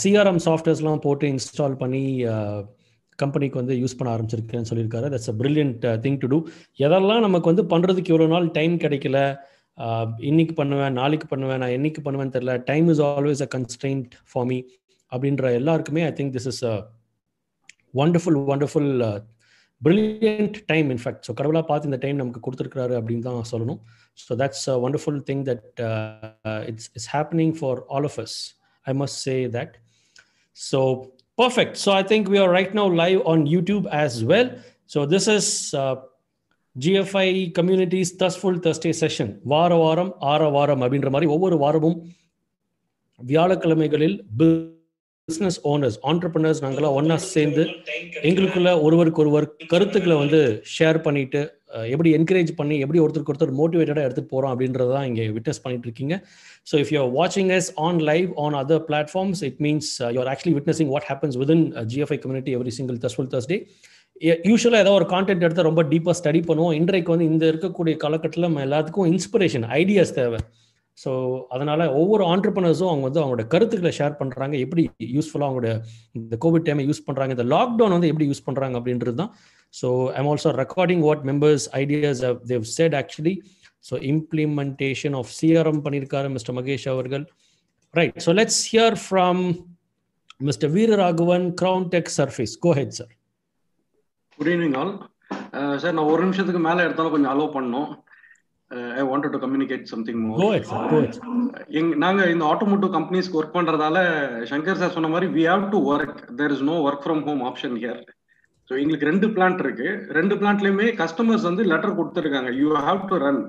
CRM சாஃப்ட்வேர்ஸ்லாம் போட்டு install பண்ணி கம்பெனிக்கு வந்து யூஸ் பண்ண ஆரம்பிச்சிருக்கேன்னு சொல்லியிருக்காரு. That's a brilliant thing to do எதெல்லாம் நமக்கு வந்து பண்ணுறதுக்கு இவ்வளோ நாள் டைம் கிடைக்கல இன்னைக்கு பண்ணுவேன் நாளைக்கு பண்ணுவேன் நான் என்னைக்கு பண்ணுவேன்னு தெரியல time is always a constant for me அப்படின்ற எல்லாருக்குமே I think this is a wonderful wonderful brilliant time in fact so கடவுளாக பார்த்து இந்த டைம் நமக்கு கொடுத்துருக்காரு அப்படின்னு தான் சொல்லணும். So that's a wonderful thing that it's it's happening for all of us I must say that. So perfect. So i think we are right now live on youtube as well. So this is uh, gfi community's thusful thursday session. வார வாரம் ஆற வாரம் அப்படின்ற மாதிரி ஒவ்வொரு வாரமும் வியாழக்கிழமைகளில் business owners entrepreneurs நாங்களாம் ஒன்றா சேர்ந்து எங்களுக்குள்ள ஒருவருக்கு ஒருவர் கருத்துக்களை வந்து ஷேர் பண்ணிட்டு எப்படி என்கரேஜ் பண்ணி எப்படி ஒருத்தருக்கு ஒருத்தர் மோட்டிவேட்டடாக எடுத்துகிட்டு போகிறோம் அப்படின்றத தான் இங்கே விட்னஸ் பண்ணிட்டு இருக்கீங்க. ஸோ இஃப் யூஆர் வாட்சிங் us on live on other platforms it means you're actually witnessing what happens within GFI community every single தஸ்வல் Thursday யூஸ்வலாக ஏதோ ஒரு கான்டென்ட் எடுத்து ரொம்ப டீப்பாக ஸ்டடி பண்ணுவோம். இன்றைக்கு வந்து இந்த இருக்கக்கூடிய காலகட்டத்தில் நம்ம எல்லாத்துக்கும் இன்ஸ்பிரேஷன் ஐடியாஸ் தேவை. ஸோ அதனால் ஒவ்வொரு ஆண்டர்பனர்ஸும் அவங்க வந்து அவங்களோட கருத்துக்களை ஷேர் பண்ணுறாங்க எப்படி யூஸ்ஃபுல்லாக அவங்களோட இந்த கோவிட் டைமை யூஸ் பண்ணுறாங்க இந்த லாக்டவுன் வந்து எப்படி யூஸ் பண்ணுறாங்க அப்படின்றது தான் so I'm also recording what members ideas they've said actually so implementation of CRM பண்ணியிருக்காரு மிஸ்டர் மகேஷ் அவர்கள். Right so let's hear from mister Veeraraghavan crown tech surface go head sir good evening all sir நான் ஒரு நிமிஷத்துக்கு மேலே எடுத்தாலும் கொஞ்சம் allow பண்ணோம் I want to communicate something எங் நாங்க இந்த ஆட்டோமோட்டிவ் கம்பெனிஸ்க்கு ஒர்க் பண்றதால சங்கர் சார் சொன்ன மாதிரி we have to work there is no work from home option here so எங்களுக்கு ரெண்டு பிளான்ட் இருக்கு. ரெண்டு பிளான்ட்லயுமே கஸ்டமர்ஸ் வந்து லெட்டர் கொடுத்துருக்காங்க. யூ ஹாவ் டு ரன்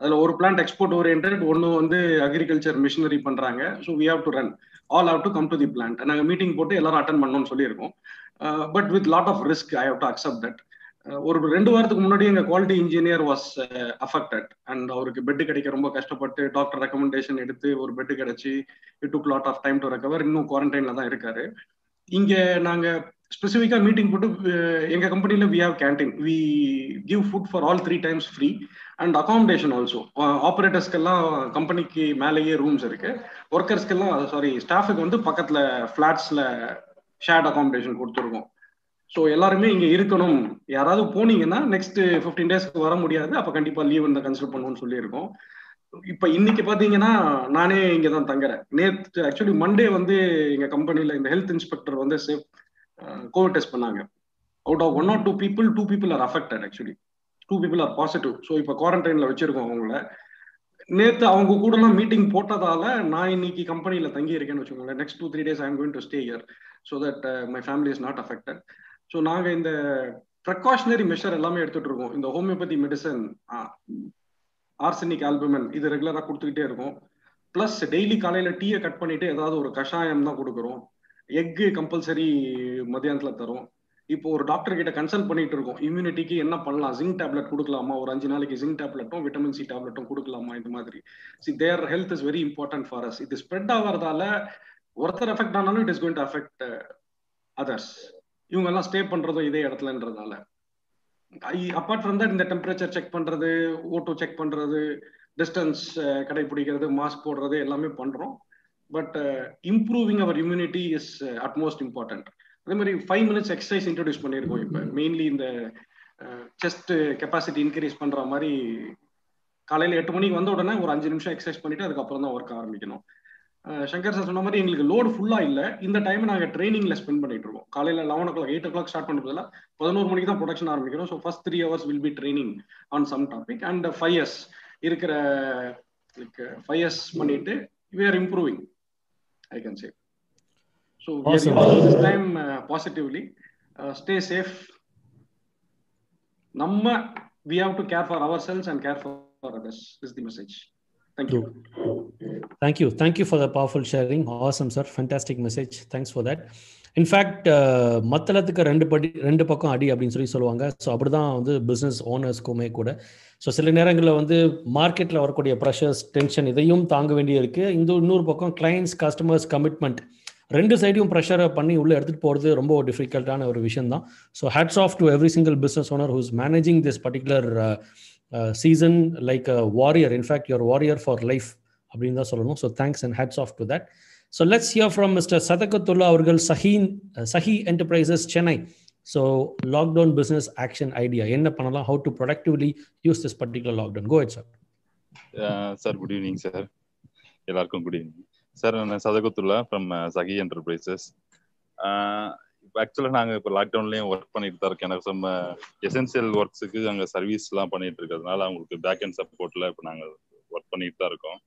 அதுல ஒரு பிளான்ட் எக்ஸ்போர்ட் ஓரியன்ட் ஒன்னு வந்து அக்ரிகல்ச்சர் மிஷினரி பண்றாங்க. So we have to run all have to come to the plant நாங்க மீட்டிங் போட்டு எல்லாரும் அட்டன் பண்ணோம்னு சொல்லியிருக்கோம். But with lot of risk I have to accept that ஒரு ரெண்டு வாரத்துக்கு முன்னாடி எங்க quality engineer was affected and அவருக்கு பெட் கிடைக்க ரொம்ப கஷ்டப்பட்டு டாக்டர் ரெக்கமெண்டேஷன் எடுத்து ஒரு பெட் கிடைச்சி it took lot of time to recover இன்னும் குவாரண்டைன்ல தான் இருக்காரு. இங்க நாங்க ஸ்பெசிஃபிக்காக மீட்டிங் போட்டு எங்கள் கம்பெனியில் we have canteen we give food for all three times free and accommodation also ஆப்ரேட்டர்ஸ்க்கெல்லாம் கம்பெனிக்கு மேலேயே ரூம்ஸ் இருக்கு. ஒர்க்கர்ஸ்க்கெல்லாம் சாரி ஸ்டாஃபுக்கு வந்து பக்கத்தில் ஃப்ளாட்ஸில் ஷேர்ட் அகாமடேஷன் கொடுத்துருக்கோம். ஸோ எல்லாருமே இங்கே இருக்கணும். யாராவது போனீங்கன்னா நெக்ஸ்ட் ஃபிஃப்டீன் டேஸ்க்கு வர முடியாது. அப்போ கண்டிப்பாக லீவ் இந்த கன்சிடர் பண்ணுவோம்னு சொல்லியிருக்கோம். இப்போ இன்னைக்கு பார்த்தீங்கன்னா நானே இங்கே தான் தங்குறேன். நேற்று ஆக்சுவலி மண்டே வந்து எங்கள் கம்பெனியில் இந்த ஹெல்த் இன்ஸ்பெக்டர் வந்து சேஃப் கோவிட் டெஸ்ட் பண்ணாங்க. Out of one or two people two people are affected actually two people are positive so இப்போ குவாரண்டைன்ல வச்சிருக்கோம் அவங்கள. நேற்று அவங்க கூட மீட்டிங் போட்டதால நான் இன்னைக்கு கம்பெனியில் தங்கி இருக்கேன்னு வச்சுக்கோங்களேன். Next two three days I am going to stay here so that my family is not affected so நாங்கள் இந்த ப்ரிகாஷனரி மெஷர் எல்லாமே எடுத்துட்டு இருக்கோம். இந்த ஹோமியோபதி மெடிசன் ஆர்சனிக் ஆல்புமன் இது ரெகுலராக கொடுத்துக்கிட்டே இருக்கும். ப்ளஸ் டெய்லி காலையில் டீயை கட் பண்ணிட்டு ஏதாவது ஒரு கஷாயம் தான் கொடுக்குறோம். எக்கு கம்பல்சரி மத்தியானத்தில் தரும். இப்போ ஒரு டாக்டர் கிட்ட கன்சல்ட் பண்ணிட்டு இருக்கோம். இம்யூனிட்டிக்கு என்ன பண்ணலாம்? ஜிங்க் டேப்லெட் கொடுக்கலாமா? ஒரு அஞ்சு நாளைக்கு ஜிங்க் டேப்லெட்டும் விட்டமின் சி டேப்லெட்டும் கொடுக்கலாமா? இந்த மாதிரி. See their health is very important for us இது ஸ்ப்ரெட் ஆகிறதால ஒருத்தர் எஃபெக்ட் ஆனாலும் it is going to affect others இவங்க எல்லாம் ஸ்டே பண்றதும் இதே இடத்துலன்றதால. அப்பார்ட் ஃப்ரம் தட் இந்த டெம்பரேச்சர் செக் பண்றது ஓட்டோ செக் பண்றது டிஸ்டன்ஸ் uh, கடைபிடிக்கிறது மாஸ்க் போடுறது எல்லாமே பண்றோம். But improving our immunity is utmost important அதே மாதிரி ஃபைவ் மினிட்ஸ் எக்ஸசைஸ் இன்ட்ரடியூஸ் பண்ணியிருக்கோம் இப்போ. மெயின்லி இந்த செஸ்ட் கெப்பாசிட்டி இன்க்ரீஸ் பண்ற மாதிரி காலையில எட்டு மணிக்கு வந்த உடனே ஒரு அஞ்சு நிமிஷம் எக்ஸசைஸ் பண்ணிட்டு அதுக்கப்புறம் தான் ஒர்க் ஆரம்பிக்கணும். சங்கர் சார் சொன்ன மாதிரி எங்களுக்கு லோடு ஃபுல்லா இல்ல. இந்த டைம் நாங்க ட்ரைனிங்ல ஸ்பெண்ட் பண்ணிட்டு இருக்கோம். காலையில eleven o'clock eight o'clock start பண்ணுறதுல பதினோரு மணிக்கு தான் ப்ரொடக்ஷன் ஆரம்பிக்கிறோம் so first three hours will be training on some topic and five years இருக்கிற ஃபைவ் இயர்ஸ் பண்ணிட்டு we are improving I can say. So we are this time uh, positively. Uh, stay safe. Namma, we have to care for ourselves and care for, for others is the message. Thank you. Thank you. Thank you for the powerful sharing. Awesome, sir. Fantastic message. Thanks for that. In fact uh, மத்தளத்துக்கு ரெண்டு படி ரெண்டு பக்கம் அடி அப்படின்னு சொல்லி சொல்லுவாங்க. So அப்படி தான் வந்து பிஸ்னஸ் ஓனர்ஸ்க்குமே கூட. ஸோ சில நேரங்களில் வந்து மார்க்கெட்டில் வரக்கூடிய ப்ரெஷர்ஸ் டென்ஷன் இதையும் தாங்க வேண்டிய இருக்குது இந்த இன்னொரு பக்கம் கிளைண்ட்ஸ் கஸ்டமர்ஸ் கமிட்மெண்ட் ரெண்டு சைடையும் ப்ரெஷரை பண்ணி உள்ளே எடுத்துகிட்டு போகிறது ரொம்ப டிஃபிகல்ட்டான ஒரு விஷயம் தான் so hats off to every single business owner who's managing this particular season like a warrior in fact your warrior for life அப்படின்னு தான் சொல்லணும். So thanks and hats off to that so let's hear from mister Sadakatullah அவர்கள் Shaheen Sahi enterprises Chennai so lockdown business action idea என்ன பண்ணலாம்? How to productively use this particular lockdown go sir sir good evening sir எல்லாருக்கும் good evening sir நான் Sadakatullah from Sahi enterprises இப்போ ஆக்சுவலாக நாங்கள் இப்போ லாக்டவுன்லேயும் work பண்ணிட்டு தான் இருக்கோம். எனக்கு நம்ம எசென்சியல் ஒர்க்ஸுக்கு அங்கே சர்வீஸ்லாம் பண்ணிட்டு இருக்கிறதுனால அவங்களுக்கு பேக் அண்ட் சப்போர்ட்டில் இப்போ நாங்கள் ஒர்க் பண்ணிட்டு தான் இருக்கோம்.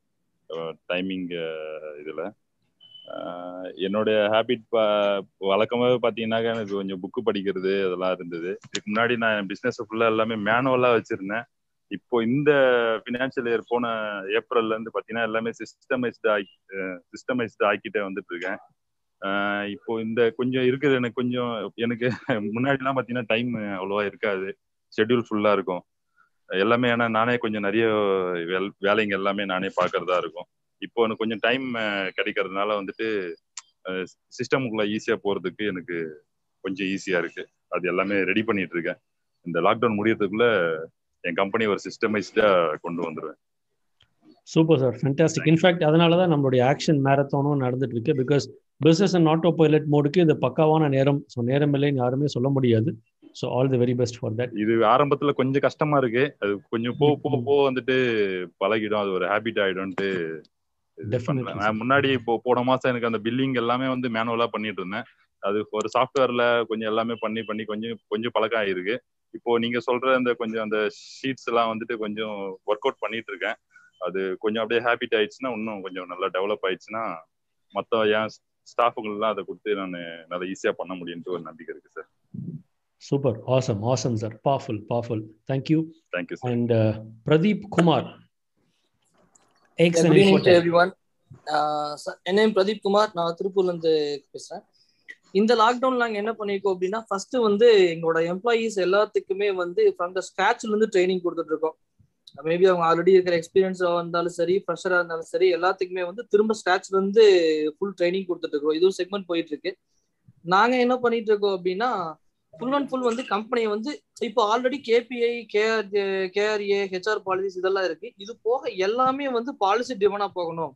Uh, டைமிங் uh, இதில். என்னுடைய ஹேபிட் வழக்கமாகவே பார்த்தீங்கன்னாக்கா எனக்கு கொஞ்சம் புக்கு படிக்கிறது அதெல்லாம் இருந்தது. இதுக்கு முன்னாடி நான் பிஸ்னஸ் ஃபுல்லாக எல்லாமே மேனுவலாக வச்சுருந்தேன். இப்போ இந்த ஃபினான்ஷியல் இயர் போன ஏப்ரல்ல இருந்து பார்த்தீங்கன்னா எல்லாமே சிஸ்டமைஸ்டு ஆக்கி சிஸ்டமைஸ்டு ஆக்கிட்டே வந்துட்டு இருக்கேன். இப்போ இந்த கொஞ்சம் இருக்குது. எனக்கு கொஞ்சம் எனக்கு முன்னாடிலாம் பார்த்தீங்கன்னா டைம் அவ்வளோவா இருக்காது. ஷெட்யூல் ஃபுல்லாக இருக்கும். எல்லாமே ஏன்னா நானே கொஞ்சம் நிறைய வேலைங்க எல்லாமே நானே பார்க்கறதா இருக்கும். இப்போ எனக்கு கொஞ்சம் டைம் கிடைக்கிறதுனால வந்துட்டு சிஸ்டமுக்குள்ள ஈஸியாக போகிறதுக்கு எனக்கு கொஞ்சம் ஈஸியாக இருக்கு. அது எல்லாமே ரெடி பண்ணிட்டு இருக்கேன். இந்த லாக்டவுன் முடியறதுக்குள்ள என் கம்பெனி ஒரு சிஸ்டமைஸ்டா கொண்டு வந்துருவேன். Super sir. ஃபென்டாஸ்டிக் இன்ஃபேக்ட் அதனால தான் நம்மளுடைய ஆக்ஷன் மேரத்தானும் நடந்துட்டு இருக்கு. Because business and auto pilot மோடுக்கு இது பக்காவான நேரம் ஸோ நேரம் இல்லைன்னு யாருமே சொல்ல முடியாது. So all the very best for that இது ஆரம்பத்துல கொஞ்சம் கஷ்டமா இருக்கு. அது கொஞ்சம் போ போ போ வந்துட்டு பழகிடும். அது ஒரு ஹேபிட் ஆயிடும்ட்டு நான் முன்னாடி இப்போ போன மாசம் எனக்கு அந்த பில்லிங் எல்லாமே வந்து மேனுவலா பண்ணிட்டு இருந்தேன். அது ஒரு சாஃப்ட்வேர்ல கொஞ்சம் எல்லாமே பண்ணி பண்ணி கொஞ்சம் கொஞ்சம் பழக்கம் ஆயிருக்கு. இப்போ நீங்க சொல்ற அந்த கொஞ்சம் அந்த ஷீட்ஸ் எல்லாம் வந்துட்டு கொஞ்சம் ஒர்க் அவுட் பண்ணிட்டு இருக்கேன். அது கொஞ்சம் அப்படியே ஹேபிட் ஆயிடுச்சுன்னா இன்னும் கொஞ்சம் நல்லா டெவலப் ஆயிடுச்சுன்னா மற்ற என் ஸ்டாஃபுங்கள்லாம் அதை கொடுத்து நான் நல்லா ஈஸியா பண்ண முடியும்ட்டு ஒரு நம்பிக்கை இருக்கு sir super awesome awesome sir powerful powerful thank you thank you and Pradeep Kumar Good evening to everyone. என் நேம் பிரதீப் குமார். நான் திருப்பூர்ல இருந்து பேசுறேன். இந்த லாக்டவுன் நாங்க என்ன பண்ணிருக்கோம் அப்படின்னா ஃபர்ஸ்ட் வந்து எங்களோட எம்ப்ளாயீஸ் எல்லாத்துக்குமே வந்து ஃப்ரம் த ஸ்கிராச்ல இருந்து ட்ரைனிங் கொடுத்துட்டு இருக்கோம். மேபி அவங்க ஆல்ரெடி இருக்கிற எக்ஸ்பீரியன்ஸா இருந்தாலும் சரி ஃப்ரெஷரா இருந்தாலும் சரி எல்லாத்துக்குமே வந்து திரும்ப ஸ்கிராச்ல இருந்து ஃபுல் ட்ரைனிங் கொடுத்துட்டு இருக்கோம். இதுவும் செக்மெண்ட் போயிட்டு இருக்கு. நாங்க என்ன பண்ணிட்டு இருக்கோம் அப்படின்னா ஃபுல் அண்ட் ஃபுல் வந்து கம்பெனியை வந்து இப்போ already KPI KR KRA HR policies இதெல்லாம் இருக்கு. இது போக எல்லாமே வந்து பாலிசி டிவனா போகணும்.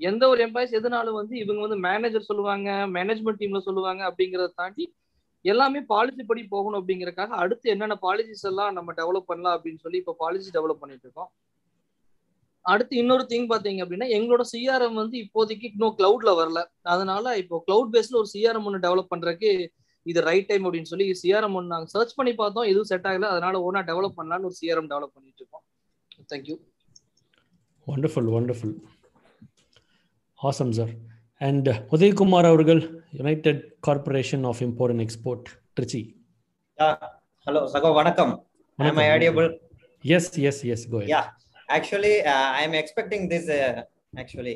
எந்த ஒரு எம்ப்ளாயிஸ் எதுனாலும் வந்து இவங்க வந்து மேனேஜர் சொல்லுவாங்க மேனேஜ்மெண்ட் டீம்ல சொல்லுவாங்க அப்படிங்கறத தாண்டி எல்லாமே பாலிசி படி போகணும் அப்படிங்கறக்காக அடுத்து என்னென்ன பாலிசிஸ் எல்லாம் நம்ம டெவலப் பண்ணலாம் அப்படின்னு சொல்லி இப்போ பாலிசி டெவலப் பண்ணிட்டு இருக்கோம். அடுத்து இன்னொரு திங் பாத்தீங்க அப்படின்னா எங்களோட சிஆர்எம் வந்து இப்போதைக்கு இன்னும் கிளவுட்ல வரல. அதனால இப்போ கிளவுட் பேஸ்ல ஒரு சிஆர்எம் ஒன்று டெவலப் பண்றதுக்கு இது ரைட் டைம் அப்படின்னு சொல்லி சிஆர்எம் ஒன்று நாங்கள் சர்ச் பண்ணி பார்த்தோம். எதுவும் செட் ஆகல. அதனால ஓனா டெவலப் பண்ணலாம்னு ஒரு சிஆர்எம் டெவலப் பண்ணிட்டு இருக்கோம். Thank you wonderful wonderful awesome sir and Udayakumar அவர்கள் united corporation of import and export Trichy hello சகோ வணக்கம் am i audible? Yes yes yes. Go ahead. Yeah. Actually uh, i am expecting this uh, actually.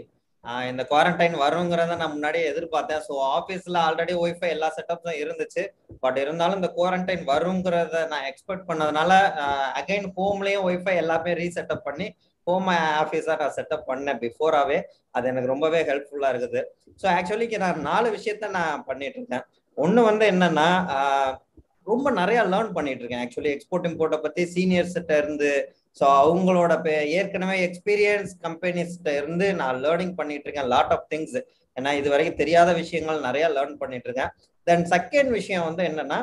இந்த quarantine வருங்கிறத நான் முன்னாடியே எதிர்பார்த்தேன். So ஆஃபீஸில் already wifi எல்லா செட்டப்ஸும் இருந்துச்சு. பட் இருந்தாலும் இந்த குவாரண்டைன் வருங்கிறத நான் எக்ஸ்பெக்ட் பண்ணதுனால அகைன் ஹோம்லேயும் ஒய்ஃபை எல்லாமே ரீசெட்டப் பண்ணி ஹோம் ஆஃபீஸாக நான் செட்டப் பண்ணேன் பிஃபோராகவே அது எனக்கு ரொம்பவே ஹெல்ப்ஃபுல்லாக இருக்குது. ஸோ ஆக்சுவலி நான் நாலு விஷயத்த நான் பண்ணிட்டு இருக்கேன். ஒன்று வந்து என்னன்னா ரொம்ப நிறைய லேர்ன் பண்ணிட்டு இருக்கேன். ஆக்சுவலி எக்ஸ்போர்ட் இம்போர்ட்டை பற்றி சீனியர்ஸ்கிட்ட இருந்து ஸோ அவங்களோட ஏற்கனவே எக்ஸ்பீரியன்ஸ் கம்பெனிஸ்கிட்ட இருந்து நான் லேர்னிங் பண்ணிட்டு இருக்கேன் லாட் ஆஃப் திங்ஸ் ஏன்னா இது வரைக்கும் தெரியாத விஷயங்கள் நிறைய லேர்ன் பண்ணிட்டு இருக்கேன் தென் செகண்ட் விஷயம் வந்து என்னன்னா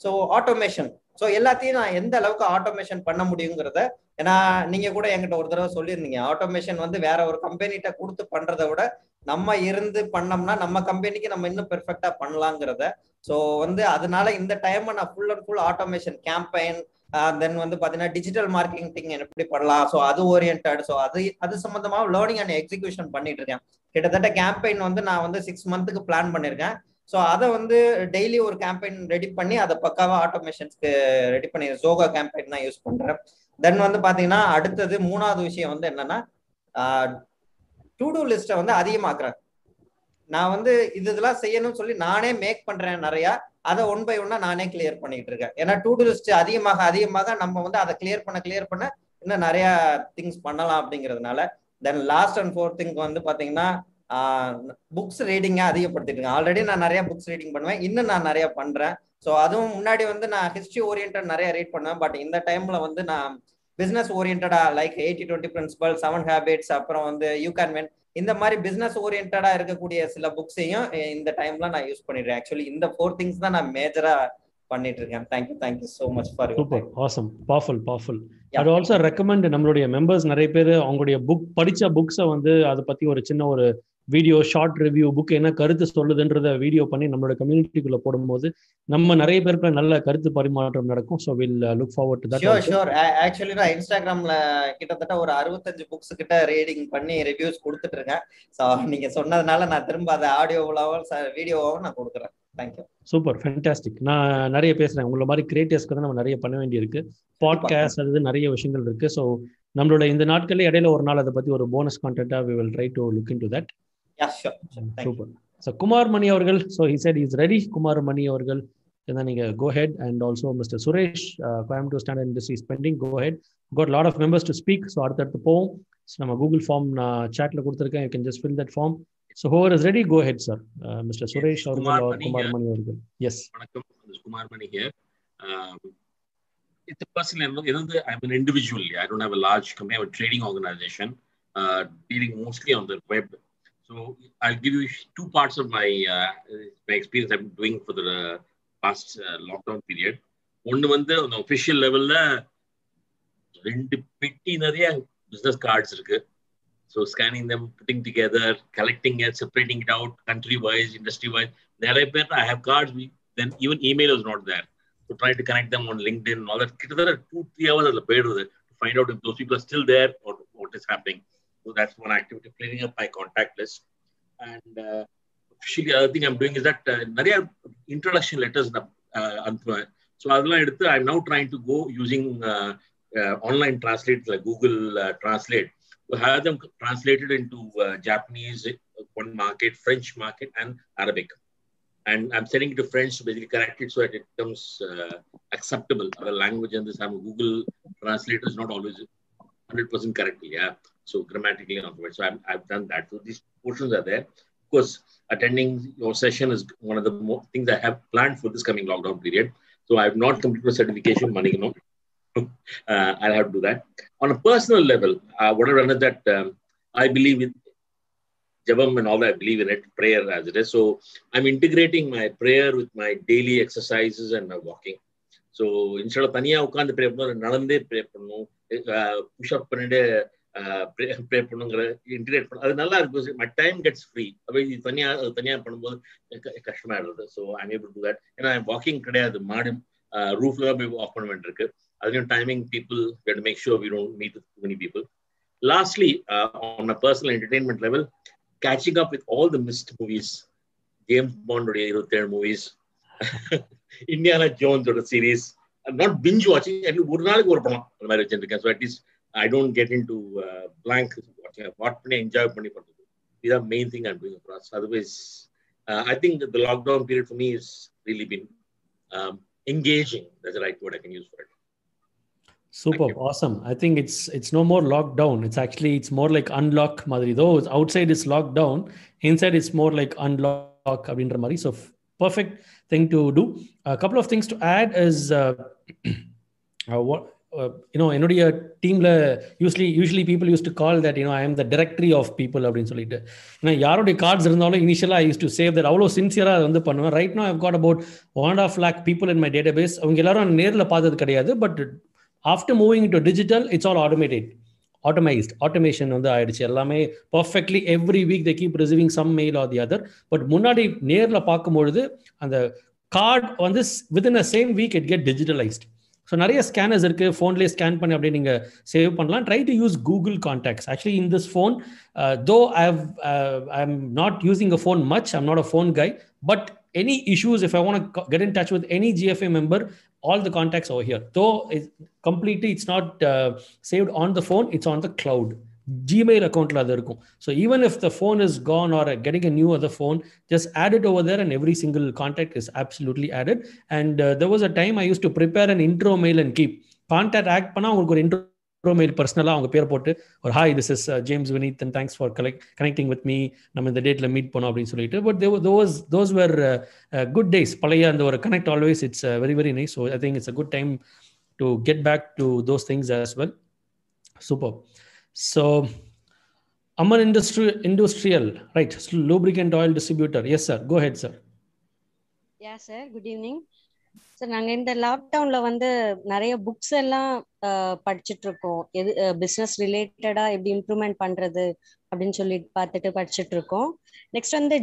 ஸோ ஆட்டோமேஷன் ஸோ எல்லாத்தையும் நான் எந்த அளவுக்கு ஆட்டோமேஷன் பண்ண முடியுங்கிறத ஏன்னா நீங்க கூட என்கிட்ட ஒரு தடவை சொல்லியிருந்தீங்க. ஆட்டோமேஷன் வந்து வேற ஒரு கம்பெனிகிட்ட கொடுத்து பண்றதை விட நம்ம இருந்து பண்ணோம்னா நம்ம கம்பெனிக்கு நம்ம இன்னும் பெர்ஃபெக்டா பண்ணலாங்கிறத. ஸோ வந்து அதனால இந்த டைம் நான் full and full automation campaign then வந்து பாத்தீங்கன்னா டிஜிட்டல் மார்க்கெட்டிங் எப்படி பண்ணலாம்? ஸோ அது ஓரியன்ட் ஸோ அது அது சம்மந்தமாக லேர்னிங் அண்ட் எக்ஸிகியூஷன் பண்ணிட்டு இருக்கேன். கிட்டத்தட்ட கேம்பெயின் வந்து நான் வந்து சிக்ஸ் மந்த்துக்கு பிளான் பண்ணியிருக்கேன் ஸோ அதை வந்து டெய்லி ஒரு கேம்பெயின் ரெடி பண்ணி அதை பக்காவாக ஆட்டோமேஷன்ஸ்க்கு ரெடி பண்ணி ஜோகா கேம்பெயின் தான் யூஸ் பண்ணுறேன் தென் வந்து பாத்தீங்கன்னா அடுத்தது மூணாவது விஷயம் வந்து என்னன்னா டு டூ லிஸ்ட்டை வந்து அதிகமாக்குறேன். நான் வந்து இது இதெல்லாம் செய்யணும்னு சொல்லி நானே மேக் பண்றேன் நிறையா. அதை ஒன் பை ஒன்னா நானே கிளியர் பண்ணிட்டு இருக்கேன் ஏன்னா டூ டூ லிஸ்ட் அதிகமாக அதிகமாக நம்ம வந்து அதை கிளியர் பண்ண கிளியர் பண்ண இன்னும் நிறைய திங்ஸ் பண்ணலாம் அப்படிங்கிறதுனால then last and fourth think வந்து பாத்தீங்கன்னா புக்ஸ் ரீடிங்கை அதிகப்படுத்திட்டு இருக்கேன். ஆல்ரெடி நான் நிறைய புக்ஸ் ரீடிங் பண்ணுவேன். இன்னும் நான் நிறைய பண்றேன். ஸோ அதுவும் முன்னாடி வந்து நான் ஹிஸ்ட்ரி ஓரியன்ட் நிறைய ரீட் பண்ணுவேன் பட் இந்த டைம்ல வந்து நான் business ஓரியன்டா like eighty twenty principle seven habits அப்புறம் வந்து யூ கேன் வென் இந்த மாதிரி பிசினஸ் ஓரியன்டா இருக்கக்கூடிய சில புக்ஸையும் இந்த டைம்ல நான் யூஸ் பண்ணிடுறேன். ஆக்சுவலி இந்த ஃபோர் திங்ஸ் தான் நான் மேஜரா பண்ணிட்டு இருக்கேன். Thank you thank you so much for super awesome powerful powerful அது ஆல்சோ ரெக்கமெண்ட் நம்மளுடைய மெம்பர்ஸ் நிறைய பேர் அவங்களுடைய புக் படிச்ச புக்ஸை வந்து அதை பத்தி ஒரு சின்ன ஒரு வீடியோ ஷார்ட் ரிவ்யூ புக் என்ன கருத்து சொல்லுதுன்றத வீடியோ பண்ணி நம்மளோட கம்யூனிட்டிக்குள்ள போடும்போது நம்ம நிறைய பேருக்கு நல்ல கருத்து பரிமாற்றம் நடக்கும். So will look forward to sure sure actually நான் இன்ஸ்டாகிராம்ல கிட்டத்தட்ட ஒரு அறுபத்தஞ்சு புக்ஸ் கிட்ட ரீடிங் பண்ணி ரிவ்யூஸ் கொடுத்துட்டு இருக்கேன். ஸோ நீங்க சொன்னதுனால நான் திரும்ப அதை ஆடியோவாகவும் வீடியோவாகவும் நான் கொடுக்குறேன். தேங்க்யூ சூப்பர் ஃபென்டாஸ்டிக் நான் நிறைய பேசுறேன். உங்களை மாதிரி கிரியேட்டர்ஸ்க்கு தான் நம்ம நிறைய பண்ண வேண்டியிருக்கு. பாட்காஸ்ட் அது நிறைய விஷயங்கள் இருக்கு. ஸோ நம்மளோட இந்த நாட்களே இடையில ஒரு நாள் அதை பத்தி ஒரு bonus கான்டென்ட்டா we will try to look into that super so Kumar Mani அவர்கள் so he said is ready Kumar Mani அவர்கள் then நீங்க go ahead and also mister Suresh Coimbatore standard industry spending go ahead got lot of members to speak so அடுத்தடுத்து போவோம். So நம்ம Google form நான் சாட்ல கொடுத்துருக்கேன். You can just fill that form so whoever is ready go ahead sir mister Suresh அவர்கள் குமார் மணி அவர்கள். Yes வணக்கம் Kumar Mani here it's a personal you know i'm an individual. I don't have a large company. I have a trading organization. Uh, dealing mostly on the web so i'll give you two parts of my uh, my experience i've been doing for the uh, past uh, lockdown period ஒன்று வந்து அந்த official லெவல்ல ரெண்டு பெட்டி நிறைய business cards இருக்கு so scanning them putting together collecting it separating it out country wise industry wise நிறைய பேர் I have cards then even email is not there to try to connect them on LinkedIn and all that. கிட்டத்தட்ட two three hours அதில் போயிடுது to find out if those people are still there or what is happening. So that's one activity, cleaning up my contact list. And uh, officially, other thing I'm doing is that uh, நிறைய introduction letters uh, அனுப்புவேன் so அதெல்லாம் எடுத்து I'm now trying to go using online translate like Google translate to have them translated into uh, Japanese, one market, French market, and Arabic. and I'm sending it to French to basically correct it so that it becomes uh, acceptable. Other language and this, I'm Google translator is not always 100% correctly. Yeah. So grammatically not. So I'm, I've done that. So these portions are there. Of course, attending your session is one of the more things I have planned for this coming lockdown period. So I've not completed certification, money, you know. uh, I'll have to do that. On a personal level, uh, what I've done is that um, I believe in Jabam and all that, I believe in it, prayer as it is. So I'm integrating my prayer with my daily exercises and my walking. So இன்ஸ்டால தனியாக உட்காந்து pray பண்ணணும் நடந்தே pray பண்ணணும் push-up பண்ணிட்டு pray பண்ணுங்கிற integrate பண்ண அது நல்லா இருக்கு மை டைம் கெட்ஸ் ஃப்ரீ அப்போ இது தனியாக அது தனியாக பண்ணும்போது கஷ்டமாயிடுது so I'm able to that ஏன்னா வாக்கிங் கிடையாது. மாடு ரூஃப்ல தான் போய் வாக் பண்ண வேண்டியிருக்கு. அதுலேயும் timing people to make sure we don't meet many people lastly on a personal entertainment level catching up with all the missed movies James பாண்டுடைய இருபத்தேழு மூவிஸ் இந்தியானா ஜோன்ஸோட சீரீஸ் நாட் பிஞ்ச் வாட்சிங் ஒரு நாளைக்கு ஒரு படம். அந்த மாதிரி வச்சிருக்கேன் so at least I don't get into blank வாட்சிங் வாட் பண்ணி என்ஜாய் பண்ணி பண்ணுறது இதுதான் main thing I'm doing across otherwise I think the lockdown period for me is really been engaging that's the right word i can use for it Super, awesome. I think it's it's no more lockdown. It's actually it's more like unlock madri. Though outside is locked down, inside it's more like unlock abindra mari. So perfect thing to do. A couple of things to add is uh, uh, what you know என்னுடைய டீம்ல usually usually people used to call that you know I am the directory of people அப்படின்னு சொல்லிட்டு. ஏன்னா யாருடைய cards இருந்தாலும் இனிஷியலாக use to save that அவ்வளோ சின்சியராக வந்து பண்ணுவேன். Right no I've got about one and half lakh people in my data base அவங்க எல்லாரும் நேரில் பார்த்தது கிடையாது but after moving to digital it's all automated automised automation வந்து ஆயிடுச்சு. எல்லாமே perfectly every week the keep receiving some mail or the other but முன்னாடி நேரில் பார்க்கும்பொழுது அந்த கார்டு வந்து within a same week it get digitalised so நிறைய scanners இருக்கு ஃபோன்லேயே ஸ்கேன் பண்ணி அப்படியே நீங்கள் சேவ் பண்ணலாம் try to use Google contacts actually in this phone though I I am not using a phone much I'm not a phone guy but any issues if i want to get in touch with any gfa member all the contacts over here though it, completely it's not uh, saved on the phone it's on the cloud gmail account la இருக்கும் so even if the phone is gone or getting a new other phone just add it over there and every single contact is absolutely added and uh, there was a time i used to prepare an intro mail and keep contact act பண்ணா உங்களுக்கு ஒரு intro mail பர்சனலாக அவங்க பேர் போட்டு ஒரு hi this is James Vineeth and thanks for collect connecting with me நம்ம இந்த டேட்டில் மீட் பண்ணோம் அப்படின்னு சொல்லிட்டு but those those were good days பழைய அந்த ஒரு connect always it's very very nice so I think it's a good time to get back to those things as well super so Amman industry industrial right lubricant oil distributor yes sir go ahead sir yeah sir good evening sir நாங்கள் இந்த லாக்டவுன்ல வந்து நிறைய books எல்லாம் படிச்சுட்டு இருக்கோம் எது business ரிலேட்டடா எப்படி இம்ப்ரூவ்மெண்ட் பண்றது அப்படின்னு சொல்லி பார்த்துட்டு படிச்சுட்டு இருக்கோம் நெக்ஸ்ட் வந்து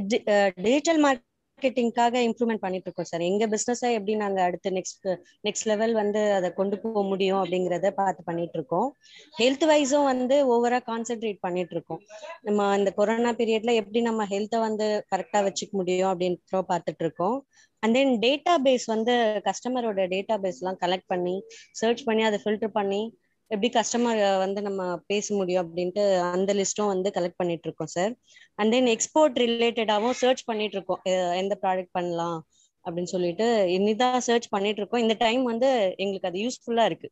டிஜிட்டல் மார்க்கெட் மார்க்கெட்டிங்காக இம்ப்ரூவ்மெண்ட் பண்ணிட்டு இருக்கோம் சார். எங்க பிஸ்னஸை எப்படி நாங்க அடுத்து நெக்ஸ்ட் நெக்ஸ்ட் லெவல் வந்து அதை கொண்டு போக முடியும் அப்படிங்கறத பார்த்து பண்ணிட்டு இருக்கோம் ஹெல்த் வைஸும் வந்து ஓவரா கான்சென்ட்ரேட் பண்ணிட்டு இருக்கோம் நம்ம இந்த கொரோனா பீரியட்ல எப்படி நம்ம ஹெல்த்தை வந்து கரெக்டா வச்சுக்க முடியும் அப்படின்ற பார்த்துட்டு இருக்கோம் அண்ட் தென் டேட்டா பேஸ் வந்து கஸ்டமரோட டேட்டா பேஸ்லாம் கலெக்ட் பண்ணி சர்ச் பண்ணி அதை ஃபில்டர் பண்ணி எப்படி கஸ்டமர் வந்து நம்ம பேச முடியும் அப்படின்ட்டு அந்த லிஸ்ட்டும் வந்து கலெக்ட் பண்ணிட்டு இருக்கோம் சார் அண்ட் தென் எக்ஸ்போர்ட் ரிலேட்டடாகவும் சர்ச் பண்ணிட்டு இருக்கோம். எந்த ப்ராடக்ட் பண்ணலாம் அப்படின்னு சொல்லிட்டு இனிதான் சர்ச் பண்ணிட்டு இருக்கோம். இந்த டைம் வந்து எங்களுக்கு அது யூஸ்ஃபுல்லா இருக்கு.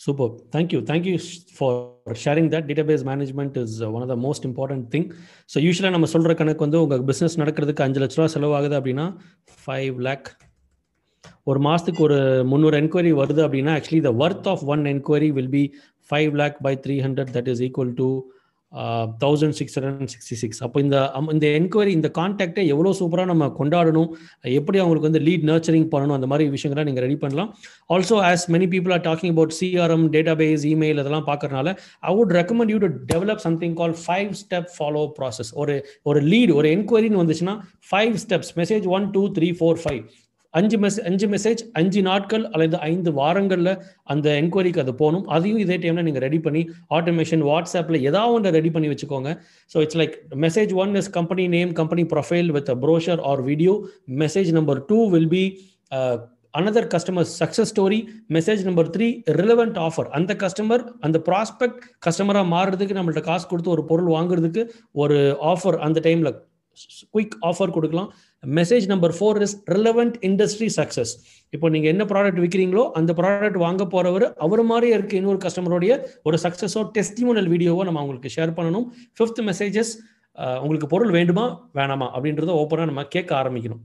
Super thank you thank you for sharing that database management is one of the most important thing so யூஸ்வலாக நம்ம சொல்கிற கணக்கு வந்து உங்கள் பிஸ்னஸ் நடக்கிறதுக்கு அஞ்சு லட்ச ரூபா செலவாகுது அப்படின்னா ஃபைவ் லேக் ஒரு மாதத்துக்கு ஒரு முந்நூறு என்கொயரி வருது அப்படின்னா actually the worth of one enquiry will be five lakh by three hundred that is equal to thousand six hundred sixty six அப்போ இந்த இந்த என்கொயரி இந்த கான்டாக்டை எவ்வளோ சூப்பராக நம்ம கொண்டாடணும் எப்படி அவங்களுக்கு வந்து லீட் நர்ச்சரிங் பண்ணணும் அந்த மாதிரி விஷயங்களை நீங்கள் ரெடி பண்ணலாம். Also as many people are talking about CRM database email இதெல்லாம் பார்க்கறனால I would recommend you to develop something call five step follow process ஒரு ஒரு லீட் ஒரு என்கொயரின்னு வந்துச்சுன்னா five steps message one two three four five அஞ்சு message அஞ்சு message அஞ்சு நாட்கள் அல்லது ஐந்து வாரங்களில் அந்த என்கொயரிக்கு அது போகணும். அதையும் இதே டைமில் நீங்கள் ரெடி பண்ணி ஆட்டோமேஷன் வாட்ஸ்அப்பில் ஏதாவது ஒன்று ரெடி பண்ணி வச்சுக்கோங்க. So it's like message one is company name company profile with brochure or video message number two will be another customer success story message number three relevant offer அந்த customer அந்த prospect கஸ்டமராக மாறுறதுக்கு நம்மள்ட்ட காசு கொடுத்து ஒரு பொருள் வாங்குறதுக்கு ஒரு ஆஃபர் அந்த டைமில் குயிக் ஆஃபர் கொடுக்கலாம். Message number four is relevant industry success இப்போ நீங்கள் என்ன ப்ராடக்ட் விற்கிறீங்களோ அந்த ப்ராடக்ட் வாங்க போகிறவர் அவர் மாதிரியே இருக்க இன்னொரு கஸ்டமருடைய ஒரு சக்ஸஸோ டெஸ்டிமோனல் வீடியோவோ நம்ம அவங்களுக்கு ஷேர் பண்ணணும். ஃபிஃப்த் மெசேஜஸ் உங்களுக்கு பொருள் வேண்டுமா வேணாமா அப்படின்றத ஓப்பனாக நம்ம கேட்க ஆரம்பிக்கணும்.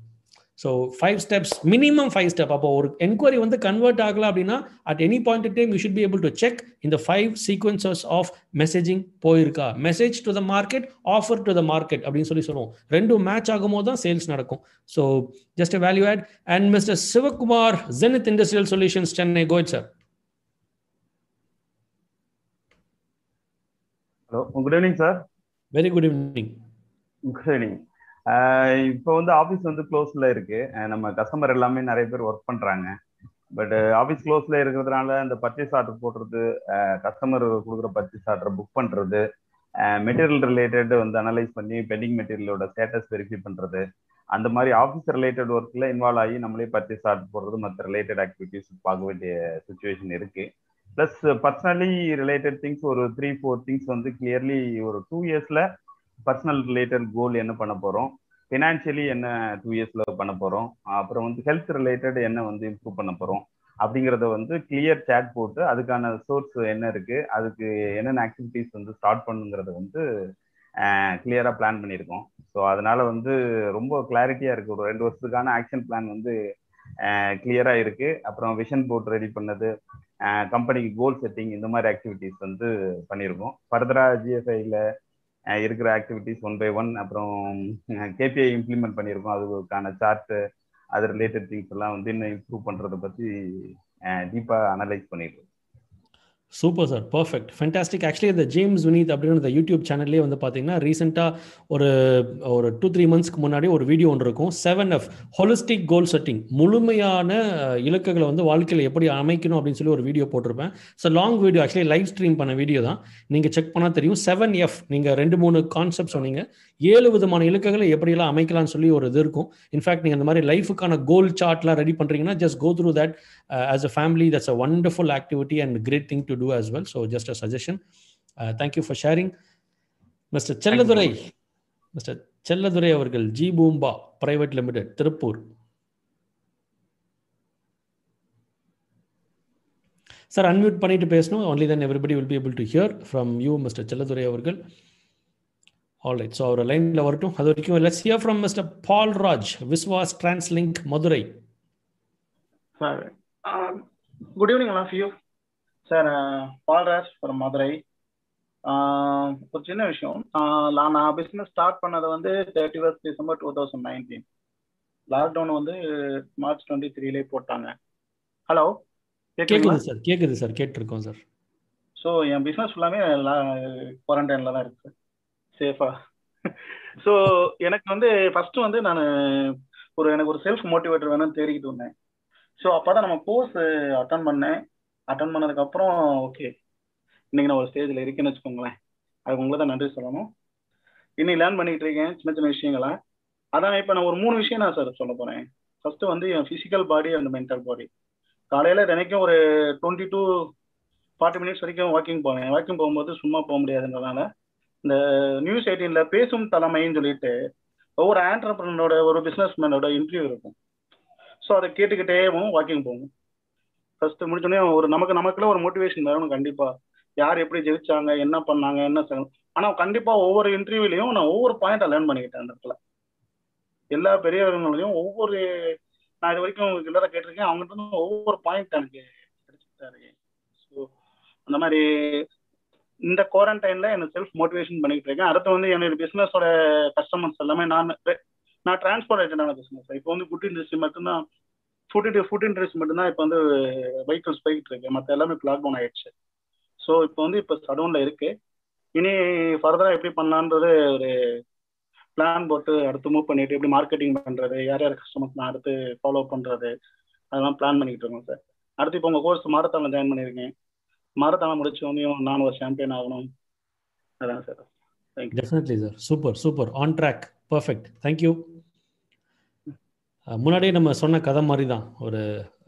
So five steps minimum five step அப்போ ஒரு என்கொயரி வந்து கன்வெர்ட் ஆகல அப்படின்னா at any point time you should be able to check இந்த ஃபைவ் சீக்வன்சஸ் ஆஃப் மெசேஜிங் போயிருக்கா? Message to the market offer to the market அப்படின்னு சொல்லி சொல்லுவோம். ரெண்டும் மேட்ச் ஆகும் போது தான் சேல்ஸ் நடக்கும். So just value add and mister Sivakumar Zenith industrial solutions Chennai go ahead sir hello good evening sir very good evening good evening இப்போ வந்து ஆஃபீஸ் வந்து க்ளோஸ்ல இருக்கு. நம்ம கஸ்டமர் எல்லாமே நிறைய பேர் ஒர்க் பண்றாங்க. பட் ஆஃபீஸ் க்ளோஸ்ல இருக்கிறதுனால அந்த பர்ச்சேஸ் ஆர்டர் போடுறது கஸ்டமர் கொடுக்குற பர்ச்சேஸ் ஆர்டர் புக் பண்றது மெட்டீரியல் ரிலேட்டட் வந்து அனலைஸ் பண்ணி பெண்டிங் மெட்டீரியலோட ஸ்டேட்டஸ் வெரிஃபை பண்றது. அந்த மாதிரி ஆஃபீஸ் ரிலேட்டட் ஒர்க்ல இன்வால்வ் ஆகி நம்மளே பர்ச்சேஸ் ஆர்டர் போடுறது மற்ற ரிலேட்டட் ஆக்டிவிட்டிஸ் பார்க்க வேண்டிய சுச்சுவேஷன் இருக்கு. ப்ளஸ் பர்சனலி ரிலேட்டட் திங்ஸ் ஒரு த்ரீ ஃபோர் திங்ஸ் வந்து கிளியர்லி ஒரு டூ இயர்ஸ்ல பர்சனல் ரிலேட்டட் கோல் என்ன பண்ண போகிறோம் ஃபினான்ஷியலி என்ன டூ இயர்ஸில் பண்ண போகிறோம் அப்புறம் வந்து ஹெல்த் ரிலேட்டட் என்ன வந்து இம்ப்ரூவ் பண்ண போகிறோம் அப்படிங்கிறத வந்து கிளியர் சேட் போட்டு அதுக்கான சோர்ஸ் என்ன இருக்குது அதுக்கு என்னென்ன ஆக்டிவிட்டிஸ் வந்து ஸ்டார்ட் பண்ணுங்கிறத வந்து கிளியராக பிளான் பண்ணியிருக்கோம். ஸோ அதனால வந்து ரொம்ப கிளாரிட்டியாக இருக்குது ஒரு ரெண்டு வருஷத்துக்கான ஆக்ஷன் பிளான் வந்து கிளியராக இருக்குது அப்புறம் விஷன் போர்ட் ரெடி பண்ணது கம்பெனிக்கு கோல் செட்டிங் இந்த மாதிரி ஆக்டிவிட்டிஸ் வந்து பண்ணியிருக்கோம். ஃபர்தராக ஜிஎஸ்ஐயில் இருக்கிற ஆக்டிவிட்டிஸ் ஒன் பை ஒன் அப்புறம் கேபிஐ இம்ப்ளிமெண்ட் பண்ணியிருக்கோம். அதுக்கான சார்ட்டு அது ரிலேட்டட் திங்ஸ் எல்லாம் வந்து இன்னும் இம்ப்ரூவ் பண்ணுறதை பற்றி டீப்பாக அனலைஸ் பண்ணியிருக்கோம் super sir perfect fantastic actually இந்த ஜேம்ஸ் வினீத் இந்த யூடியூப் சேனல்லே வந்து பார்த்தீங்கன்னா ரீசெண்டாக ஒரு ஒரு டூ த்ரீ மந்த்ஸ்க்கு முன்னாடி ஒரு வீடியோ ஒன்று இருக்கும். Seven F holistic goal setting முழுமையான இலக்குகளை வந்து வாழ்க்கையில் எப்படி அமைக்கணும் அப்படின்னு சொல்லி ஒரு வீடியோ போட்டிருப்பேன். So long video actually live stream பண்ண வீடியோ தான். நீங்கள் செக் பண்ணால் தெரியும். செவன் எஃப் நீங்கள் ரெண்டு மூணு கான்செப்ட் சொன்னீங்க. ஏழு விதமான இலக்குகளை எப்படியெல்லாம் அமைக்கலாம்னு சொல்லி ஒரு இது இருக்கும். இன்ஃபேக்ட் நீங்கள் அந்த மாதிரி லைஃபுக்கான கோல் சார்ட்லாம் ரெடி பண்ணுறீங்கன்னா just go through that as a family that's a wonderful activity and great thing to do as well. So just a suggestion. Uh, thank you for sharing. Mr. Chelladurai, Mr. Chelladurai அவர்கள் G Poomba private limited Tiruppur sir unmute பண்ணிட்டு பேசணும் only then everybody will be able to hear from you mister Chelladurai அவர்கள் all right so அவர் லைனில் வரட்டும் அது வரைக்கும் let's hear from mister Paul Raj Viswas translink Madurai sir good evening of you sir Paulraj from Madurai. ஒரு சின்ன விஷயம். நான் நான் பிஸ்னஸ் ஸ்டார்ட் பண்ணது வந்து thirty first December two thousand nineteen lockdown வந்து மார்ச் டுவெண்ட்டி த்ரீலே போட்டாங்க. ஹலோ கேக்குது சார் கேக்குது சார் கேட்டிருக்கோம் சார். ஸோ என் பிஸ்னஸ் ஃபுல்லாமே குவாரண்டைனில் தான் இருக்கு. சேஃபாக ஸோ எனக்கு வந்து ஃபர்ஸ்ட் வந்து நான் ஒரு எனக்கு ஒரு செல்ஃப் மோட்டிவேட்டர் வேணும்னு தேடிக்கிட்டு இருந்தேன். ஸோ அப்போ தான் நம்ம கோர்ஸ் அட்டன் பண்ணேன். அட்டன் பண்ணதுக்கப்புறம் ஓகே இன்னைக்கு நான் ஒரு ஸ்டேஜில் இருக்கேன்னு வச்சுக்கோங்களேன். அதுக்கு உங்களை தான் நன்றி சொல்லணும். இன்னைக்கு லேர்ன் பண்ணிட்டு இருக்கேன் சின்ன சின்ன விஷயங்களா. அதான் இப்போ நான் ஒரு மூணு விஷயம் தான் சார் சொல்ல போகிறேன் ஃபர்ஸ்ட் வந்து என் physical body and mental body காலையில் தினைக்கும் ஒரு டுவெண்ட்டி டூ ஃபார்ட்டி மினிட்ஸ் வரைக்கும் வாக்கிங் போவேன். வாக்கிங் போகும்போது சும்மா போக முடியாதுன்றதுனால இந்த நியூஸ் எயிட்டீனில் பேசும் தலைமைன்னு சொல்லிட்டு ஒவ்வொரு ஆண்டர்பிரனோட ஒரு பிஸ்னஸ் மேனோட இன்டர்வியூ இருக்கும். ஸோ அதை கேட்டுக்கிட்டே வாக்கிங் போகும் ஃபர்ஸ்ட் முடிச்சோடனே ஒரு நமக்கு நமக்குள்ள ஒரு மோட்டிவேஷன் வரணும் கண்டிப்பா. யார் எப்படி ஜெயிச்சாங்க என்ன பண்ணாங்க என்ன ஆனா கண்டிப்பா கண்டிப்பாக ஒவ்வொரு இன்டர்வியூலையும் நான் ஒவ்வொரு பாயிண்டா லேர்ன் பண்ணிக்கிட்டேன் அந்த இடத்துல. எல்லா பெரியவர்களையும் ஒவ்வொரு நான் இது வரைக்கும் கிட்ட கேட்டிருக்கேன். அவங்ககிட்ட ஒவ்வொரு பாயிண்ட் எனக்கு கிடைச்சிட்டாரு ஸோ அந்த மாதிரி இந்த குவாரண்டைன்ல எனக்கு செல்ஃப் மோட்டிவேஷன் பண்ணிட்டு இருக்கேன். அடுத்து வந்து என்னோட பிசினஸோட கஸ்டமர்ஸ் எல்லாமே நான் நான் டிரான்ஸ்போர்ட் ரிலேட்டடான பிசினஸ் இப்போ வந்து குட் இண்டஸ்ட்ரி மட்டும்தான் ஃபுட் ஃபுட் இண்டஸ்ட்ரி மட்டும்தான் இப்போ வந்து வெஹிக்கிள்ஸ் போய்கிட்டு இருக்கு. மற்ற எல்லாமே லாக்டவுன் ஆயிடுச்சு. ஸோ இப்போ வந்து இப்போ சடவுன்ல இருக்கு. இனி ஃபர்தராக எப்படி பண்ணலான்றது ஒரு பிளான் போட்டு அடுத்து மூவ் பண்ணிட்டு எப்படி மார்க்கெட்டிங் பண்றது யார் யார் கஸ்டமர்ஸ் நான் அடுத்து ஃபாலோ பண்றது அதெல்லாம் பிளான் பண்ணிக்கிட்டு இருக்கோம் சார் அடுத்து இப்போ உங்கள் கோர்ஸ் மாரத்தானில் ஜாயின் பண்ணியிருக்கேன். மாரத்தான முடிச்சு வந்து நான் ஒரு சாம்பியன் ஆகணும். அதான் sir thank you definitely sir super super on track perfect thank you முன்னாடியே நம்ம சொன்ன கதை மாதிரி தான் ஒரு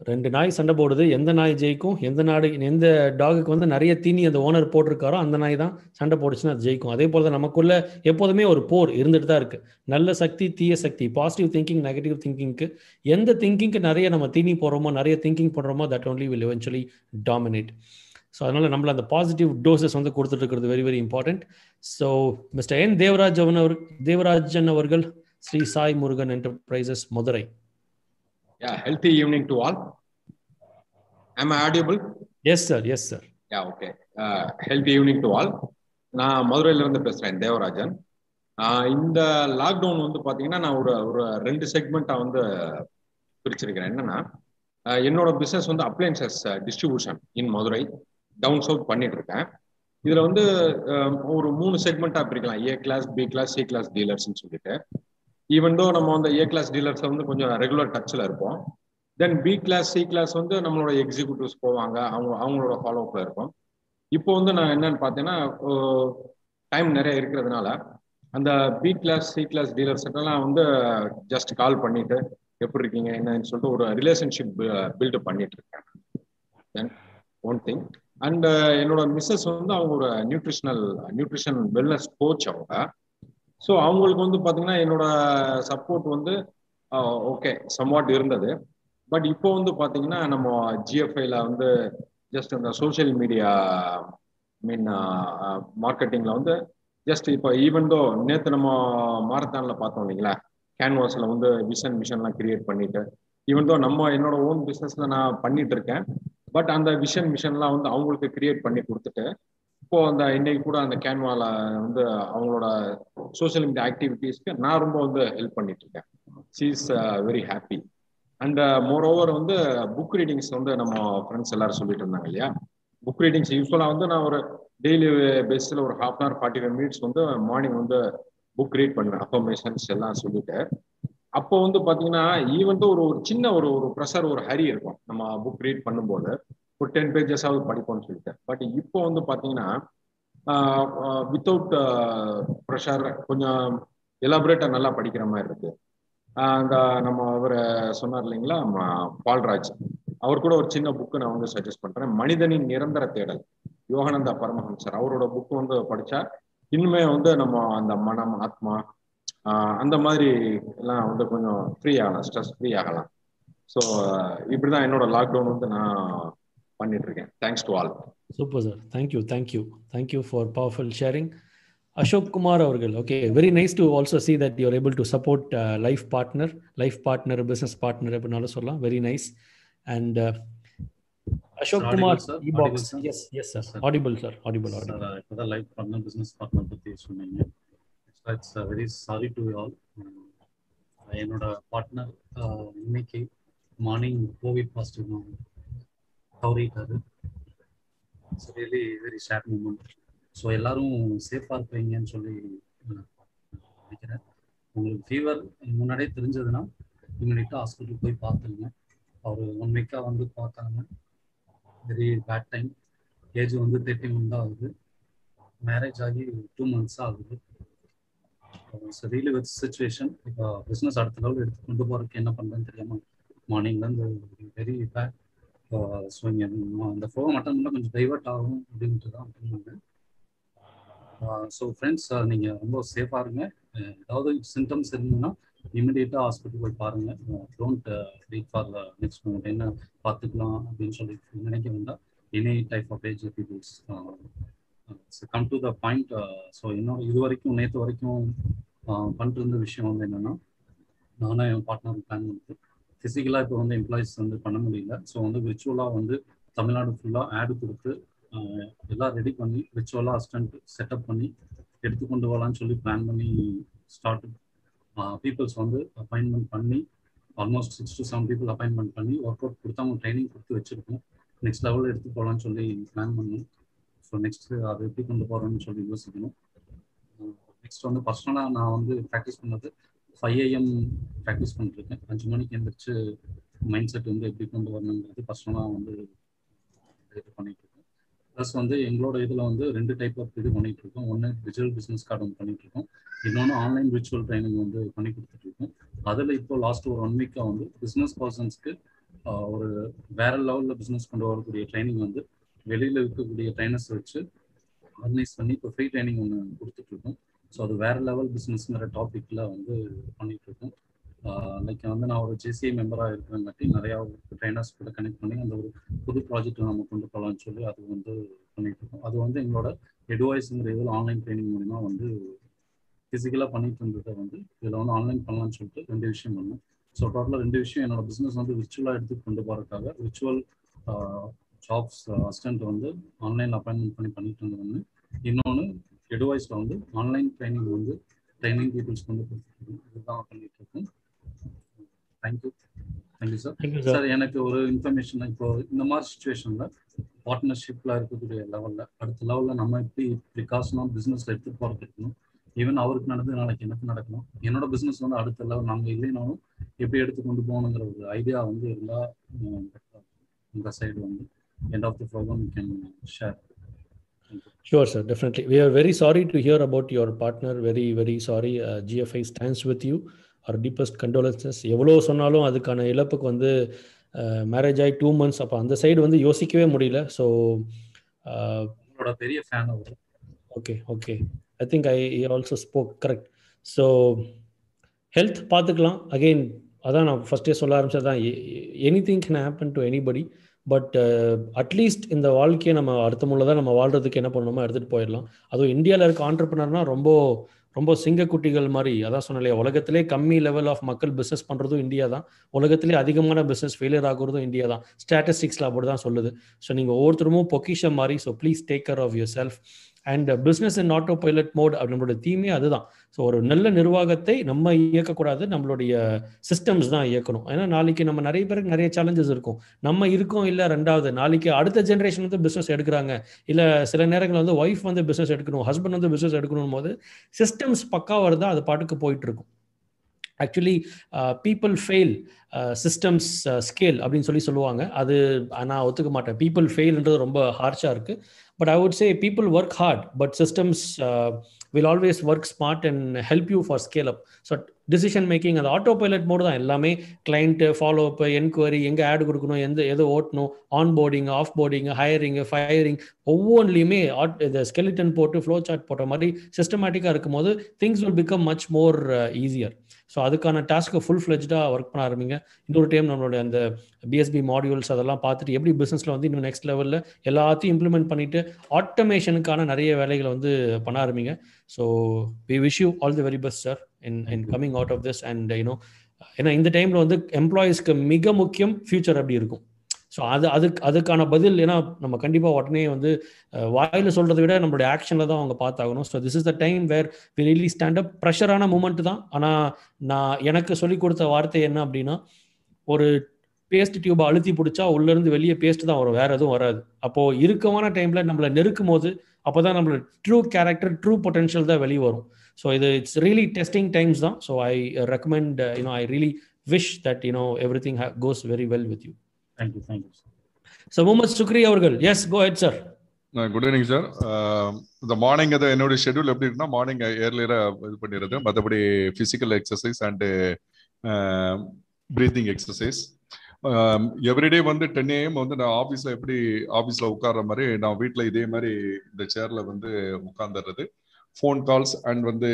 ரெண்டு நாய் சண்டை போடுது. எந்த நாய் ஜெயிக்கும்? எந்த நாடு எந்த டாகுக்கு வந்து நிறைய தீனி அந்த ஓனர் போட்டிருக்காரோ அந்த நாய் தான் சண்டை போட்டுச்சுன்னா அது ஜெயிக்கும். அதே போல தான் நமக்குள்ள எப்போதுமே ஒரு போர் இருந்துட்டு தான் இருக்கு. நல்ல சக்தி தீய சக்தி பாசிட்டிவ் திங்கிங் நெகட்டிவ் திங்கிங்க்கு எந்த திங்கிங்க்கு நிறைய நம்ம தீனி போடுறோமோ நிறைய திங்கிங் பண்ணுறோமோ that only will eventually dominate so அதனால் நம்மள அந்த பாசிட்டிவ் டோசஸ் வந்து கொடுத்துட்டு இருக்கிறது very very important so mister N Devaraj அவன் அவர் தேவராஜன் அவர்கள் Sri Sai Murugan enterprises Madurai Yeah, healthy evening to all. Am I audible? Yes sir yes sir okay. Uh, healthy evening to all. நான் மதுரையில இருந்து பேசுறேன் தேவராஜன் ஆஹ் இந்த லாக்டவுன் வந்து பாத்தீங்கன்னா நான் ஒரு ஒரு ரெண்டு செக்மெண்ட்டா வந்து பிரிச்சிருக்கிறேன் என்னன்னா ஆஹ் என்னோட பிசினஸ் வந்து appliances distribution in Madurai town south பண்ணிட்டு இருக்கேன் இதுல வந்து ஆஹ் ஒரு மூணு செக்மெண்ட்டா பிரிக்கலாம் A class B class C class டீலர்ஸ்னு சொல்லிட்டு ஈவன் தோ நம்ம வந்து ஏ கிளாஸ் டீலர்ஸ்ல வந்து கொஞ்சம் ரெகுலர் டச்சில் இருப்போம். Then B class C class வந்து நம்மளோட எக்ஸிக்யூட்டிவ்ஸ் போவாங்க. அவங்க அவங்களோட ஃபாலோ அப்ல இருக்கும் இப்போ வந்து நான் என்னன்னு பார்த்தீங்கன்னா டைம் நிறைய இருக்கிறதுனால அந்த B class C class dealers எல்லாம் வந்து ஜஸ்ட் கால் பண்ணிட்டு எப்படி இருக்கீங்க? என்னன்னு சொல்லிட்டு ஒரு ரிலேஷன்ஷிப் பில்டு பண்ணிட்டு இருக்கேன். தென் ஒன் திங் அண்ட் என்னோட மிஸ்ஸஸ் வந்து அவங்க ஒரு நியூட்ரிஷனல் நியூட்ரிஷன் வெல்னஸ் கோச் அவங்க. ஸோ அவங்களுக்கு வந்து பார்த்தீங்கன்னா என்னோட சப்போர்ட் வந்து ஓகே சம்வாட் இருந்தது. பட் இப்போ வந்து பார்த்தீங்கன்னா நம்ம ஜிஎஃப்ஐல வந்து ஜஸ்ட் இந்த சோஷியல் மீடியா மீன் மார்க்கெட்டிங்ல வந்து ஜஸ்ட் இப்போ ஈவன் தோ நேற்று நம்ம மாரத்தான்ல பார்த்தோம் இல்லைங்களா? கேன்வாஸ்ல வந்து விஷன் மிஷன்லாம் கிரியேட் பண்ணிட்டு ஈவன் தோ நம்ம என்னோட ஓன் பிஸ்னஸ்ல நான் பண்ணிட்டு இருக்கேன். பட் அந்த விஷன் மிஷன்லாம் வந்து அவங்களுக்கு கிரியேட் பண்ணி கொடுத்துட்டு இப்போ அந்த இன்னைக்கு கூட அந்த கேன்வால வந்து அவங்களோட சோசியல் மீடியா ஆக்டிவிட்டீஸ்க்கு நான் ரொம்ப வந்து ஹெல்ப் பண்ணிட்டு இருக்கேன் she is very happy and moreover வந்து புக் ரீடிங்ஸ் வந்து நம்ம ஃப்ரெண்ட்ஸ் எல்லாரும் சொல்லிட்டு இருந்தாங்க இல்லையா? புக் ரீடிங்ஸ் யூஸ்ஃபுல்லாக வந்து நான் ஒரு டெய்லி பேஸில் ஒரு half an hour forty five minutes வந்து மார்னிங் வந்து புக் ரீட் பண்ணுவேன். அஃபர்மேஷன்ஸ் எல்லாம் சொல்லிட்டு. அப்போ வந்து பார்த்தீங்கன்னா ஈவன் ஒரு ஒரு சின்ன ஒரு ஒரு ப்ரெஷர் ஒரு ஹரி இருக்கும். நம்ம புக் ரீட் பண்ணும்போது. ஒரு டென் பேஜஸாவது படிப்போம்னு சொல்லிட்டேன் பட் இப்போ வந்து பார்த்தீங்கன்னா வித்தவுட் ப்ரெஷர் கொஞ்சம் எலாபரேட்டாக நல்லா படிக்கிற மாதிரி இருக்கு. அந்த நம்ம அவர் சொன்னார் இல்லைங்களா பால்ராஜ். அவர் கூட ஒரு சின்ன புக்கு நான் வந்து சஜஸ்ட் பண்றேன். மனிதனின் நிரந்தர தேடல். யோகானந்தா பரமஹம்சர். அவரோட புக் வந்து படிச்சா இன்னுமே வந்து நம்ம அந்த மனம் ஆத்மா அந்த மாதிரி எல்லாம் வந்து கொஞ்சம் ஃப்ரீ ஆகலாம் ஸ்ட்ரெஸ் ஃப்ரீ ஆகலாம். ஸோ இப்படிதான் என்னோட லாக்டவுன் வந்து நான் பண்ணிட்டு இருக்கேன் thanks to all super sir thank you thank you thank you for powerful sharing Ashok Kumar அவர்கள் okay very nice to also see that you're able to support life partner life partner business partner அப்படின்னாலும் சொல்லலாம். Very nice and Ashok Kumar E box yes yes sir audible sir audible audible sir இப்போதான் life பண்ண business partner பற்றி சொன்னீங்க. It's very sorry to all என்னோட partner இன்னைக்கு morning Covid positive தவறிட்டாரு. It's really very sad moment so எல்லாரும் சேஃபாக இருப்பீங்கன்னு சொல்லி நினைக்கிறேன். உங்களுக்கு ஃபீவர் முன்னாடியே தெரிஞ்சதுன்னா இம்மிடியட்டாக ஹாஸ்பிட்டல் போய் பார்த்துருங்க. அவர் ஒன் வீக்காக வந்து பார்த்தாங்க வெரி பேட் டைம் ஏஜ் வந்து தேர்ட்டி ஒன் தான் ஆகுது. மேரேஜ் ஆகி டூ மந்த்ஸ் ஆகுது. ரீலி வித் சுச்சுவேஷன் இப்போ பிஸ்னஸ் அடுத்த லெவல் எடுத்து கொண்டு போகிறதுக்கு என்ன பண்ணுறதுன்னு தெரியாமல் மார்னிங்லேருந்து வெரி பேட் ஸோ இங்கே அந்த ஃப்ளோ மட்டும் இருந்தால் கொஞ்சம் டைவர்ட் ஆகும் அப்படின்ட்டு தான் பண்ணாங்க ஸோ ஃப்ரெண்ட்ஸ் நீங்கள் ரொம்ப சேஃபாக இருங்க. ஏதாவது சிம்டம்ஸ் இருந்ததுன்னா இமிடியேட்டாக ஹாஸ்பிட்டல் போய் பாருங்கள் don't wait for the next moment என்ன பார்த்துக்கலாம் அப்படின்னு சொல்லி நினைக்க வேண்டாம். Any type of age peoples come to the point so இன்னும் இது வரைக்கும் நேற்று வரைக்கும் பண்ணிட்டு இருந்த விஷயம் வந்து என்னென்னா நானும் என் பார்ட்னர் பிளான் பண்ணிட்டு ஃபிசிக்கலாக இப்போ வந்து எம்ப்ளாயிஸ் வந்து பண்ண முடியல. ஸோ வந்து விர்ச்சுவலாக வந்து தமிழ்நாடு ஃபுல்லாக ஆடு கொடுத்து எல்லாம் ரெடி பண்ணி விர்ச்சுவலாக அசிஸ்டன்ட் செட்டப் பண்ணி எடுத்து கொண்டு வரலான்னு சொல்லி பிளான் பண்ணி ஸ்டார்ட் பீப்புள்ஸ் வந்து அப்பாயின்மெண்ட் பண்ணி almost six to seven people appointment பண்ணி ஒர்க் அவுட் கொடுத்து அவங்க ட்ரைனிங் கொடுத்து வச்சிருக்கோம். நெக்ஸ்ட் லெவலில் எடுத்து போகலான்னு சொல்லி பிளான் பண்ணோம் ஸோ நெக்ஸ்ட் அதை எப்படி கொண்டு போகிறோம்னு சொல்லி யோசிக்கணும். நெக்ஸ்ட் வந்து பர்சனலாக நான் வந்து ப்ராக்டிஸ் பண்ணது ஃபைவ் ஏஎம் ப்ராக்டிஸ் பண்ணிருக்கேன் அஞ்சு மணிக்கு எழுந்திரிச்சு மைண்ட் செட் வந்து எப்படி கொண்டு வரணுங்கிறது பர்சனலாக வந்து இது பண்ணிட்டு இருக்கேன் ப்ளஸ் வந்து எங்களோட இதில் வந்து ரெண்டு டைப் ஆஃப் இது பண்ணிட்டு இருக்கோம் ஒன்று டிஜிட்டல் பிஸ்னஸ் கார்டு ஒன்று பண்ணிட்டு இருக்கோம் இன்னொன்று ஆன்லைன் விர்ச்சுவல் ட்ரைனிங் வந்து பண்ணி கொடுத்துட்டு இருக்கோம் அதில் இப்போ லாஸ்ட் ஒரு ஒன் வீக்காக வந்து பிஸ்னஸ் பர்சன்ஸ்க்கு ஒரு வேற லெவலில் பிஸ்னஸ் கொண்டு வரக்கூடிய ட்ரைனிங் வந்து வெளியில் இருக்கக்கூடிய ட்ரைனர்ஸ் வச்சு ஆர்கனைஸ் பண்ணி இப்போ ஃப்ரீ ட்ரைனிங் ஒன்று கொடுத்துட்ருக்கோம் ஸோ அது வேற லெவல் பிஸ்னஸ்ங்கிற டாப்பிக்கில் வந்து பண்ணிட்டு இருக்கோம். லைக் வந்து நான் ஒரு ஜேசிஐ மெம்பராக இருக்கிறங்காட்டி நிறையா ட்ரைனர்ஸ் கூட கனெக்ட் பண்ணி அந்த ஒரு புது ப்ராஜெக்ட் நம்ம கொண்டு போகலான்னு சொல்லி அது வந்து பண்ணிட்டு இருக்கோம். அது வந்து எங்களோட எட்வைஸுங்கிற இதில் ஆன்லைன் ட்ரைனிங் மூலிமா வந்து ஃபிசிக்கலாக பண்ணிட்டு இருந்ததை வந்து இதில் வந்து ஆன்லைன் பண்ணலாம்னு சொல்லிட்டு ரெண்டு விஷயம் பண்ணோம். ஸோ டோட்டலாக ரெண்டு விஷயம் என்னோட பிஸ்னஸ் வந்து விர்ச்சுவலாக எடுத்து கொண்டு போகிறதுக்காக விர்ச்சுவல் ஜாப்ஸ் அசிஸ்டன்ட் வந்து ஆன்லைனில் அப்பாயின்மெண்ட் பண்ணி பண்ணிட்டு இருந்தது ஒன்று இன்னொன்று எட்வைஸில் வந்து ஆன்லைன் ட்ரைனிங் வந்து ட்ரைனிங் பீப்புள்ஸ்க்கு வந்து கொடுத்துருக்கோம். இதுதான் பண்ணிட்டு இருக்கோம் தேங்க்யூ தேங்க்யூ சார் சார் எனக்கு ஒரு இன்ஃபர்மேஷன் இப்போ இந்த மாதிரி சுச்சுவேஷனில் பார்ட்னர்ஷிப்பில் இருக்கக்கூடிய லெவலில் அடுத்த லெவலில் நம்ம எப்படி ப்ரிகாஷனாக பிஸ்னஸில் எடுத்துகிட்டு போகிறது இருக்கணும். ஈவன் அவருக்கு நடந்தது நாளைக்கு எனக்கு நடக்கணும். என்னோட பிஸ்னஸ் வந்து அடுத்த லெவல் நாங்கள் இல்லைனாலும் எப்படி எடுத்து கொண்டு போகணுங்கிற ஒரு ஐடியா வந்து இருந்தால் இந்த சைடு வந்து of the program you can share. Sure, sir. Definitely. We are very sorry to hear about your partner. Very, very sorry. Uh, GFI stands with you. Our deepest condolences. எவ்வளோ சொன்னாலும் அதுக்கான இழப்புக்கு வந்து marriage ஆகி two months அப்போ அந்த side வந்து யோசிக்கவே முடியல ஸோ உங்களோட பெரிய fan our okay okay I think I also spoke correct so health பார்த்துக்கலாம் அகெயின் அதான் நான் ஃபஸ்ட்டே சொல்ல ஆரம்பிச்சது தான் anything can happen to anybody but at least uh, இந்த வாழ்க்கையை நம்ம அடுத்த நம்ம வாழ்றதுக்கு என்ன பண்ணணுமோ எடுத்துகிட்டு போயிடலாம். அதுவும் இந்தியாவில் இருக்க ஆண்டர்பனர்னா ரொம்ப ரொம்ப சிங்கக்குட்டிகள் மாதிரி அதான் சொன்னலையா உலகத்திலே கம்மி லெவல் ஆஃப் மக்கள் பிஸ்னஸ் பண்ணுறதும் இந்தியா தான். உலகத்திலே அதிகமான பிஸ்னஸ் ஃபெயிலியர் ஆகுறதும் இந்தியா தான். ஸ்டாட்டிஸ்டிக்ஸில் அப்படி தான் சொல்லுது. ஸோ நீங்கள் ஒவ்வொருத்தரும் பொக்கிஷம் மாதிரி so please take care of yourself and business in autopilot mode நம்மளோட தீமே அதுதான். ஸோ ஒரு நல்ல நிர்வாகத்தை நம்ம இயக்கக்கூடாது நம்மளுடைய சிஸ்டம்ஸ் தான் இயக்கணும். ஏன்னா நாளைக்கு நம்ம நிறைய பேருக்கு நிறைய சேலஞ்சஸ் இருக்கும். நம்ம இருக்கோம் இல்லை ரெண்டாவது நாளைக்கு அடுத்த ஜென்ரேஷன் வந்து பிஸ்னஸ் எடுக்கிறாங்க. இல்லை சில நேரங்கள் வந்து ஒய்ஃப் வந்து பிஸ்னஸ் எடுக்கணும் ஹஸ்பண்ட் வந்து பிஸ்னஸ் எடுக்கணும் போது சிஸ்டம்ஸ் பக்காவாக இருந்தால் அது பாட்டுக்கு போயிட்டு இருக்கும் actually people fail systems scale அப்படின்னு சொல்லி சொல்லுவாங்க. அது நான் ஒத்துக்க மாட்டேன். பீப்புள் ஃபெயில்ன்றது ரொம்ப ஹார்ஷாக இருக்குது but I would say people work hard but systems will always work smart and help you for scale up so decision making அந்த ஆட்டோ பைலட் மோடு தான் எல்லாமே. கிளைண்ட்டு ஃபாலோ அப் என்கொயரி எங்கே ஆட் கொடுக்கணும் எந்த எது ஓட்டணும் onboarding offboarding hiring firing ஒவ்வொன்றிலையுமே add இந்த ஸ்கெலிட்டன் போட்டு ஃப்ளோ சார்ட் போட்ட மாதிரி சிஸ்டமேட்டிக்காக இருக்கும்போது things will become much more easier so அதுக்கான டாஸ்க்கை ஃபுல் ஃப்ளெஜ்டாக ஒர்க் பண்ண ஆரம்பிங்க. இன்னொரு டைம் நம்மளோட அந்த பிஎஸ்பி மாடியூல்ஸ் அதெல்லாம் பார்த்துட்டு எப்படி பிஸ்னஸில் வந்து இன்னும் நெக்ஸ்ட் லெவலில் எல்லாத்தையும் இம்ப்ளிமெண்ட் பண்ணிட்டு ஆட்டோமேஷனுக்கான நிறைய வேலைகளை வந்து பண்ண ஆரம்பிங்க. So we wish you all the very best sir in in coming out of this and you know ஏன்னா இந்த டைமில் வந்து எம்ப்ளாயீஸ்க்கு மிக முக்கியம் ஃபியூச்சர் அப்படி இருக்கும். ஸோ அது அதுக்கு அதுக்கான பதில் ஏன்னா நம்ம கண்டிப்பாக உடனே வந்து வாயில் சொல்கிறத விட நம்மளுடைய ஆக்ஷனில் தான் அவங்க பார்த்தாகணும். So this is the time where we really stand up ப்ரெஷரான moment தான். ஆனால் நான் எனக்கு சொல்லிக் கொடுத்த வார்த்தை என்ன அப்படின்னா ஒரு பேஸ்ட் டியூபை அழுத்தி பிடிச்சா உள்ளேருந்து வெளியே பேஸ்ட் தான் வரும். வேற எதுவும் வராது. அப்போது இறுக்கமான டைமில் நம்மளை நெருக்கும் போது அப்போ தான் நம்மளோட ட்ரூ கேரக்டர் ட்ரூ பொட்டென்ஷியல் தான் வெளியே வரும். ஸோ இது இட்ஸ் ரியலி டெஸ்டிங் டைம்ஸ் தான். So I recommend you know I really wish that you know everything goes very well with you thank you thank you so Mohammed Shukri அவர்கள் yes go ahead sir good evening sir இந்த morning அது என்னுடைய schedule எப்படி இருக்குன்னா morning ஏர்லியராக இது பண்ணிடுறது மற்றபடி physical exercise and breathing exercise everyday வந்து டென் ஏஎம் வந்து நான் ஆஃபீஸில் எப்படி ஆஃபீஸில் உட்கார்ற மாதிரி நான் வீட்டில் இதே மாதிரி இந்த சேரில் வந்து உட்காந்துடுறது ஃபோன் கால்ஸ் அண்ட் வந்து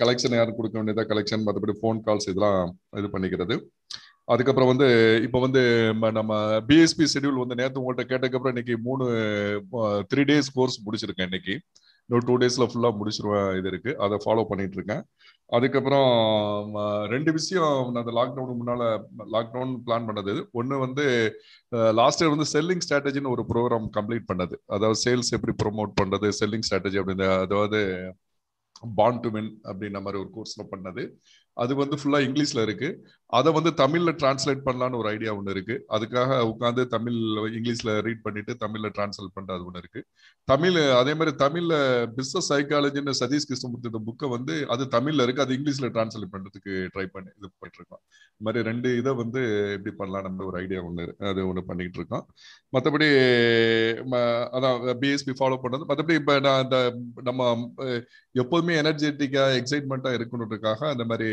கலெக்ஷன் யாரும் கொடுக்க வேண்டியதா கலெக்ஷன் மற்றபடி ஃபோன் கால்ஸ் இதெல்லாம் இது பண்ணிக்கிறது. அதுக்கப்புறம் வந்து இப்போ வந்து நம்ம பிஎஸ்பி ஷெடியூல் வந்து நேற்று உங்கள்கிட்ட கேட்டதுக்கப்புறம் இன்னைக்கு மூணு த்ரீ டேஸ் கோர்ஸ் முடிச்சிருக்கேன் இன்னைக்கு. இன்னும் டூ டேஸில் ஃபுல்லாக முடிச்சிருவேன் இது இருக்கு. அதை ஃபாலோ பண்ணிட்டு இருக்கேன். அதுக்கப்புறம் ரெண்டு விஷயம் நான் அந்த லாக்டவுனுக்கு முன்னால் லாக்டவுன் பிளான் பண்ணது. ஒன்று வந்து லாஸ்ட் இயர் வந்து செல்லிங் ஸ்ட்ராட்டஜின்னு ஒரு ப்ரோக்ராம் கம்ப்ளீட் பண்ணது. அதாவது சேல்ஸ் எப்படி ப்ரொமோட் பண்ணுறது செல்லிங் ஸ்ட்ராட்டஜி அப்படின்னு அதாவது பாண்ட் டு வின் அப்படின்ற மாதிரி ஒரு கோர்ஸில் பண்ணது. அது வந்து ஃபுல்லா இங்கிலீஷ்ல இருக்கு. அதை வந்து தமிழ்ல டிரான்ஸ்லேட் பண்ணலான்னு ஒரு ஐடியா ஒன்று இருக்கு. அதுக்காக உட்காந்து தமிழ் இங்கிலீஷ்ல ரீட் பண்ணிட்டு தமிழ்ல டிரான்ஸ்லேட் பண்றது ஒன்று இருக்கு. தமிழ் அதே மாதிரி தமிழ்ல பிசினஸ் சைக்காலஜின்னு சதீஷ் கிருஷ்ணமூர்த்தி இந்த புக்கை வந்து அது தமிழ்ல இருக்கு. அது இங்கிலீஷ்ல டிரான்ஸ்லேட் பண்றதுக்கு ட்ரை பண்ணி இது பண்ணிட்டு இருக்கோம் இது மாதிரி ரெண்டு இதை வந்து எப்படி பண்ணலாம் நம்ம ஒரு ஐடியா ஒன்று அது ஒன்று பண்ணிட்டு இருக்கோம் மற்றபடி அதான் பிஎஸ்பி ஃபாலோ பண்ணது மற்றபடி இப்போ நான் இந்த நம்ம எப்போதுமே எனர்ஜெட்டிக்காக எக்ஸைட்மெண்ட்டாக இருக்கணுன்றதுக்காக அந்த மாதிரி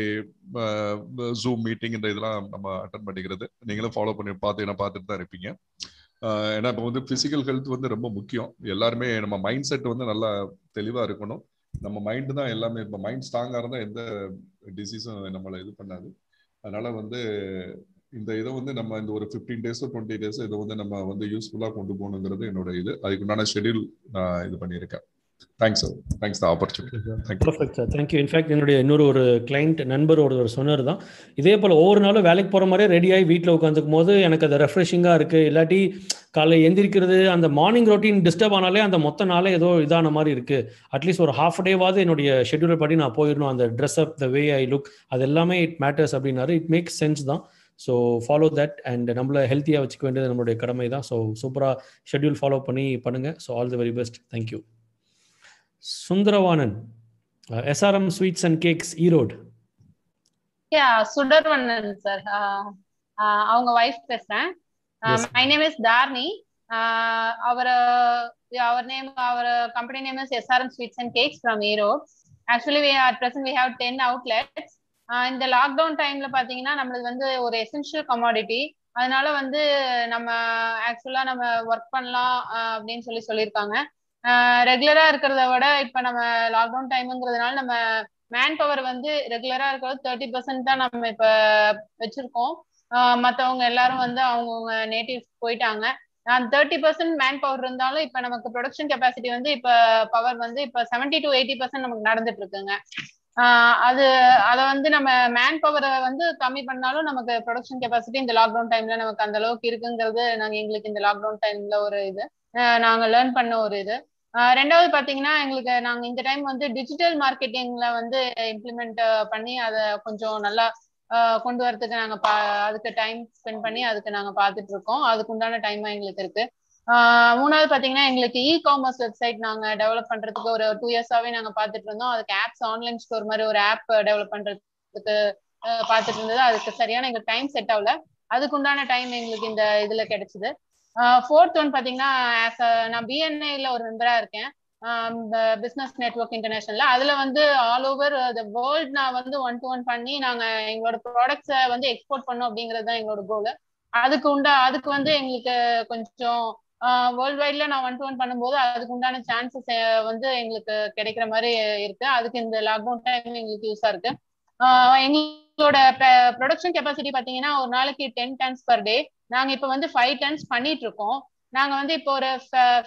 ஜூம் மீட்டிங் இந்த இதெல்லாம் நம்ம அட்டன் பண்ணிக்கிறது. நீங்களும் ஃபாலோ பண்ணி பார்த்தீங்கன்னா பார்த்துட்டு தான் இருப்பீங்க. ஏன்னா இப்போ வந்து ஃபிசிக்கல் ஹெல்த் வந்து ரொம்ப முக்கியம். எல்லாருமே நம்ம மைண்ட் செட் வந்து நல்லா தெளிவாக இருக்கணும். நம்ம மைண்டு தான் எல்லாமே இப்போ மைண்ட் ஸ்ட்ராங்காக இருந்தால் எந்த டிசீஸும் நம்மளை இது பண்ணாது. அதனால வந்து இந்த இதை வந்து நம்ம இந்த ஒரு ஃபிஃப்டீன் டேஸோ டுவெண்ட்டி டேஸோ இதை வந்து நம்ம வந்து யூஸ்ஃபுல்லாக கொண்டு போகணுங்கிறது என்னோட இது. அதுக்குண்டான ஷெடியூல் நான் இது பண்ணியிருக்கேன். Thanks sir thanks the opportunity perfect sir thank you in fact என்னுடைய இன்னொரு ஒரு கிளைண்ட் நண்பர் ஒருவர் சொன்னார் தான் இதே போல் ஒவ்வொரு நாளும் வேலைக்கு போகிற மாதிரியே ரெடியாகி வீட்டில் உட்காந்துக்கும் போது எனக்கு அது ரெஃப்ரெஷிங்காக இருக்குது இல்லாட்டி காலை எந்திரிக்கிறது அந்த மார்னிங் ரொட்டீன் டிஸ்டர்ப் ஆனாலே அந்த மொத்த நாளே ஏதோ இதான மாதிரி இருக்குது அட்லீஸ்ட் ஒரு ஹாஃப் டேவாவது என்னுடைய ஷெட்யூலை படி நான் போயிடணும். அந்த dress up the way I look அது எல்லாமே இட் மேட்டர்ஸ் அப்படின்னாரு. இட் மேக்ஸ் சென்ஸ் தான். ஸோ ஃபாலோ தட் அண்ட் நம்மளை ஹெல்த்தியாக வச்சுக்க வேண்டியது நம்மளுடைய கடமை தான் ஸோ சூப்பராக ஷெட்யூல் ஃபாலோ பண்ணி பண்ணுங்கள் so all the very best thank you Sundaravanan SRM sweets and cakes Erode. Yeah Sudarvannan sir அவங்க வைஃப் பேசுறேன். My name is Tharni our our name our company name is SRM sweets and cakes from Erode. Actually we at present we have ten outlets இந்த lockdown டைம்ல பாத்தீங்கன்னா நம்மளுக்கு வந்து ஒரு essential commodity அதனால வந்து நம்ம ஆக்சுவலா நம்ம ஒர்க் பண்ணலாம் அப்படின்னு சொல்லி சொல்லியிருக்காங்க. ரெகுலரா இருக்கிறத விட இப்ப நம்ம லாக்டவுன் டைம்ங்கிறதுனால நம்ம மேன் பவர் வந்து ரெகுலரா இருக்கிறது தேர்ட்டி பர்சன்ட் தான் நம்ம இப்ப வச்சிருக்கோம். மத்தவங்க எல்லாரும் வந்து அவங்கவுங்க நேட்டிவ் போயிட்டாங்க. தேர்ட்டி பர்சன்ட் மேன் பவர் இருந்தாலும் இப்ப நமக்கு ப்ரொடக்ஷன் கெப்பாசிட்டி வந்து இப்ப பவர் வந்து இப்ப செவன்டி டு எயிட்டி பர்சன்ட் நமக்கு நடந்துட்டு இருக்குங்க. அது அதை வந்து நம்ம மேன் பவரை வந்து கம்மி பண்ணாலும் நமக்கு ப்ரொடக்ஷன் கெப்பாசிட்டி இந்த லாக்டவுன் டைம்ல நமக்கு அந்த அளவுக்கு இருக்குங்கிறது நாங்க எங்களுக்கு இந்த லாக்டவுன் டைம்ல ஒரு இது நாங்க லேர்ன் பண்ண ஒரு இது. ரெண்டாவது பாத்தீங்கன்னா எங்களுக்கு நாங்க இந்த டைம் வந்து டிஜிட்டல் மார்க்கெட்டிங்ல வந்து இம்ப்ளிமெண்ட் பண்ணி அதை கொஞ்சம் நல்லா கொண்டு வரதுக்கு நாங்க அதுக்கு டைம் ஸ்பெண்ட் பண்ணி அதுக்கு நாங்க பாத்துட்டு இருக்கோம் அதுக்கு உண்டான டைம் எங்களுக்கு இருக்கு. மூணாவது பாத்தீங்கன்னா எங்களுக்கு இ காமர்ஸ் வெப்சைட் நாங்க டெவலப் பண்றதுக்கு ஒரு டூ இயர்ஸாவே நாங்க பாத்துட்டு இருந்தோம் அதுக்கு ஆப்ஸ் ஆன்லைன் ஸ்டோர் மாதிரி ஒரு ஆப் டெவலப் பண்றதுக்கு பாத்துட்டு இருந்தது அதுக்கு சரியான எங்களுக்கு டைம் செட் ஆகல. அதுக்கு உண்டான டைம் எங்களுக்கு இந்த இதுல கிடைச்சது. ஃபோர்த் ஒன் பாத்தீங்கன்னா நான் பிஎன்ஐல ஒரு மெம்பரா இருக்கேன். பிசினஸ் நெட்ஒர்க் இன்டர்நேஷனல்ல அதுல வந்து ஆல் ஓவர் த வேர்ல்ட் நான் வந்து ஒன் டு ஒன் பண்ணி நாங்க எங்களோட ப்ராடக்ட்ஸை வந்து எக்ஸ்போர்ட் பண்ணோம் அப்படிங்கிறது தான் எங்களோட கோல் அதுக்கு உண்டா அதுக்கு வந்து எங்களுக்கு கொஞ்சம் வேர்ல்ட் வைட்ல நான் ஒன் டு ஒன் பண்ணும்போது அதுக்கு உண்டான சான்சஸ் வந்து எங்களுக்கு கிடைக்கிற மாதிரி இருக்கு. அதுக்கு இந்த லாக்டவுன் டைம் எங்களுக்கு யூஸா இருக்கு. எங்களோட ப்ரொடக்ஷன் கெப்பாசிட்டி பாத்தீங்கன்னா ஒரு நாளைக்கு டென் டன்ஸ் பர் டே நாங்க இப்ப வந்து ஃபைவ் டன்ஸ் பண்ணிட்டு இருக்கோம் நாங்க வந்து இப்போ ஒரு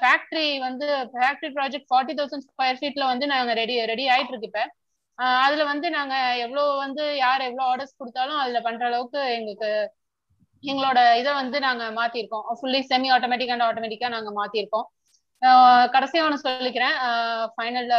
ஃபேக்டரி வந்து factory project forty thousand square ஃபீட்ல வந்து நாங்க ரெடி ரெடி ஆயிட்டு இருக்கு இப்ப அதுல வந்து நாங்க எவ்வளவு வந்து யார் எவ்வளவு ஆர்டர்ஸ் கொடுத்தாலும் அதுல பண்ற அளவுக்கு எங்களுக்கு எங்களோட இதை வந்து நாங்க மாத்திருக்கோம். ஃபுல்லி செமி ஆட்டோமேட்டிக் அண்ட் ஆட்டோமேட்டிக்கா நாங்க மாத்திருக்கோம். கடைசியா ஒன்று சொல்லிக்கிறேன். ஃபைனல்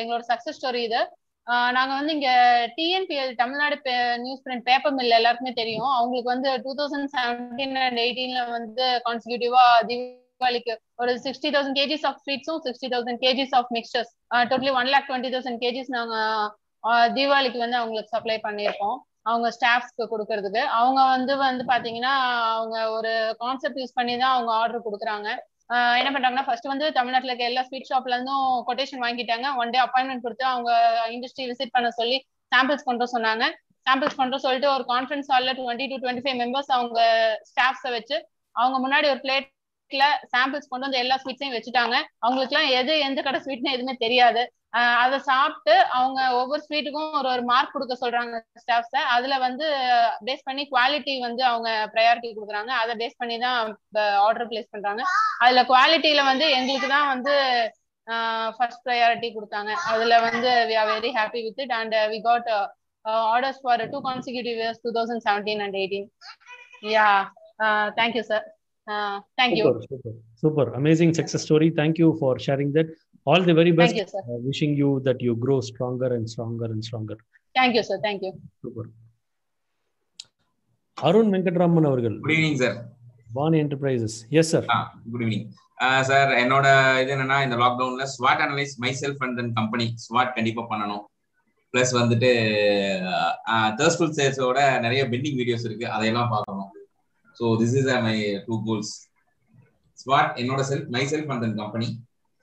எங்களோட சக்சஸ் ஸ்டோரி இது. நாங்க வந்து இங்க TNPL Tamil Nadu newsprint paper mill எல்லாருக்குமே தெரியும். அவங்களுக்கு வந்து டூ தௌசண்ட் செவன்டீன் அண்ட் எயிட்டீன்ல வந்து கான்ஸ்டியூட்டிவா தீபாவளிக்கு ஒரு sixty thousand KGs of ஸ்வீட்ஸும் sixty thousand KGs of mixtures totally one lakh twenty thousand KGs நாங்க தீபாவளிக்கு வந்து அவங்களுக்கு சப்ளை பண்ணியிருக்கோம். அவங்க ஸ்டாஃப்ஸ்க்கு கொடுக்கறதுக்கு. அவங்க வந்து வந்து பாத்தீங்கன்னா அவங்க ஒரு கான்செப்ட் யூஸ் பண்ணி தான் அவங்க ஆர்டர் கொடுக்குறாங்க. என்ன பண்றாங்கன்னா ஃபர்ஸ்ட் வந்து தமிழ்நாட்டில் இருக்க எல்லா ஸ்வீட் ஷாப்ல இருந்தும் கொட்டேஷன் வாங்கிட்டாங்க. ஒன் டே அப்பாயின்மெண்ட் கொடுத்து அவங்க இண்டஸ்ட்ரி விசிட் பண்ண சொல்லி சாம்பிள்ஸ் கொண்டு சொன்னாங்க. சாம்பிள்ஸ் கொண்டு சொல்லிட்டு ஒரு கான்ஃபரன்ஸ் ஹாலில் twenty to twenty five members அவங்க ஸ்டாஃப்ஸை வச்சு அவங்க முன்னாடி ஒரு பிளேட்ல சாம்பிள்ஸ் கொண்டு வந்து எல்லா ஸ்வீட்ஸையும் வச்சுட்டாங்க. அவங்களுக்குலாம் எது எந்த கடை ஸ்வீட்னு எதுவுமே தெரியாது. அதை சாப்பிட்டு அவங்க ஒவ்வொரு ஸ்வீட்டுக்கும் ஒரு ஒரு மார்க் கொடுக்க சொல்றாங்க ஸ்டாஃப்ஸ அதுல வந்து பேஸ் பண்ணி குவாலிட்டி வந்து அவங்க ப்ரையாரிட்டி கொடுக்குறாங்க. அதை பேஸ் பண்ணி தான் ஆர்டர் பிளேஸ் பண்றாங்க. அதுல குவாலிட்டியில வந்து எங்களுக்கு தான் வந்து ஃபர்ஸ்ட் ப்ரையாரிட்டி கொடுத்தாங்க. அதுல வந்து we are very happy with it and we got orders for two consecutive years two thousand seventeen and eighteen yeah thank you sir thank you super amazing success story thank you for sharing that all the very best. Thank you, sir. uh, wishing you that you grow stronger and stronger and stronger. Thank you super. Arun Venkatraman அவர்கள். Good evening sir Vani enterprises yes sir good evening sir என்னோட இது என்னன்னா இந்த லாக்டவுன்ல ஸ்வாட் analyse my self and then company ஸ்வாட் கண்டிப்பா பண்ணணும். Plus வந்துட்டு தேர்ஸ்ஃபுல் சேல்ஸோட நிறைய பெண்டிங் வீடியோஸ் இருக்கு. அதையெல்லாம் பார்க்கணும். So this is my two goals ஸ்வாட் என்னோட self myself and then company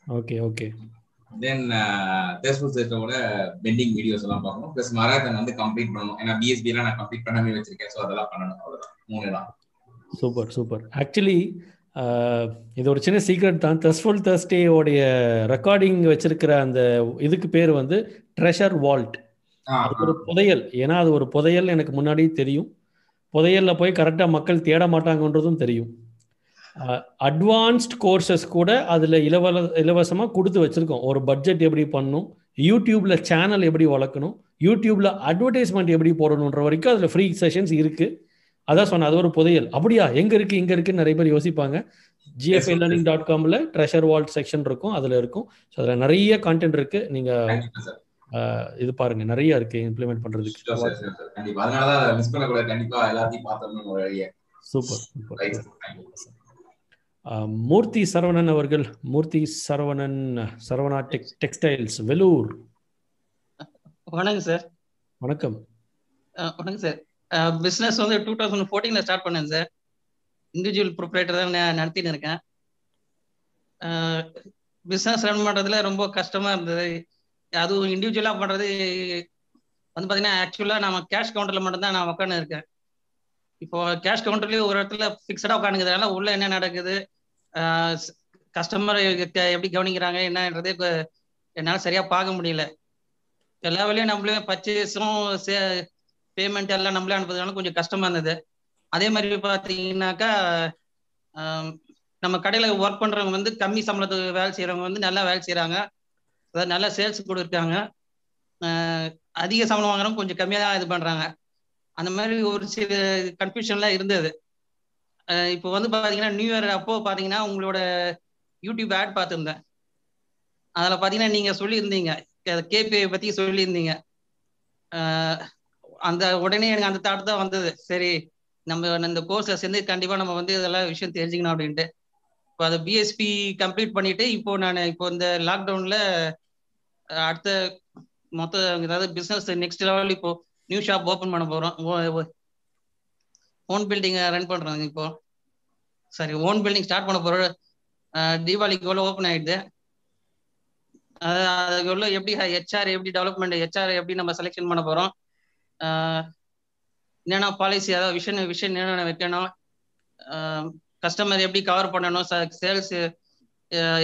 okay okay then தேர்ஸ்ஃபுல் சேல்ஸோட பெண்டிங் வீடியோஸ் எல்லாம் பார்க்கணும். பிளஸ் மராத்தன் வந்து கம்ப்ளீட் பண்ணணும். ஏன்னா பிஎஸ்பி எல்லாம் நான் கம்ப்ளீட் பண்ணாமே வச்சிருக்கேன். ஸோ அதெல்லாம் பண்ணணும். அவ்வளோதான் மூணு தான். சூப்பர் சூப்பர் ஆக்சுவலி இது ஒரு சின்ன சீக்ரெட் தான். தஸ்ஃபுல் தர்ஸ்டேயோடைய ரெக்கார்டிங் வச்சிருக்கிற அந்த இதுக்கு பேர் வந்து ட்ரெஷர் வால்ட் அது ஒரு புதையல். ஏன்னா அது ஒரு புதையல் எனக்கு முன்னாடி தெரியும். புதையல்ல போய் கரெக்டாக மக்கள் தேட மாட்டாங்கன்றதும் தெரியும். அட்வான்ஸ்ட் கோர்சஸ் கூட அதில் இலவ இலவசமாக கொடுத்து வச்சுருக்கோம். ஒரு பட்ஜெட் எப்படி பண்ணணும் யூடியூப்ல சேனல் எப்படி வளர்க்கணும் யூடியூப்ல அட்வர்டைஸ்மெண்ட் எப்படி போடணுன்ற வரைக்கும் அதில் ஃப்ரீ செஷன்ஸ் இருக்குது அதான் சொன்னேன் அது ஒரு புதையல். அப்படியா? எங்க இருக்கு இங்க இருக்குன்னு நிறைய பேர் யோசிப்பாங்க. ஜிஎஃப்ஐ லேர்னிங் டாட் காம்ல ட்ரெஷர் வால்ட் செக்ஷன் இருக்கும் அதுல இருக்கும். ஸோ அதுல நிறைய கான்டென்ட் இருக்கு. நீங்க இது பாருங்க நிறைய இருக்கு இம்ப்ளிமெண்ட் பண்றதுக்கு. கண்டிப்பா. அதனாலதான் மிஸ் பண்ணக்கூடாது. கண்டிப்பா எல்லாத்தையும் பார்த்தோம்னு ஒரு வழியை சூப்பர் சூப்பர் மூர்த்தி சரவணன் அவர்கள் மூர்த்தி சரவணன் சரவணா டெக் டெக்ஸ்டைல்ஸ் வெலூர். வணக்கம் சார். வணக்கம். வணக்கம் சார். பிஸ்னஸ் வந்து டூ தௌசண்ட் ஃபோர்டீனில் ஸ்டார்ட் பண்ணேன் சார். இண்டிவிஜுவல் ப்ரொப்ரேட்டர் தான் நான் நடத்தின்னு இருக்கேன். பிஸ்னஸ் ரன் பண்ணுறதுல ரொம்ப கஷ்டமாக இருந்தது. அதுவும் இண்டிவிஜுவலாக பண்ணுறது வந்து பார்த்தீங்கன்னா ஆக்சுவலாக நம்ம கேஷ் கவுண்டரில் மட்டும்தான் நான் உட்காந்து இருக்கேன் இப்போ கேஷ் கவுண்டர்லேயே ஒரு இடத்துல ஃபிக்ஸடாக உட்காந்துக்கிறதுனால உள்ள என்ன நடக்குது? கஸ்டமர் எப்படி கவனிக்கிறாங்க? என்னன்றதே என்னால் சரியாக பார்க்க முடியல. எல்லா வேலையும் நம்மளே பர்ச்சேஸும் பேமெண்ட் எல்லாம் நம்மளே அனுப்புறதுனால கொஞ்சம் கஷ்டமா இருந்தது. அதே மாதிரி பார்த்தீங்கன்னாக்கா நம்ம கடையில் ஒர்க் பண்ணுறவங்க வந்து கம்மி சம்பளத்துக்கு வேலை செய்கிறவங்க வந்து நல்லா வேலை செய்கிறாங்க அதாவது நல்லா சேல்ஸ் கொடுக்காங்க அதிக சம்பளம் வாங்குறவங்க கொஞ்சம் கம்மியாக தான் இது பண்ணுறாங்க அந்த மாதிரி ஒரு சில கன்ஃபியூஷன்லாம் இருந்தது. இப்போ வந்து பார்த்தீங்கன்னா நியூ இயர் அப்போ பார்த்தீங்கன்னா உங்களோட யூடியூப் ஆட் பார்த்துருந்தேன். அதில் பார்த்தீங்கன்னா நீங்கள் சொல்லியிருந்தீங்க. கேபிஐ பற்றி சொல்லியிருந்தீங்க. அந்த உடனே எனக்கு அந்த தாட் தான் வந்தது. சரி நம்ம இந்த கோர்ஸை சேர்ந்து கண்டிப்பாக நம்ம வந்து இதெல்லாம் விஷயம் தெரிஞ்சுக்கணும் அப்படின்ட்டு. இப்போ அதை பிஎஸ்பி கம்ப்ளீட் பண்ணிட்டு இப்போ நான் இப்போ இந்த லாக்டவுனில் அடுத்த மொத்த ஏதாவது பிஸ்னஸ் நெக்ஸ்ட் லெவல் இப்போ நியூ ஷாப் ஓப்பன் பண்ண போகிறோம் ஓன் பில்டிங் ரன் பண்ணுறாங்க இப்போ. சரி ஓன் பில்டிங் ஸ்டார்ட் பண்ண போகிறோம் தீபாவளிக்கு ஓப்பன் ஆகிடுது அது அதுக்கு எவ்வளோ எப்படி ஹெச்ஆர் எப்படி டெவலப்மெண்ட் ஹெச்ஆர் எப்படி நம்ம செலெக்ஷன் பண்ண போகிறோம் என்னென்ன பாலிசி அதாவது விஷன் விஷன் என்னென்ன வைக்கணும்? கஸ்டமர் எப்படி கவர் பண்ணணும்? சேல்ஸ்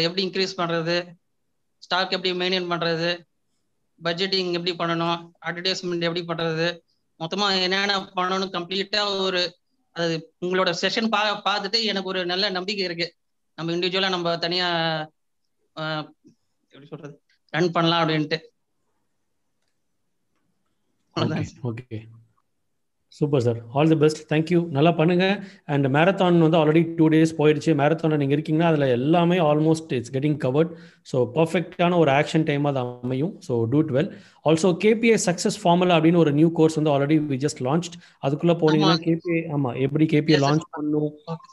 எப்படி இன்க்ரீஸ் பண்ணுறது ஸ்டாக் எப்படி மெயின்டைன் பண்ணுறது பட்ஜெட்டிங் எப்படி பண்ணணும்? அட்வர்டைஸ்மெண்ட் எப்படி பண்றது? மொத்தமா என்னென்ன பண்ணணும்? கம்ப்ளீட்டா ஒரு அது உங்களோட செஷன் பா பார்த்துட்டு எனக்கு ஒரு நல்ல நம்பிக்கை இருக்கு. நம்ம இண்டிவிஜுவலா நம்ம தனியா எப்படி சொல்றது? ரன் பண்ணலாம் அப்படின்ட்டு. Okay super sir all the best thank you நல்லா பண்ணுங்க. அண்ட் மேரத்தான் வந்து ஆல்ரெடி டூ டேஸ் போயிடுச்சு. மேரத்தானில் நீங்கள் இருக்கீங்கன்னா அதில் எல்லாமே almost it's getting covered so பர்ஃபெக்டான ஒரு ஆக்ஷன் டைமாக அது அமையும். So do it well also KPA success formula அப்படின்னு ஒரு நியூ கோர்ஸ் வந்து ஆல்ரெடி வி ஜஸ்ட் லான்ச் அதுக்குள்ளே போனீங்கன்னா கேபிஏ ஆமாம் எப்படி கேபிஏ லான்ச் பண்ணணும்?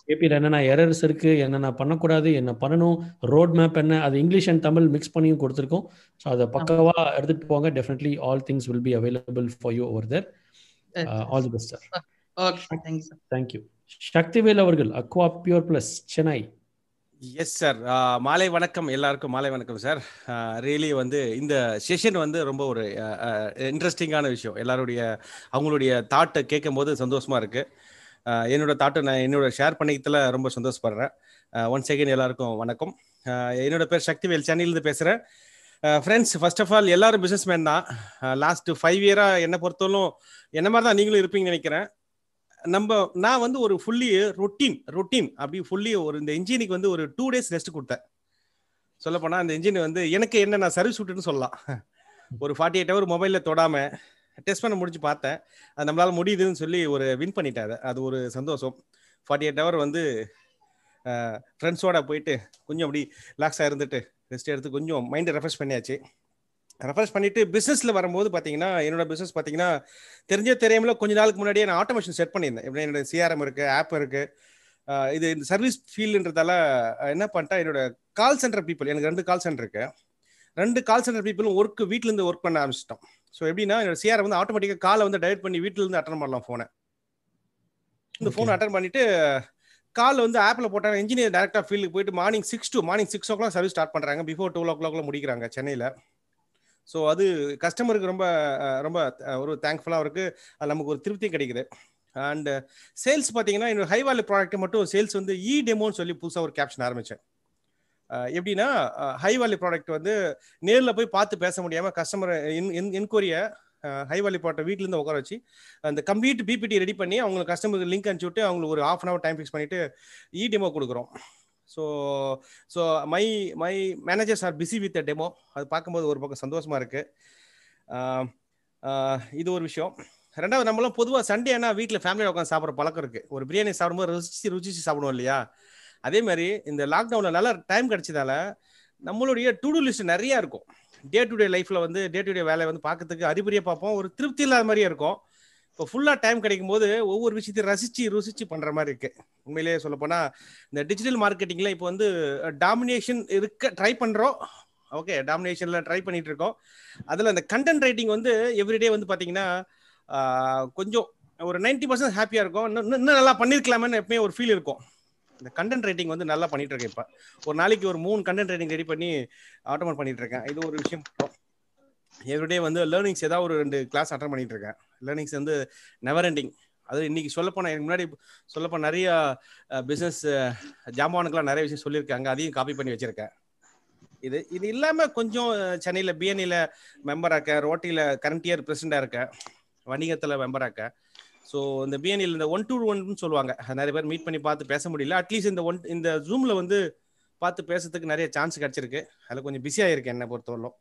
கேபியில் என்னென்ன எரர்ஸ் இருக்குது என்னென்ன பண்ணக்கூடாது? என்ன பண்ணணும்? ரோட் மேப் என்ன? அது இங்கிலீஷ் அண்ட் தமிழ் மிக்ஸ் பண்ணியும் கொடுத்துருக்கோம். ஸோ அதை பக்கவாக எடுத்துகிட்டு போங்க. Definitely all things will be available for you over there all the best sir okay sir thank you Sakthivel அவர்கள் aqua pure plus Chennai yes sir மாலை வணக்கம் எல்லாருக்கும் மாலை வணக்கம் சார் ரியலி வந்து இந்த செஷன் வந்து ரொம்ப ஒரு இன்ட்ரெஸ்டிங்கான விஷயம். எல்லாருடைய அவங்களுடைய தாட்டை கேட்கும் போது சந்தோஷமா இருக்கு. என்னோட தாட்டை நான் என்னோட ஷேர் பண்ணிக்கிறதுல ரொம்ப சந்தோஷப்படுறேன். ஒன் செகண்ட் எல்லாருக்கும் வணக்கம். என்னோட பேர் சக்திவேல் சென்னையிலேருந்து பேசுகிறேன் ஃப்ரெண்ட்ஸ் ஃபர்ஸ்ட் ஆஃப் ஆல் எல்லாரும் பிஸ்னஸ் மேன் தான் லாஸ்ட் ஃபைவ் இயராக என்னை பொறுத்தவரைக்கும் என்ன மாதிரி தான் நீங்களும் இருப்பீங்கன்னு நினைக்கிறேன். நம்ம நான் வந்து ஒரு ஃபுல்லி ரொட்டீன் ரொட்டீன் அப்படி ஃபுல்லி ஒரு இந்த இன்ஜினுக்கு வந்து ஒரு டூ டேஸ் ரெஸ்ட் கொடுத்தேன். சொல்ல போனால் அந்த இன்ஜின் வந்து எனக்கு என்ன நான் சர்வீஸ் விட்டுன்னு சொல்லலாம். ஒரு ஃபார்ட்டி எயிட் ஹவர் மொபைலில் தொடாமல் டெஸ்ட் பண்ண முடிச்சு பார்த்தேன். அது நம்மளால் முடியுதுன்னு சொல்லி ஒரு வின் பண்ணிட்டேன் அது. ஒரு சந்தோஷம். ஃபார்ட்டி எயிட் ஹவர் வந்து ஃப்ரெண்ட்ஸோட போயிட்டு கொஞ்சம் அப்படி ரிலாக்ஸாக இருந்துட்டு ரெஸ்ட் எடுத்து கொஞ்சம் மைண்டை ரெஃப்ரெஷ் பண்ணியாச்சு. ரெஃப்ரெஷ் பண்ணிட்டு பிஸ்னஸில் வரும்போது பார்த்தீங்கன்னா என்னோட பிஸ்னஸ் பார்த்தீங்கன்னா தெரிஞ்ச தெரியாமல கொஞ்ச நாளுக்கு முன்னாடியே நான் ஆட்டோமேஷன் செட் பண்ணியிருந்தேன். எப்படி என்னோட சிஆர்எம் இருக்குது ஆப் இருக்குது இது இந்த சர்வீஸ் ஃபீல்டுன்றதால என்ன பண்ணிட்டேன் என்னோட கால் சென்டர் பீப்புள் எனக்கு ரெண்டு கால் சென்டர் இருக்கு. ரெண்டு கால் சென்டர் பீப்புளும் ஒர்க் வீட்டிலேருந்து ஒர்க் பண்ண ஆரம்பிச்சிட்டோம். ஸோ எப்படின்னா என்னோட சிஆர் வந்து ஆட்டோமேட்டிக்காக காலை வந்து டைவர்ட் பண்ணி வீட்டிலேருந்து அட்டன் பண்ணலாம் ஃபோனை இந்த ஃபோனை அட்டன் பண்ணிட்டு கால் வந்து ஆப்பில் போட்டாங்க. இன்ஜினியர் டேரக்டாக ஃபீல்டுக்கு போயிட்டு morning six to morning six o'clock service start பண்ணுறாங்க பிஃபோர் டூ ஓ கிளாக்ல முடிக்கிறாங்க சென்னையில். ஸோ அது கஸ்டமருக்கு ரொம்ப ரொம்ப ஒரு தேங்க்ஃபுல்லாக இருக்குது அது நமக்கு ஒரு திருப்தி கிடைக்குது. அண்ட் சேல்ஸ் பார்த்தீங்கன்னா என்னோட ஹை வேல்யூ ப்ராடக்ட் மட்டும் சேல்ஸ் வந்து இ டெமோன்னு சொல்லி புதுசாக ஒரு கேப்ஷன் ஆரம்பித்தேன் எப்படின்னா ஹை வேல்யூ ப்ராடக்ட் வந்து நேரில் போய் பார்த்து பேச முடியாமல் கஸ்டமர் என்கொரியை ஹை வேல்யூ ப்ராடக்ட் வீட்டிலேருந்து உட்கார வச்சு அந்த கம்ப்ளீட் பிபிடி ரெடி பண்ணி அவங்களுக்கு கஸ்டமருக்கு லிங்க் அனுப்பிச்சு விட்டு அவங்களுக்கு ஒரு half an hour time fix பண்ணிட்டு இ டெமோ கொடுக்குறோம் so so my my managers are busy with demo அது பார்க்கும்போது ஒரு பக்கம் சந்தோஷமாக இருக்குது இது ஒரு விஷயம். ரெண்டாவது நம்மளும் பொதுவாக சண்டே ஆனால் வீட்டில் ஃபேமிலியில் உட்காந்து சாப்பிட்ற பழக்கம் இருக்குது ஒரு பிரியாணி சாப்பிடும்போது ருசிச்சு ருசிச்சு சாப்பிடுவோம் இல்லையா? அதே மாதிரி இந்த லாக்டவுனில் நல்லா டைம் கிடைச்சதால நம்மளுடைய டு டூ லிஸ்ட் நிறையா இருக்கும். டே டு டே லைஃப்ல வந்து டே டு டே வேலையை வந்து பார்க்கறதுக்கு அறிபறியாக பார்ப்போம். ஒரு திருப்தி இல்லாத மாதிரியே இருக்கும். இப்போ ஃபுல்லாக டைம் கிடைக்கும் போது ஒவ்வொரு விஷயத்தையும் ரசிச்சு ருசிச்சு பண்ணுற மாதிரி இருக்கு. உண்மையிலேயே சொல்லப்போனால் இந்த டிஜிட்டல் மார்க்கெட்டிங்கில் இப்போ வந்து டாமினேஷன் இருக்க ட்ரை பண்ணுறோம் ஓகே டாமினேஷனில் ட்ரை பண்ணிட்டு இருக்கோம். அதில் அந்த கண்டென்ட் ரைட்டிங் வந்து எவ்ரிடே வந்து பார்த்தீங்கன்னா கொஞ்சம் ஒரு நைன்டி பர்சன்ட் ஹாப்பியாக இருக்கும். இன்னும் நல்லா பண்ணியிருக்கலாமேன்னு எப்பயுமே ஒரு ஃபீல் இருக்கும். இந்த கண்டென்ட் ரைட்டிங் வந்து நல்லா பண்ணிட்டு இருக்கேன் இப்போ. ஒரு நாளைக்கு ஒரு மூணு கண்டென்ட் ரைட்டிங் ரெடி பண்ணி ஆட்டோமேட் பண்ணிட்டு இருக்கேன் இது ஒரு விஷயம். எவ்ரிடே வந்து லேர்னிங்ஸ் ஏதாவது ஒரு ரெண்டு கிளாஸ் அட்டன் பண்ணிட்டு இருக்கேன் லேர்னிங்ஸ் வந்து நெவர் எண்டிங் அது இன்னைக்கு சொல்ல எனக்கு முன்னாடி சொல்லப்போனால் நிறைய பிஸ்னஸ் ஜாமானுக்கெல்லாம் நிறைய விஷயம் சொல்லியிருக்காங்க. அதையும் காப்பி பண்ணி வச்சிருக்கேன். இது இது இல்லாமல் கொஞ்சம் சென்னையில் பிஎன்இல மெம்பராக இருக்க ரோட்டியில் கரண்ட் இயர் பிரசிடண்டாக இருக்க வணிகத்தில் மெம்பராக இருக்கேன். ஸோ இந்த பிஎன்இல இந்த ஒன் டு ஒன்னு சொல்லுவாங்க. நிறைய பேர் மீட் பண்ணி பார்த்து பேச முடியல. அட்லீஸ்ட் இந்த ஒன் இந்த ஜூமில் வந்து பார்த்து பேசுறதுக்கு நிறைய சான்ஸ் கிடச்சிருக்கு. அதில் கொஞ்சம் பிஸியாக இருக்கு என்னை பொறுத்தவரைக்கும்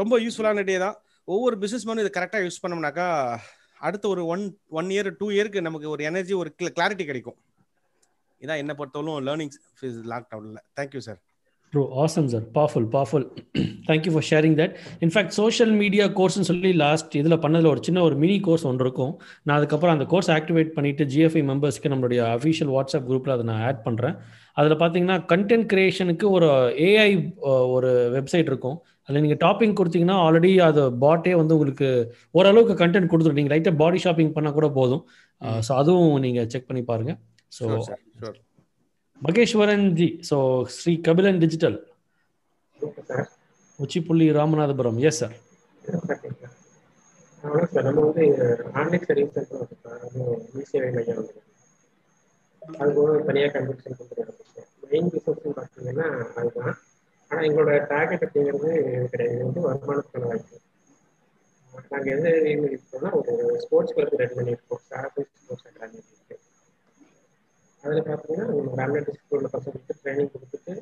ரொம்ப யூஸ்ஃபுல்லான டே தான். ஒவ்வொரு பிஸ்னஸ் மேனும் இதை கரெக்டாக யூஸ் பண்ணோம்னாக்கா அடுத்த ஒரு ஒன் ஒன் இயர் டூ இயருக்கு நமக்கு ஒரு எனர்ஜி ஒரு கிளாரிட்டி கிடைக்கும். இதான் என்னை பொறுத்தவரைக்கும் லேர்னிங் லாக்டவுனில் thank you sir bro awesome sir powerful powerful thank you for sharing that in fact social media கோர்ஸ்னு சொல்லி லாஸ்ட் இதில் பண்ணதில் ஒரு சின்ன ஒரு மினி கோர்ஸ் ஒன்று இருக்கும். நான் அதுக்கப்புறம் அந்த கோர்ஸ் ஆக்டிவேட் பண்ணிவிட்டு ஜிஎஃப்ஐ மெம்பர்ஸ்க்கு நம்மளுடைய அஃபிஷியல் வாட்ஸ்அப் குரூப்பில் அதை நான் ஆட் பண்ணுறேன் அதில் பார்த்தீங்கன்னா கண்டென்ட் கிரியேஷனுக்கு ஒரு ஏஐ ஒரு வெப்சைட் இருக்கும். அதில் நீங்கள் டாப்பிங் கொடுத்தீங்கன்னா ஆல்ரெடி அது பாட்டே வந்து உங்களுக்கு ஓரளவுக்கு கண்டென்ட் கொடுத்துரும். நீங்கள் லைட்டாக பாடி ஷாப்பிங் பண்ணால் கூட போதும். ஸோ அதுவும் நீங்கள் செக் பண்ணி பாருங்கள் so Maheswaran ji. So Sri Kabilan digital Uchipuli Ramanathapuram. Yes sir sir நம்ம வந்து ஆன்லைன் சர்வீஸ் இசேவை மையம் வந்து அது போக தனியாக கன்வென்ஷன் கொடுத்துருக்காங்க மெயின் பிஸ்னஸ்னு பார்த்தீங்கன்னா அதுதான் ஆனால் எங்களோட டார்கெட் அப்படிங்கிறது கிடையாது வந்து வருமானத்துக்கான வாய்ப்பு நாங்கள் எந்த இருக்கோம்னா ஒரு ஸ்போர்ட்ஸ் கிளப் ரெடி பண்ணியிருக்கோம் சாரதி ஸ்போர்ட்ஸ் அகாடமி அதில் பார்த்தீங்கன்னா நம்ம ராம்நாத் டிஸ்ட்ரிக்ட் பசங்களுக்கு ட்ரைனிங் கொடுத்துட்டு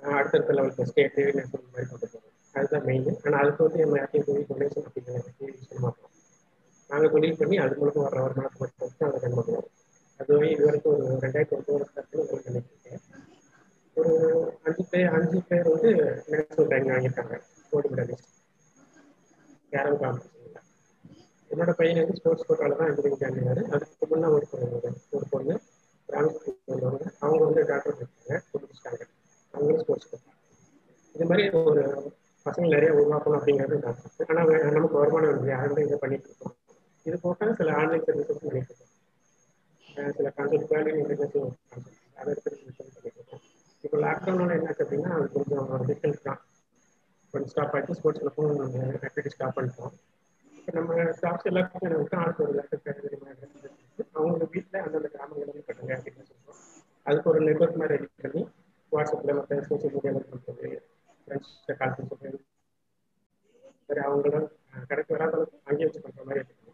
அடுத்தடுத்த லெவலுக்கு ஸ்டேட்டு நேஷனல் மாதிரி கொண்டு போகிறோம் அதுதான் மெயின் ஆனால் அதுக்கு வந்து நம்ம யார்ட்டையும் போய் டொனேஷன் அப்படிங்கிற யூஸ் பண்ண மாட்டோம். நாங்கள் தொழில் பண்ணி அது மூலமாக வர வருமானத்தை மட்டும் வச்சு அதை ரன் பண்ணுவோம். அதுவே இது வரைக்கும் ஒரு ரெண்டாயிரத்தி ஒன்பது வருஷத்துல ஒரு நினைச்சிருக்கேன் ஒரு அஞ்சு பேர் அஞ்சு பேர் வந்து நேஷனல் ட்ரைனிங் வாங்கியிருக்காங்க. கோடி மெடலிஸ்ட் கேரம் காம்படிஷன்ல என்னோட பையன் வந்து ஸ்போர்ட்ஸ் கோட்டால தான் இன்ஜினியரிங் ஜாயின் பண்ணாரு அதுக்கு முன்னே ஒரு பொண்ணு- ஒரு பொண்ணு. ராமஸ்வரங்க அவங்க வந்து டாக்டர் இருக்காங்க முடிச்சிட்டாங்க அவங்களும் ஸ்போர்ட்ஸ் இது மாதிரி ஒரு பசங்க நிறைய உருவாக்கணும் அப்படிங்கிறது நான் ஆனால் நமக்கு வருமானம் இல்லை. யாரும் இதை பண்ணிட்டு இருக்கோம். இது போக சில ஆன்லைன் சர்வீசஸ் பண்ணிட்டு இருக்கோம். சில கான்செப்ட் வேல்யூ இன்டர்நேஷனல் கான்செப்ட் அதை எடுத்து பண்ணிட்டு இருக்கோம். இப்போ லாக்டவுனால என்ன ஆச்சு அப்படின்னா அது கொஞ்சம் டிஃபரன்ஸ் தான். கொஞ்சம் ஸ்டாப் ஆகிட்டு ஸ்போர்ட்ஸ் நம்ம ஆக்டிவிட்டி ஸ்டாப் பண்ணிட்டோம். இப்போ நம்ம ஸ்டாப்ஸ் எல்லாத்துக்கும் என்ன விட்டு ஆளுக்கு ஒரு லேப்டாப் அவங்க வீட்டில் அந்தந்த கிராமங்களில் கட்டுங்க அப்படின்னு சொல்றோம். அதுக்கு ஒரு நெட்ஒர்க் மாதிரி ரெடி பண்ணி வாட்ஸ்அப்பில் மற்ற சோஷியல் மீடியாவில் பண்ணுறது ஃப்ரெண்ட்ஸ்கிட்ட கால் பண்ணுறது சரி அவங்களோட கடைக்கு வராத அளவுக்கு அங்கேயே வச்சு பண்ணுற மாதிரி எடுத்து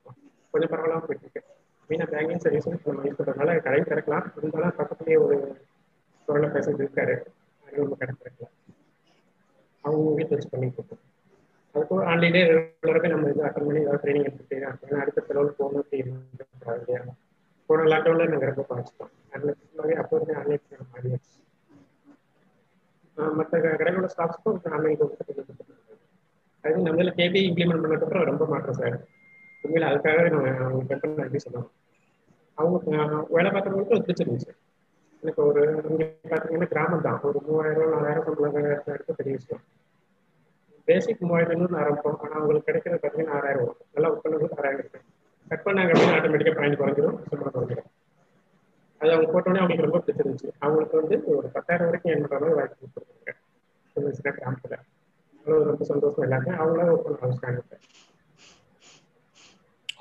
கொஞ்சம் பரவாயில்லாம போயிட்டு இருக்கு. மெயினாக பேங்கிங் சர்வீஸும் நம்ம யூஸ் பண்ணுறதுனால கடையும் திறக்கலாம். இருந்தாலும் பக்கத்துலேயே ஒரு கொரோனா பேஷண்ட் இருக்காரு. அங்கே நம்ம கடை திறக்கலாம். அவங்க வீட்டில் வச்சு பண்ணி கொடுப்போம் அதுக்கும் ஆன்லைன்லேயே ரெகுலராகவே நம்ம இது அட்டன் பண்ணி ஏதாவது ட்ரைனிங் எடுத்துட்டு ஏன்னா அடுத்த செலவு போகணும் அப்படின்னு போன லாக்டவுனில் நாங்கள் ரொம்ப குறைச்சிட்டோம் அதில் அப்போ இருந்து ஆன்லைன் மாறியாச்சு மற்ற கடைகளோட ஸ்டாஃப்ஸ்க்கும் ஆன்லைன் கொடுத்து அது நம்மள கேபி இம்ப்ளிமெண்ட் பண்ணதுக்கப்புறம் ரொம்ப மாற்றம் சார் உண்மையில அதுக்காகவே நம்ம அவங்க கம்பெனி நன்றி சொல்லணும். அவங்க வேலை பார்க்குறவங்களுக்கு ஒத்துச்சிருந்துச்சு பிடிச்சிருந்துச்சு எனக்கு ஒரு இங்கே பார்த்தீங்கன்னா கிராமம் தான் ஒரு மூவாயிரம் நாலாயிரம் சம்பளம் பெரிய விஷயம். பேசிக் மூவாயிரத்தி ஐநூறு ஆரம்பிப்போம். ஆனால் அவங்களுக்கு கிடைக்கிறது பார்த்தீங்கன்னா ஆறாயிரம் வரும் நல்லா பண்ணுறது ஆறாயிரம் கட் பண்ணாங்க அப்படின்னா ஆட்டோமேட்டிக்காக பாயிண்ட் குறைஞ்சிரும். சம்பளம் குறைஞ்சிரும். அது அவங்க போட்டோன்னே அவங்களுக்கு ரொம்ப பிடிச்சிருந்துச்சு. அவங்களுக்கு வந்து ஒரு பத்தாயிரம் வரைக்கும் என் மாதிரி வாய்ப்பு கொடுத்துருக்காங்க. கொஞ்சம் சின்ன கிராமத்தில். அவ்வளோ ரொம்ப சந்தோஷம் எல்லாமே அவங்களும் ஒர்க் பண்ண ஆரம்பிச்சிட்டாங்க.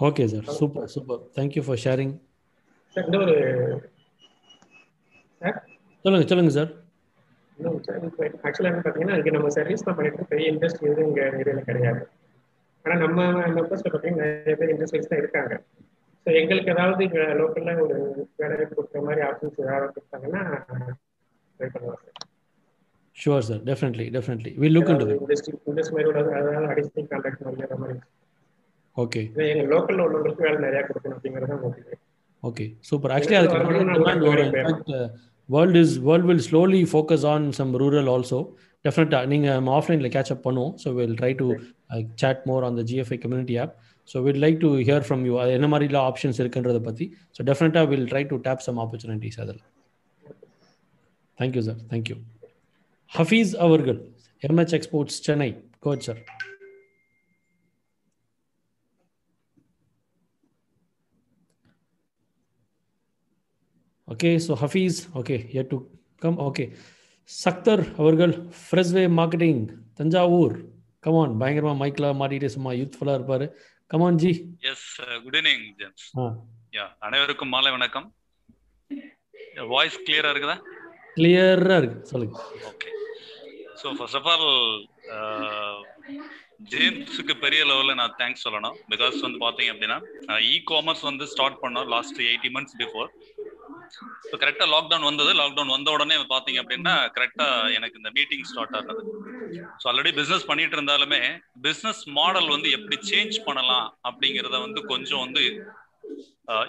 Okay sir super super thank you for sharing sir ஒரு சார் சொல்லுங்க சொல்லுங்க சார் ஆக்சுவலாக என்ன பார்த்தீங்கன்னா இங்கே நம்ம சர்வீஸ் தான் பண்ணிட்டு. பெரிய இண்டஸ்ட்ரி எதுவும் இங்கே ஏரியாவில் கிடையாது. ஆனால் நம்ம மெம்பர்ஸில் பார்த்தீங்கன்னா நிறைய பேர் இண்டஸ்ட்ரீஸ் தான் இருக்காங்க. ஸோ எங்களுக்கு ஏதாவது இங்கே லோக்கலில் ஒரு வேலை கொடுக்குற மாதிரி ஆப்ஷன்ஸ் ஏதாவது கொடுத்தாங்கன்னா ட்ரை பண்ணலாம் sir sure sir definitely definitely we look into industry industry மாதிரி அதாவது அடிஷனல் கான்ட்ராக்ட் மாதிரி அந்த மாதிரி ஓகே இது எங்கள் லோக்கலில் உள்ளவங்களுக்கு வேலை நிறையா கொடுக்கணும் அப்படிங்கிறது தான் உங்களுக்கு ஓகே சூப்பர் ஆக்சுவலி அதுக்கு ஒரு வரும் world is world will slowly focus on some rural also டெஃபினட்டாக நீங்கள் நம்ம ஆஃப்லைனில் கேட்ச் அப் பண்ணுவோம். So will try to chat more on the GFI community app so will like to hear from you அது என்ன மாதிரிலாம் ஆப்ஷன்ஸ் இருக்குன்றதை பற்றி ஸோ டெஃபினட்டாக will try to tap some opportunities அதில். Thank you sir thank you Hafeez அவர்கள் MH exports Chennai coach sir okay so Hafeez okay yet to come okay Sakthar அவர்கள் Freshway marketing Thanjavur come on பயங்கரமா மைக்ல மாட்டிட்டு சும்மா யூத்ஃபுல்லா இருப்பாரு. Come on ji yes good evening James yeah அனைவருக்கும் மாலை வணக்கம். வாய்ஸ் கிளியரா இருக்குதா? கிளியரா இருக்கு சொல்லுங்க. Okay so first of all ஜேம்ஸுக்கு பெரிய லெவலில் நான் தேங்க்ஸ் சொல்லணும். பிகாஸ் வந்து பார்த்தீங்க அப்படின்னா இ காமர்ஸ் வந்து ஸ்டார்ட் பண்ணோம் லாஸ்ட் எயிட்டி மந்த்ஸ் பிஃபோர் இப்போ கரெக்டாக லாக்டவுன் வந்தது. லாக்டவுன் வந்த உடனே பார்த்தீங்க அப்படின்னா கரெக்டாக எனக்கு இந்த மீட்டிங் ஸ்டார்ட் ஆகுது ஸோ ஆல்ரெடி பிஸ்னஸ் பண்ணிட்டு இருந்தாலுமே பிஸ்னஸ் மாடல் வந்து எப்படி சேஞ்ச் பண்ணலாம் அப்படிங்கிறத வந்து கொஞ்சம் வந்து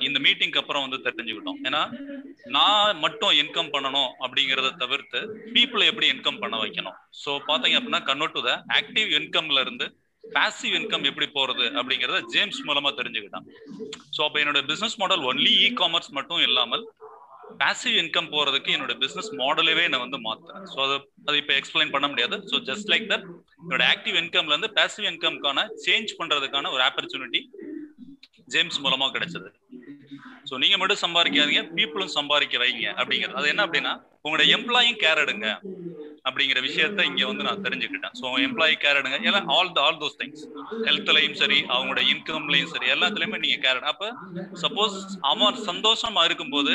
இந்த மீட்டிங்க்கு அப்புறம் வந்து தெரிஞ்சுக்கிட்டோம். ஏன்னா நான் மட்டும் இன்கம் பண்ணணும் அப்படிங்கிறத தவிர்த்து பீப்புளை எப்படி இன்கம் பண்ண வைக்கணும்? ஸோ பார்த்தீங்க அப்படின்னா கன்வெர்ட் டு த ஆக்டிவ் இன்கம்ல இருந்து பாசிவ் இன்கம் எப்படி போறது அப்படிங்கிறத ஜேம்ஸ் மூலமா தெரிஞ்சுக்கிட்டான். ஸோ அப்போ என்னோட business model only e commerce மட்டும் இல்லாமல் பாசிவ் இன்கம் போறதுக்கு என்னோட பிசினஸ் மாடலவே நான் வந்து மாத்துறேன். ஸோ அது அது இப்போ எக்ஸ்பிளைன் பண்ண முடியாது. ஸோ ஜஸ்ட் லைக் தட் என்னோட ஆக்டிவ் இன்கம்ல இருந்து பாசிவ் இன்கம்க்கான சேஞ்ச் பண்றதுக்கான ஒரு ஆப்பர்ச்சுனிட்டி ஜேம்ஸ் மூலமா கிடைச்சது. ஸோ நீங்க மட்டும் சம்பாதிக்காதீங்க பீப்புளும் சம்பாதிக்க வைங்க அப்படிங்கிறது. அது என்ன அப்படின்னா உங்களோட எம்ப்ளாயும் கேர் எடுங்க அப்படிங்கிற விஷயத்த இங்க வந்து நான் தெரிஞ்சுக்கிட்டேன். ஸோ எம்ப்ளாயி கேர் எடுங்க. எல்லாம் all the all those things ஹெல்த்லையும் சரி அவங்களோட இன்கம்லையும் சரி எல்லாத்துலயுமே நீங்க கேர் எடுங்க அப்ப சப்போஸ் அவன் சந்தோஷமா இருக்கும்போது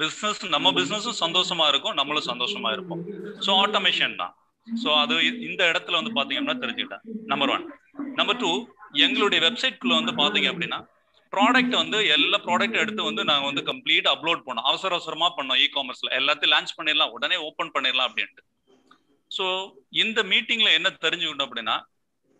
பிசினஸ் நம்ம பிசினஸும் சந்தோஷமா இருக்கும் நம்மளும் சந்தோஷமா இருப்போம். ஸோ ஆட்டோமேஷன் தான். ஸோ அது இந்த இடத்துல வந்து பாத்தீங்கன்னா தெரிஞ்சுக்கிட்டேன். நம்பர் ஒன் நம்பர் டூ எங்களுடைய வெப்சைட்குள்ள வந்து பாத்தீங்க அப்படின்னா ப்ராடக்ட் வந்து எல்லா ப்ராடக்ட் எடுத்து வந்து நாங்க வந்து கம்ப்ளீட் அப்லோட் பண்ணோம். அவசர அவசரமா பண்ணோம் இ காமர்ஸ்ல எல்லாத்தையும் லான்ச் பண்ணிடலாம். உடனே ஓப்பன் பண்ணிடலாம் அப்படின்ட்டு. ஸோ இந்த மீட்டிங்ல என்ன தெரிஞ்சுக்கிட்டோம் அப்படின்னா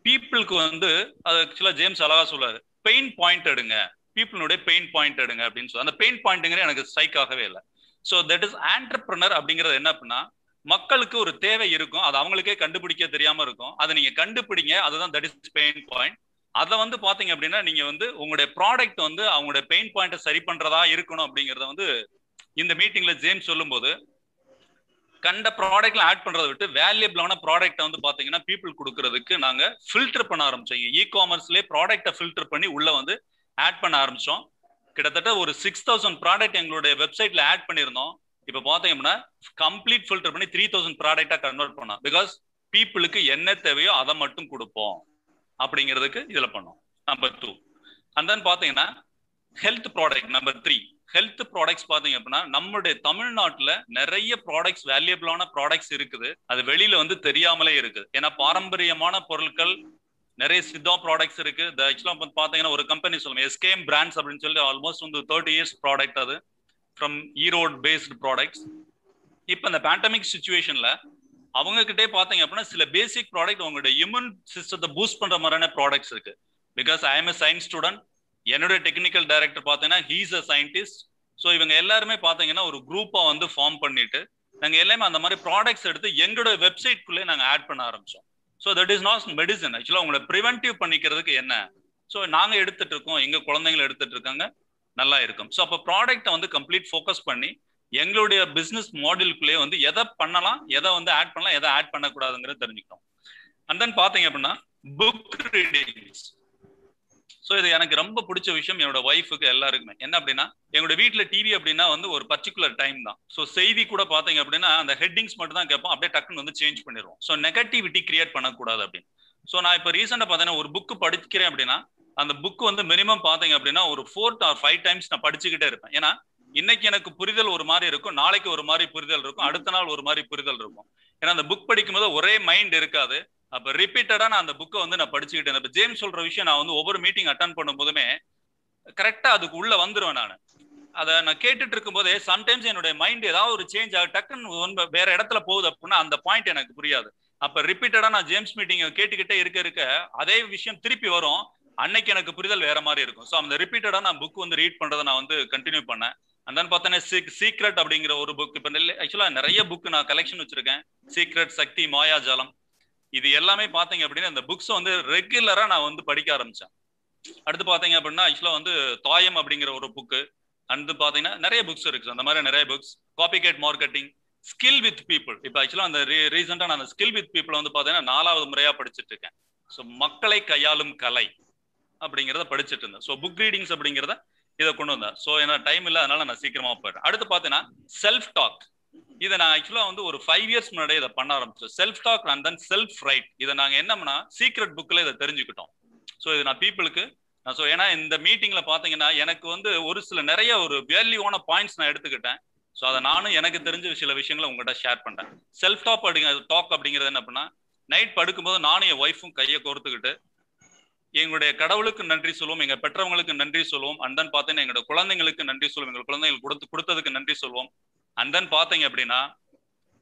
பீப்புளுக்கு வந்து அது ஆக்சுவலா ஜேம்ஸ் அழகா சொல்லாரு பெயின் பாயிண்ட் எடுங்க. பீப்புளுடைய பெயின் பாயிண்ட் எடுங்க அப்படின்னு சொல்லி அந்த பெயின் பாயிண்ட்டுங்கிற எனக்கு ஸ்ட்ரைக் ஆகவே இல்லை. ஸோ தட் இஸ் ஆண்டர்பிரனர் அப்படிங்கிறது என்ன அப்படின்னா மக்களுக்கு ஒரு தேவை இருக்கும். அது அவங்களுக்கே கண்டுபிடிக்க தெரியாம இருக்கும். அதை நீங்க கண்டுபிடிங்க. அதுதான் தட் இஸ் பெயின் பாயிண்ட் அதை வந்து பாத்தீங்க அப்படின்னா நீங்க வந்து உங்களுடைய ப்ராடக்ட் வந்து அவங்களுடைய பெயின் பாயிண்ட்டை சரி பண்றதா இருக்கணும் அப்படிங்கறத வந்து இந்த மீட்டிங்ல ஜேம்ஸ் சொல்லும்போது கண்ட ப்ராடக்ட்ல ஆட் பண்றதை விட்டு வேல்யூபிளான ப்ராடக்ட்டை வந்து பாத்தீங்கன்னா பீப்புள் கொடுக்கறதுக்கு நாங்க ஃபில்டர் பண்ண ஆரம்பிச்சோம். இ காமர்ஸ்லயே ப்ராடக்ட்டை ஃபில்டர் பண்ணி உள்ள வந்து ஆட் பண்ண ஆரம்பிச்சோம். கிட்டத்தட்ட ஒரு சிக்ஸ் தௌசண்ட் ப்ராடக்ட் எங்களுடைய வெப்சைட்ல ஆட் பண்ணியிருந்தோம். இப்போ பார்த்தீங்க அப்படின்னா கம்ப்ளீட் ஃபில்டர் பண்ணி த்ரீ தௌசண்ட் ப்ராடக்டா கன்வெர்ட் பண்ணோம். பிகாஸ் பீப்புளுக்கு என்ன தேவையோ அதை மட்டும் கொடுப்போம். அப்படிங்கிறதுக்கு இதுல பண்ணோம். நம்பர் டூ அண்ட் தென் பாத்தீங்கன்னா health product number three health products பார்த்தீங்க அப்படின்னா நம்மளுடைய தமிழ்நாட்டுல நிறைய ப்ராடக்ட்ஸ் வேல்யூபிளான ப்ராடக்ட்ஸ் இருக்குது. அது வெளியில வந்து தெரியாமலே இருக்குது. ஏன்னா பாரம்பரியமான பொருட்கள் நிறைய சித்தா ப்ராடக்ட்ஸ் இருக்கு. ஆக்சுவலாக வந்து பாத்தீங்கன்னா ஒரு கம்பெனி சொல்லுவோம் எஸ்கேம் பிராண்ட்ஸ் அப்படின்னு சொல்லி ஆல்மோஸ்ட் வந்து தேர்ட்டி இயர்ஸ் ப்ராடக்ட் அது. ஃப்ரம் ஈரோட் பேஸ்டு ப்ராடக்ட்ஸ் இப்போ இந்த பேண்டமிக் சுச்சுவேஷன்ல அவங்க கிட்டே பாத்தீங்க அப்படின்னா சில பேசிக் ப்ராடக்ட் உங்களோட இம்யூன் சிஸ்டத்தை பூஸ்ட் பண்ற மாதிரியான ப்ராடக்ட்ஸ் இருக்கு. Because I am a science student என்னுடைய டெக்னிக்கல் டைரக்டர் பார்த்தீங்கன்னா ஹீஸ் அ சயின்டிஸ்ட் ஸோ இவங்க எல்லாருமே பார்த்தீங்கன்னா ஒரு குரூப்பா வந்து ஃபார்ம் பண்ணிட்டு நாங்கள் எல்லாமே அந்த மாதிரி ப்ராடக்ட்ஸ் எடுத்து எங்களோட வெப்சைட்குள்ளே நாங்கள் ஆட் பண்ண ஆரம்பிச்சோம். So that is not medicine ஆக்சுவலாக உங்களை ப்ரிவென்டிவ் பண்ணிக்கிறதுக்கு என்ன? ஸோ நாங்கள் எடுத்துட்டு இருக்கோம். எங்கள் குழந்தைங்களை எடுத்துட்டு இருக்காங்க. நல்லா இருக்கும். ஸோ அப்போ ப்ராடக்ட்டை வந்து கம்ப்ளீட் ஃபோக்கஸ் பண்ணி எங்களுடைய பிஸ்னஸ் மாடலுக்குள்ளேயே வந்து எதை பண்ணலாம் எதை வந்து ஆட் பண்ணலாம் எதை ஆட் பண்ணக்கூடாதுங்கிறத தெரிஞ்சுக்கிட்டோம். அண்ட் தென் பார்த்தீங்க அப்படின்னா புக் ரீடிங்ஸ் ஸோ இது எனக்கு ரொம்ப பிடிச்ச விஷயம் என்னோட ஒய்ஃபுக்கு எல்லாருக்குமே. என்ன அப்படின்னா எங்களோட வீட்டில் டிவி அப்படின்னா வந்து ஒரு பர்டிகுலர் டைம் தான். ஸோ செய்தி கூட பார்த்தீங்க அப்படின்னா அந்த ஹெட்டிங்ஸ் மட்டும் தான் கேட்போம். அப்படியே டக்குன்னு வந்து சேஞ்ச் பண்ணிடுவோம். ஸோ நெகட்டிவிட்டி கிரியேட் பண்ணக்கூடாது அப்படின்னு. ஸோ நான் இப்போ ரீசெண்டாக பார்த்தீங்கன்னா ஒரு புக்கு படிக்கிறேன் அப்படின்னா அந்த புக் வந்து மினிமம் பார்த்தீங்க அப்படின்னா ஒரு ஃபோர் ஆர் ஃபைவ் டைம்ஸ் நான் படிச்சுக்கிட்டே இருப்பேன். ஏன்னா இன்னைக்கு எனக்கு புரிதல் ஒரு மாதிரி இருக்கும் நாளைக்கு ஒரு மாதிரி புரிதல் இருக்கும் அடுத்த நாள் ஒரு மாதிரி புரிதல் இருக்கும். ஏன்னா அந்த புக் படிக்கும்போது ஒரே மைண்ட் இருக்காது. அப்ப ரிப்பீட்டடா நான் அந்த புக்கை வந்து நான் படிச்சுக்கிட்டேன். இப்ப ஜேம்ஸ் சொல்ற விஷயம் நான் வந்து ஒவ்வொரு மீட்டிங் அட்டன் பண்ணும் போதுமே கரெக்டா அதுக்கு உள்ள வந்துருவேன் நான். அதை நான் கேட்டுட்டு இருக்கும் போதே சம்டைம்ஸ் என்னுடைய மைண்ட் ஏதாவது ஒரு சேஞ்ச் ஆகும் டக்குன்னு வேற இடத்துல போகுது அப்படின்னா அந்த பாயிண்ட் எனக்கு புரியாது. அப்ப ரிப்பீட்டடா நான் ஜேம்ஸ் மீட்டிங் கேட்டுக்கிட்டே இருக்க இருக்க அதே விஷயம் திருப்பி வரும். அன்னைக்கு எனக்கு புரிதல் வேற மாதிரி இருக்கும். ஸோ அந்த ரிப்பீட்டடா நான் புக் வந்து ரீட் பண்றதை நான் வந்து கண்டினியூ பண்ணேன். அண்ட் தென் பார்த்தோன்னா சீக்ரெட் அப்படிங்கிற ஒரு புக் இப்போ ஆக்சுவலா நிறைய புக் நான் கலெக்ஷன் வச்சிருக்கேன். சீக்ரெட் சக்தி மாயாஜாலம் இது எல்லாமே பார்த்தீங்க அப்படின்னா இந்த புக்ஸ் வந்து ரெகுலரா நான் வந்து படிக்க ஆரம்பிச்சேன். அடுத்து பாத்தீங்க அப்படின்னா ஆக்சுவலா வந்து தாயம் அப்படிங்கிற ஒரு புக்கு அடுத்து பார்த்தீங்கன்னா நிறைய புக்ஸ் இருக்கு அந்த மாதிரி நிறைய books copycat marketing skill with people இப்போ ஆக்சுவலா அந்த ரீசெண்டாக நான் அந்த ஸ்கில் வித் பீப்புள் வந்து பாத்தீங்கன்னா நாலாவது முறையா படிச்சுட்டு இருக்கேன். ஸோ மக்களை கையாளும் கலை அப்படிங்கிறத படிச்சுட்டு இருந்தேன். ஸோ புக் ரீடிங்ஸ் அப்படிங்கிறத இதை கொண்டு வந்தேன். ஸோ என்ன டைம் இல்லை அதனால நான் சீக்கிரமா போயிடுறேன். அடுத்து பார்த்தீங்கன்னா செல்ஃப் டாக் இதை நான் ஆக்சுவலா வந்து ஒரு ஃபைவ் இயர்ஸ் முன்னாடி இதை பண்ண ஆரம்பிச்சோம் self talk and then self write இதை நாங்க என்னம்னா சீக்ரெட் புக்ல இதை தெரிஞ்சுக்கிட்டோம். ஸோ இது நான் பீப்புளுக்கு நான் ஸோ ஏன்னா இந்த மீட்டிங்ல பாத்தீங்கன்னா எனக்கு வந்து ஒரு சில நிறைய ஒரு வேல்யூவான பாயிண்ட்ஸ் நான் எடுத்துக்கிட்டேன். ஸோ அதை நானும் எனக்கு தெரிஞ்ச சில விஷயங்களை உங்கள்கிட்ட ஷேர் பண்றேன். செல்ஃப் டாப் அப்படிங்கிற டாக் அப்படிங்கிறது என்ன அப்படின்னா நைட் படுக்கும்போது நானும் என் ஒய்ஃபும் கையை கோர்த்துக்கிட்டு எங்களுடைய கடவுளுக்கு நன்றி சொல்லுவோம் எங்க பெற்றவங்களுக்கு நன்றி சொல்லுவோம் அண்ட் தென் பார்த்தீங்கன்னா எங்களோட குழந்தைங்களுக்கு நன்றி சொல்லுவோம் எங்க குழந்தைங்களுக்கு கொடுத்து கொடுத்ததுக்கு நன்றி சொல்லுவோம் அண்ட் தென் பார்த்தீங்க அப்படின்னா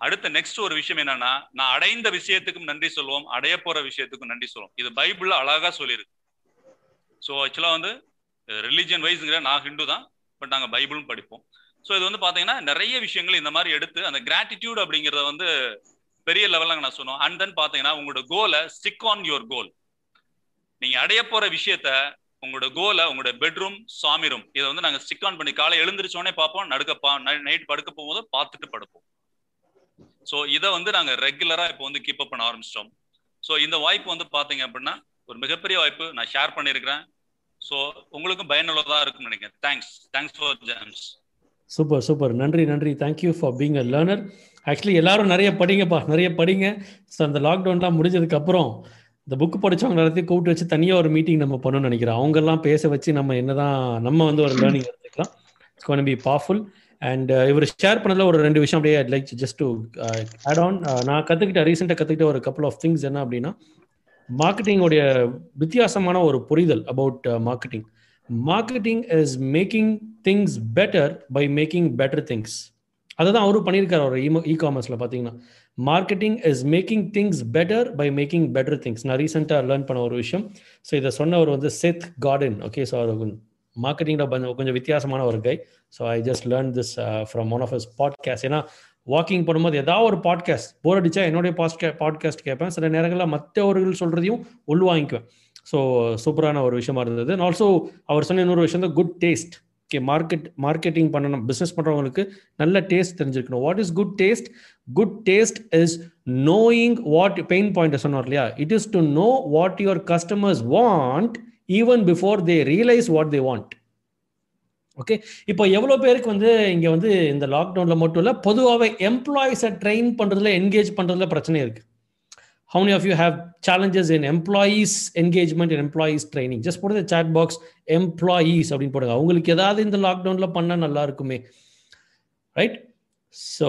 அடுத்த நெக்ஸ்ட் ஒரு விஷயம் என்னன்னா நான் அடைந்த விஷயத்துக்கும் நன்றி சொல்லுவோம் அடைய போற விஷயத்துக்கும் நன்றி சொல்லுவோம் இது பைபிள்ல அழகா சொல்லியிருக்கு. ஸோ ஆக்சுவலா வந்து ரிலிஜியன் வைஸ்ங்கிற நான் ஹிந்து தான் பட் நாங்கள் பைபிளும் படிப்போம். ஸோ இது வந்து பார்த்தீங்கன்னா நிறைய விஷயங்கள் இந்த மாதிரி எடுத்து அந்த கிராட்டிடியூட் அப்படிங்கிறத வந்து பெரிய லெவலில் நான் சொன்னோம். அண்ட் தென் பார்த்தீங்கன்னா உங்களோட கோலை ஸ்டிக் ஆன் யுவர் கோல் நீங்க அடைய போற விஷயத்த உங்களோட கோலை உங்களோட பெட்ரூம் சாமி ரூம் இதை வந்து நாங்க ஸ்டிக் ஆன் பண்ணி காலை எழுந்திரிச்சோடனே பார்ப்போம் நடுக்க நைட் படுக்க போகும்போது பார்த்துட்டு படுப்போம். ஸோ இதை வந்து நாங்க ரெகுலரா இப்போ வந்து கீப் அப் பண்ண ஆரம்பிச்சிட்டோம். ஸோ இந்த வாய்ப்பு வந்து பாத்தீங்க அப்படின்னா ஒரு மிகப்பெரிய வாய்ப்பு. நான் ஷேர் பண்ணியிருக்கிறேன். ஸோ உங்களுக்கும் பயனுள்ளதாக இருக்கும்னு நினைக்கிறேன். Thanks thanks for James super super நன்றி நன்றி. Thank you for being a learner actually எல்லாரும் நிறைய படிங்கப்பா. நிறைய படிங்க. ஸோ அந்த லாக்டவுன்லாம் முடிஞ்சதுக்கப்புறம் இந்த புக் படிச்சவங்க எல்லாத்தையும் கூப்பிட்டு வச்சு தனியாக ஒரு மீட்டிங் நம்ம பண்ணணும்னு நினைக்கிறோம் அவங்கெல்லாம் பேச வச்சு நம்ம என்னதான் நம்ம வந்து ஒரு லேர்னிங் எடுத்துக்கலாம். It's gonna be powerful and இவர் ஷேர் பண்ணதில் ஒரு ரெண்டு விஷயம் அப்படியே like just to add on நான் கற்றுக்கிட்ட ரீசெண்டாக கற்றுக்கிட்ட ஒரு கப்பல் ஆஃப் திங்ஸ் என்ன அப்படின்னா மார்க்கெட்டிங்கோடைய வித்தியாசமான ஒரு புரிதல் about marketing marketing is making things better by making better things அதை தான் அவரும் பண்ணியிருக்காரு அவர் இ இ காமர்ஸில் பார்த்தீங்கன்னா. Marketing is making things better by making better things நான் ரீசெண்டாக லேர்ன் பண்ண ஒரு விஷயம். ஸோ இதை சொன்னவர் வந்து செத் கார்டன் ஓகே ஸோ அவர் மார்க்கெட்டிங்கில் கொஞ்சம் கொஞ்சம் வித்தியாசமான ஒரு கை so I just learn this from one of is podcast ஏன்னா வாக்கிங் பண்ணும்போது ஏதாவது ஒரு பாட்காஸ்ட் போர் அடிச்சா என்னுடைய பாஸ்கே பாட்காஸ்ட் கேட்பேன். சில நேரங்களில் மற்றவர்கள் சொல்கிறதையும் உள்வாங்கிக்குவேன். ஸோ சூப்பரான ஒரு விஷயமா இருந்தது. அண்ட் ஆல்சோ அவர் சொன்ன இன்னொரு விஷயம் தான் good taste okay market marketing பண்ணணும் பிஸ்னஸ் பண்ணுறவங்களுக்கு நல்ல டேஸ்ட் தெரிஞ்சிருக்கணும். What is good taste good taste is knowing what pain point சொன்னார் இல்லையா? It is to know what your customers want even before they realize what they want okay இப்போ எவ்வளோ பேருக்கு வந்து இங்கே வந்து இந்த லாக்டவுனில் மட்டும் இல்லை பொதுவாகவே எம்ப்ளாயிஸை ட்ரெயின் பண்ணுறதுல என்கேஜ் பண்ணுறதுல பிரச்சனை இருக்குது how many of you have challenges in employees engagement and employees training? Just put in the chat box employees அப்படின்னு போடுங்க. அவங்களுக்கு ஏதாவது இந்த லாக்டவுன்ல பண்ணா நல்லா இருக்குமே. ரைட் ஸோ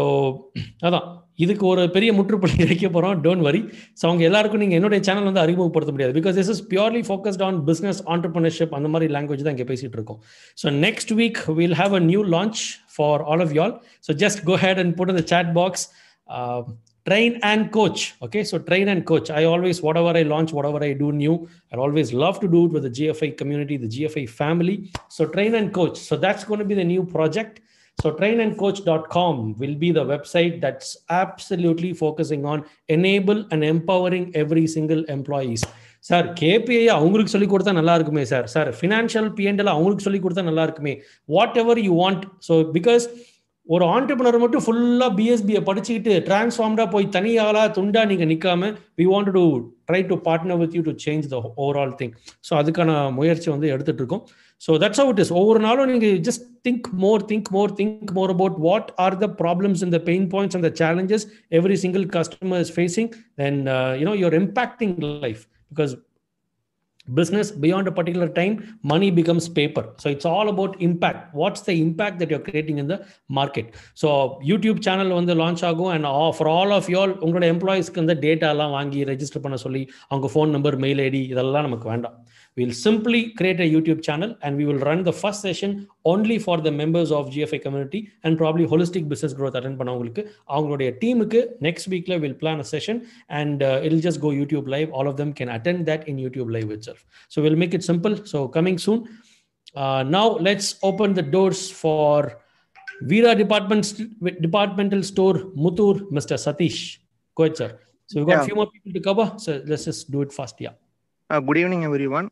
அதான். இதுக்கு ஒரு பெரிய முற்றுப்புள்ளி வைக்க போகிறோம் டோன்ட் வரி ஸோ அவங்க எல்லாருக்கும் நீங்கள் என்னுடைய சேனல் வந்து அறிமுகப்படுத்த முடியாது. Because this is purely focused on business entrepreneurship அந்த மாதிரி லாங்குவேஜ் தான் இங்கே பேசிகிட்டு இருக்கோம். So next week will have a new launch for all of y'all so just go ahead and put இந்த chat box train and coach okay so train and coach i always whatever i launch whatever i do new i always love to do it with the gfi community the gfi family so train and coach so that's going to be the new project so trainandcoach.com will be the website that's absolutely focusing on enable and empowering every single employees sir KPI அவங்களுக்கு சொல்லி கொடுத்தா நல்லா இருக்குமே sir sir financial PNL அவங்களுக்கு சொல்லி கொடுத்தா நல்லா இருக்குமே whatever you want so because ஒரு ஆண்டர்பனர் மட்டும் ஃபுல்லாக பிஎஸ்பியை படிச்சுக்கிட்டு டிரான்ஸ்ஃபார்ம்டாக போய் தனியாளா துண்டா நீங்கள் நிற்காம we want to try to partner with you to change the overall thing so அதுக்கான முயற்சி வந்து எடுத்துட்டு இருக்கோம். ஸோ தட்ஸ் அவுட் இஸ் ஒவ்வொரு நாளும் நீங்கள் just think more think more think more about what are the problems இந்த pain points and the challenges every single customer is facing then you know your impacting life because business beyond a particular time money becomes paper so it's all about impact what's the impact that you're creating in the market so youtube channel வந்து launch ஆகும் and for all of y'all உங்களோட எம்ப்ளாயிஸ்க்கு வந்து டேட்டாலாம் வாங்கி register பண்ண சொல்லி அவங்க phone number mail ID இதெல்லாம் நமக்கு வேண்டாம் we'll simply create a youtube channel and we will run the first session only for the members of gfi community and probably holistic business growth attend பண்ணவங்களுக்கு அவங்களுடைய டீமுக்கு next weekல we'll plan a session and uh, it'll just go youtube live all of them can attend that in youtube live itself so we'll make it simple so coming soon uh, now let's open the doors for Veera department departmental store Mutur Mr. Satish go ahead sir so we've got Yeah. a few more people to cover so let's just do it fast yeah good evening everyone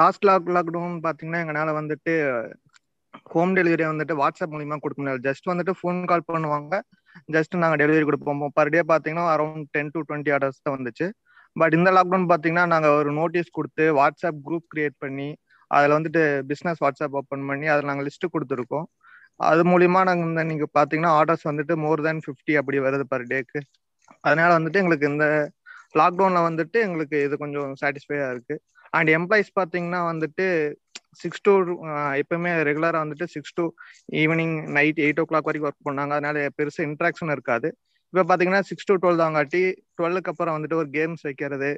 last lock lockdown பார்த்தீங்கன்னா எங்களால் வந்துட்டு home delivery வந்துட்டு WhatsApp மூலியமா கொடுக்க முடியாது just வந்துட்டு phone call பண்ணுவாங்க. Just நாங்கள் டெலிவரி கொடுப்போம். பர் டே பார்த்தீங்கன்னா around ten to twenty orders தான் வந்துச்சு. பட் இந்த லாக்டவுன் பார்த்தீங்கன்னா நாங்கள் ஒரு நோட்டீஸ் கொடுத்து வாட்ஸ்அப் குரூப் கிரியேட் பண்ணி அதில் வந்துட்டு பிஸ்னஸ் வாட்ஸ்அப் ஓப்பன் பண்ணி அதில் நாங்கள் லிஸ்ட் கொடுத்துருக்கோம். அது மூலியமா நாங்கள் இந்த நீங்கள் பார்த்தீங்கன்னா ஆர்டர்ஸ் வந்துட்டு மோர் தேன் ஃபிஃப்டி அப்படி வருது பர் டேக்கு அதனால வந்துட்டு எங்களுக்கு இந்த லாக்டவுன்ல வந்துட்டு எங்களுக்கு இது கொஞ்சம் சாட்டிஸ்ஃபையா இருக்கு. அண்ட் எம்ப்ளாயிஸ் பார்த்தீங்கன்னா வந்துட்டு சிக்ஸ் டு எப்பவுமே ரெகுலராக வந்துட்டு six to evening night eight o'clock வரைக்கும் ஒர்க் பண்ணாங்க அதனால பெருசு இன்ட்ராக்ஷன் இருக்காது. இப்போ பார்த்தீங்கன்னா சிக்ஸ் டு டுவெல் தாங்காட்டி டுவெல்லுக்கு அப்புறம் வந்துட்டு ஒரு கேம்ஸ் வைக்கிறது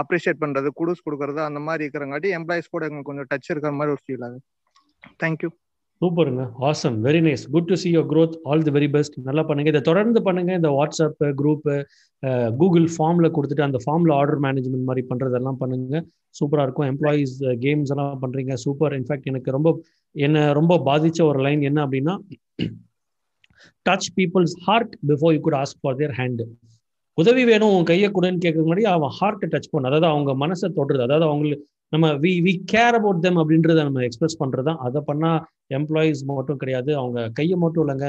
அப்ரிஷியேட் பண்ணுறது குடூஸ் கொடுக்கறது அந்த மாதிரி இருக்கிறங்காட்டி எம்ப்ளாயிஸ் கூட எங்களுக்கு கொஞ்சம் டச் இருக்கிற மாதிரி ஒரு ஃபீல் ஆகுது. தேங்க்யூ சூப்பருங்க. Awesome very nice good to see your growth all the very best நல்லா பண்ணுங்க. இதை தொடர்ந்து பண்ணுங்க. இந்த வாட்ஸ்அப் குரூப் கூகுள் ஃபார்ம்ல கொடுத்துட்டு அந்த ஃபார்ம்ல ஆர்டர் மேனேஜ்மெண்ட் மாதிரி பண்றதெல்லாம் பண்ணுங்க. சூப்பரா இருக்கும். எம்ப்ளாயீஸ் கேம்ஸ் எல்லாம் பண்றீங்க. சூப்பர் இன்ஃபேக்ட் எனக்கு ரொம்ப என்ன ரொம்ப பாதிச்ச ஒரு லைன் என்ன அப்படின்னா touch people's heart before you could ask for their hand உதவி வேணும் உன் கையை கொடுன்னு கேட்க முன்னாடி அவன் ஹார்ட்டை டச் பண்ண. அதாவது அவங்க மனசை தொடுறது. அதாவது அவங்களுக்கு நம்ம we we care about them அப்படின்றத நம்ம எக்ஸ்பிரஸ் பண்றது தான் அதை பண்ணா எம்ப்ளாயீஸ் மட்டும் கிடையாது. அவங்க கையை மட்டும் இல்லைங்க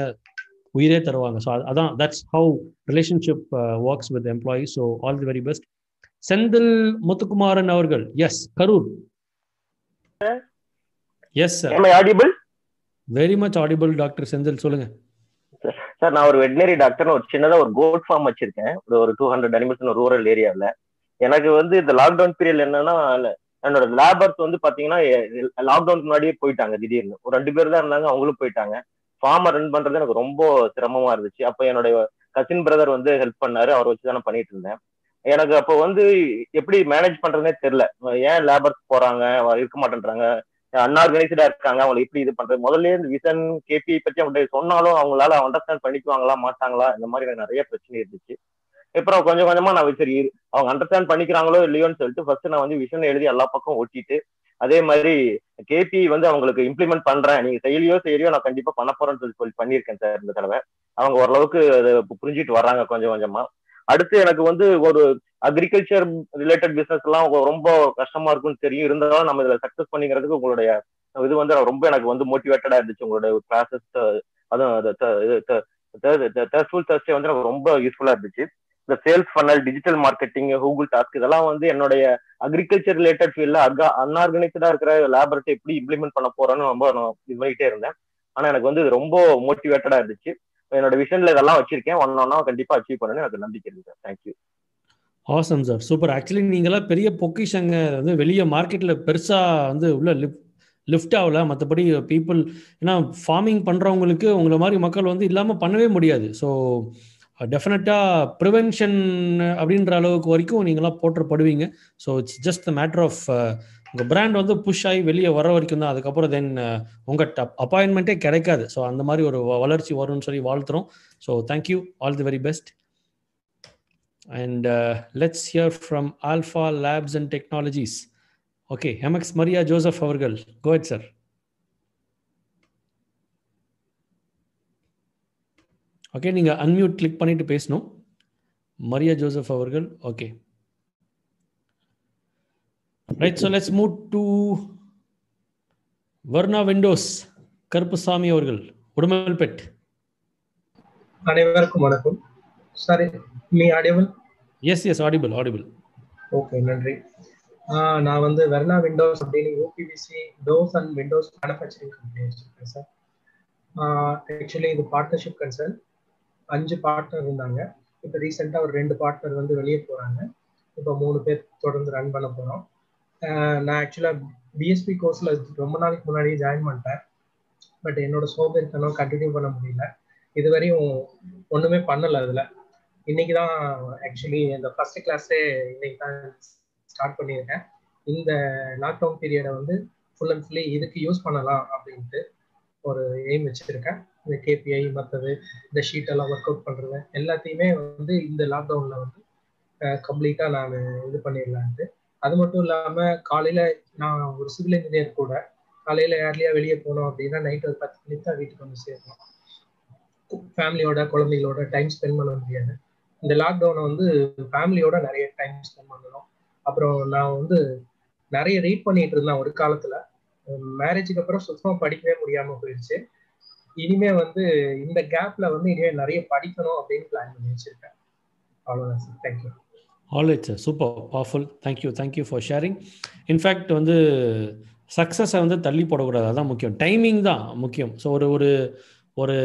உயிரே தருவாங்க. ஸோ அதான் that's how relationship works with employees so all the very best Senthil Muthukumaran அவர்கள். Yes Karur. Yes sir? Very much audible doctor Senthil. சொல்லுங்க. சார் நான் ஒரு வெட்டினரி டாக்டர்னு ஒரு சின்னதா ஒரு கோட் ஃபார்ம் வச்சிருக்கேன். ஒரு ஒரு டூ ஹண்ட்ரட் அனிமல்ஸ் ரூரல் ஏரியாவில் எனக்கு வந்து இந்த லாக்டவுன் பீரியட் என்னன்னா என்னோட லேபர்ஸ் வந்து பாத்தீங்கன்னா லாக்டவுனுக்கு முன்னாடியே போயிட்டாங்க திடீர்னு. ஒரு ரெண்டு பேர் தான் இருந்தாங்க அவங்களும் போயிட்டாங்க. ஃபார்மர் ரன் பண்றது எனக்கு ரொம்ப சிரமமா இருந்துச்சு. அப்ப என்னுடைய கசின் பிரதர் வந்து ஹெல்ப் பண்ணாரு அவர் வச்சு தான் பண்ணிட்டு இருந்தேன். எனக்கு அப்போ வந்து எப்படி மேனேஜ் பண்றதுனே தெரியல. ஏன் லேபர்ஸ் போறாங்க இருக்க மாட்டேன்றாங்க? அன்ஆர்கனைஸ்டா இருக்காங்க அவங்களை எப்படி இது பண்றது. முதல்ல இந்த விசன் கேபி பத்தி அவங்கள்ட்ட சொன்னாலும் அவங்களால அண்டர்ஸ்டாண்ட் பண்ணிக்குவாங்களா மாட்டாங்களா இந்த மாதிரி நிறைய பிரச்சனை இருந்துச்சு. அப்புறம் கொஞ்சம் கொஞ்சமா நான் சரி அவங்க அண்டர்ஸ்டாண்ட் பண்ணிக்கிறாங்களோ இல்லையோன்னு சொல்லிட்டு ஃபர்ஸ்ட் நான் வந்து விஷன் எழுதி எல்லா பக்கம் ஒட்டிட்டு அதே மாதிரி கேபி வந்து அவங்களுக்கு இம்ப்ளிமெண்ட் பண்றேன். நீங்க செயலியோ செயலியோ நான் கண்டிப்பா பண்ண போறேன்னு சொல்லி சொல்லி பண்ணியிருக்கேன் சார் இந்த தடவை. அவங்க ஓரளவுக்கு அதை புரிஞ்சுட்டு வர்றாங்க கொஞ்சம் கொஞ்சமா. அடுத்து எனக்கு வந்து ஒரு அக்ரிகல்ச்சர் ரிலேட்டட் பிசினஸ் எல்லாம் ரொம்ப கஷ்டமா இருக்கும்னு தெரியும். இருந்தாலும் நம்ம இதுல சக்சஸ் பண்ணிக்கிறதுக்கு உங்களுடைய இது வந்து ரொம்ப எனக்கு வந்து மோட்டிவேட்டடா இருந்துச்சு. உங்களுடைய கிளாஸஸ் அதுவும் தேர்ஸ்ஃபுல் தேர்ஸ்டே வந்து எனக்கு ரொம்ப யூஸ்ஃபுல்லா இருந்துச்சு. இந்த sales funnel digital marketing Google task இதெல்லாம் வந்து என்னுடைய அக்ரிகல்ச்சர் ரிலேட்டட் ஃபீல்ட்ல அக்கா அன்ஆர்கனைஸ்டா இருக்கிற லேபரட்டரி எப்படி இம்ப்ளிமெண்ட் பண்ண போறேன்னு ரொம்ப நான் இது பண்ணிட்டே இருந்தேன். ஆனா எனக்கு வந்து இது ரொம்ப மோட்டிவேட்டடா இருந்துச்சு. என்னோட விஷன்ல இதெல்லாம் வச்சிருக்கேன். ஒன் ஒன்னா கண்டிப்பா அச்சீவ் பண்ணணும்னு எனக்கு நம்பிக்கை இருக்கு sir thank you awesome sir super actually நீங்களாம் பெரிய பொக்கிஷங்க. வந்து வெளியே மார்க்கெட்டில் பெருசாக வந்து உள்ள லிஃப்ட் லிஃப்ட் ஆகல. மற்றபடி பீப்புள் ஏன்னா ஃபார்மிங் பண்ணுறவங்களுக்கு உங்களை மாதிரி மக்கள் வந்து இல்லாமல் பண்ணவே முடியாது. ஸோ டெஃபினட்டாக ப்ரிவென்ஷன் அப்படின்ற அளவுக்கு வரைக்கும் நீங்களாம் போற்றப்படுவீங்க. So it's just the matter of உங்கள் பிராண்ட் வந்து புஷ் ஆகி வெளியே வர வரைக்கும் தான். அதுக்கப்புறம் தென் உங்கள் அப்பாயின்மெண்ட்டே கிடைக்காது. ஸோ அந்த மாதிரி ஒரு வளர்ச்சி வரும்னு சொல்லி வாழ்த்துறோம். So thank you all the very best and let's hear from alpha labs and technologies okay MX Maria Joseph அவர்கள். கோயட் சார் ஓகே நீங்கள் அன்மியூட் கிளிக் பண்ணிட்டு பேசணும். மரியா ஜோசப் அவர்கள். Okay right so let's move to Varna windows Karuppusamy அவர்கள் உடுமல்பெட். அனைவருக்கும் வணக்கம். Sorry me audible yes yes audible audible okay நன்றி. நான் வந்து வெர்னா விண்டோஸ் அப்படின்னு UPVC doors and windows manufacturing company வச்சிருக்கேன் சார் ஆக்சுவலி இது பார்ட்னர்ஷிப் கன்சர்ன் அஞ்சு பார்ட்னர் இருந்தாங்க. இப்போ ரீசெண்டாக ஒரு ரெண்டு பார்ட்னர் வந்து வெளியே போகிறாங்க இப்போ மூணு பேர் தொடர்ந்து ரன் பண்ண போகிறோம் நான் ஆக்சுவலாக பிஎஸ்பி கோர்ஸில் ரொம்ப நாளைக்கு முன்னாடியே ஜாயின் பண்ணிட்டேன். பட் என்னோட சோம்பேறித்தனம் கண்டினியூ பண்ண முடியல. இதுவரையும் ஒன்றுமே பண்ணலை அதில். இன்னைக்கு தான் ஆக்சுவலி இந்த ஃபர்ஸ்ட் கிளாஸே இன்னைக்கு தான் ஸ்டார்ட் பண்ணியிருக்கேன். இந்த லாக்டவுன் பீரியடை வந்து ஃபுல் அண்ட் ஃபுல்லி இதுக்கு யூஸ் பண்ணலாம் அப்படின்ட்டு ஒரு எய்ம் வச்சுருக்கேன். இந்த கேபிஐ மற்றது இந்த ஷீட் எல்லாம் ஒர்க் அவுட் பண்ணுறது எல்லாத்தையுமே வந்து இந்த லாக்டவுனில் வந்து கம்ப்ளீட்டாக நான் இது பண்ணிடலான்ட்டு. அது மட்டும் இல்லாமல் காலையில் நான் ஒரு சிவில் இன்ஜினியர் கூட காலையில் ஏர்லியா வெளியே போனோம் அப்படின்னா நைட் ஒரு பத்து மணிக்கு தான் வீட்டுக்கு வந்து சேரணும் ஃபேமிலியோட குழந்தைகளோட டைம் ஸ்பெண்ட் பண்ண முடியாது. இந்த லாக்டவுனை வந்து ஃபேமிலியோட நிறைய டைம் ஸ்பெண்ட் பண்ணணும். அப்புறம் நான் வந்து நிறைய ரீட் பண்ணிட்டு இருந்தேன் ஒரு காலத்துல. மேரேஜுக்கு அப்புறம் சுத்தமாக படிக்கவே முடியாம போயிடுச்சு. இனிமே வந்து இந்த கேப்ல வந்து இனிமே நிறைய படிக்கணும் அப்படின்னு பிளான் பண்ணி வச்சிருக்கேன். அவ்வளோதான் sir thank you all sir super powerful thank you thank you for sharing in fact வந்து சக்ஸஸை வந்து தள்ளி போடக்கூடாது. அதான் முக்கியம். டைமிங் தான் முக்கியம். ஸோ ஒரு ஒரு ஒரு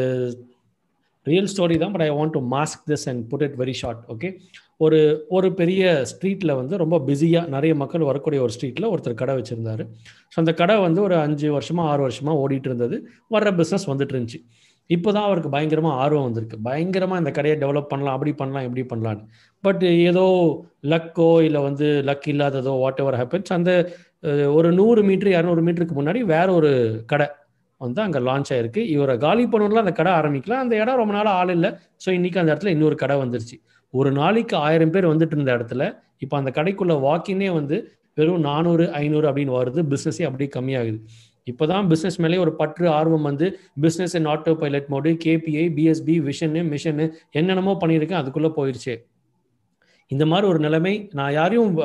ரியல் ஸ்டோரி தான் but I want to mask this and put it very short okay ஒரு ஒரு பெரிய ஸ்ட்ரீட்டில் வந்து ரொம்ப பிஸியாக நிறைய மக்கள் வரக்கூடிய ஒரு ஸ்ட்ரீட்டில் ஒருத்தர் கடை வச்சுருந்தாரு. ஸோ அந்த கடை வந்து ஒரு அஞ்சு வருஷமாக ஆறு வருஷமாக ஓடிட்டு இருந்தது. வர்ற பிஸ்னஸ் வந்துட்டு இருந்துச்சு. இப்போ தான் அவருக்கு பயங்கரமாக ஆர்வம் வந்திருக்கு. பயங்கரமாக இந்த கடையை டெவலப் பண்ணலாம் அப்படி பண்ணலாம் இப்படி பண்ணலான்னு பட் ஏதோ லக்கோ இல்லை வந்து லக் இல்லாததோ வாட் எவர் ஹேப்பன்ஸ் அந்த ஒரு நூறு மீட்ரு இரநூறு மீட்டருக்கு முன்னாடி வேற ஒரு கடை வந்து அங்கே லான்ச் ஆயிருக்கு. இவரை காலி பண்ணணும்ல அந்த கடை ஆரம்பிக்கலாம். அந்த இடம் ரொம்ப நாள் ஆள் இல்லை. ஸோ இன்னைக்கு அந்த இடத்துல இன்னொரு கடை வந்துருச்சு. ஒரு நாளைக்கு ஆயிரம் பேர் வந்துட்டு இருந்த இடத்துல இப்போ அந்த கடைக்குள்ள வாக்கின்னே வந்து வெறும் நானூறு ஐநூறு அப்படின்னு வருது. பிஸ்னஸே அப்படியே கம்மியாகுது. இப்போதான் பிஸ்னஸ் மேலே ஒரு பற்று ஆர்வம் வந்து business and auto pilot mode KPI BSP vision mission என்னென்னமோ பண்ணியிருக்கேன் அதுக்குள்ளே போயிடுச்சு இந்த மாதிரி ஒரு நிலைமை நான் யாரையும்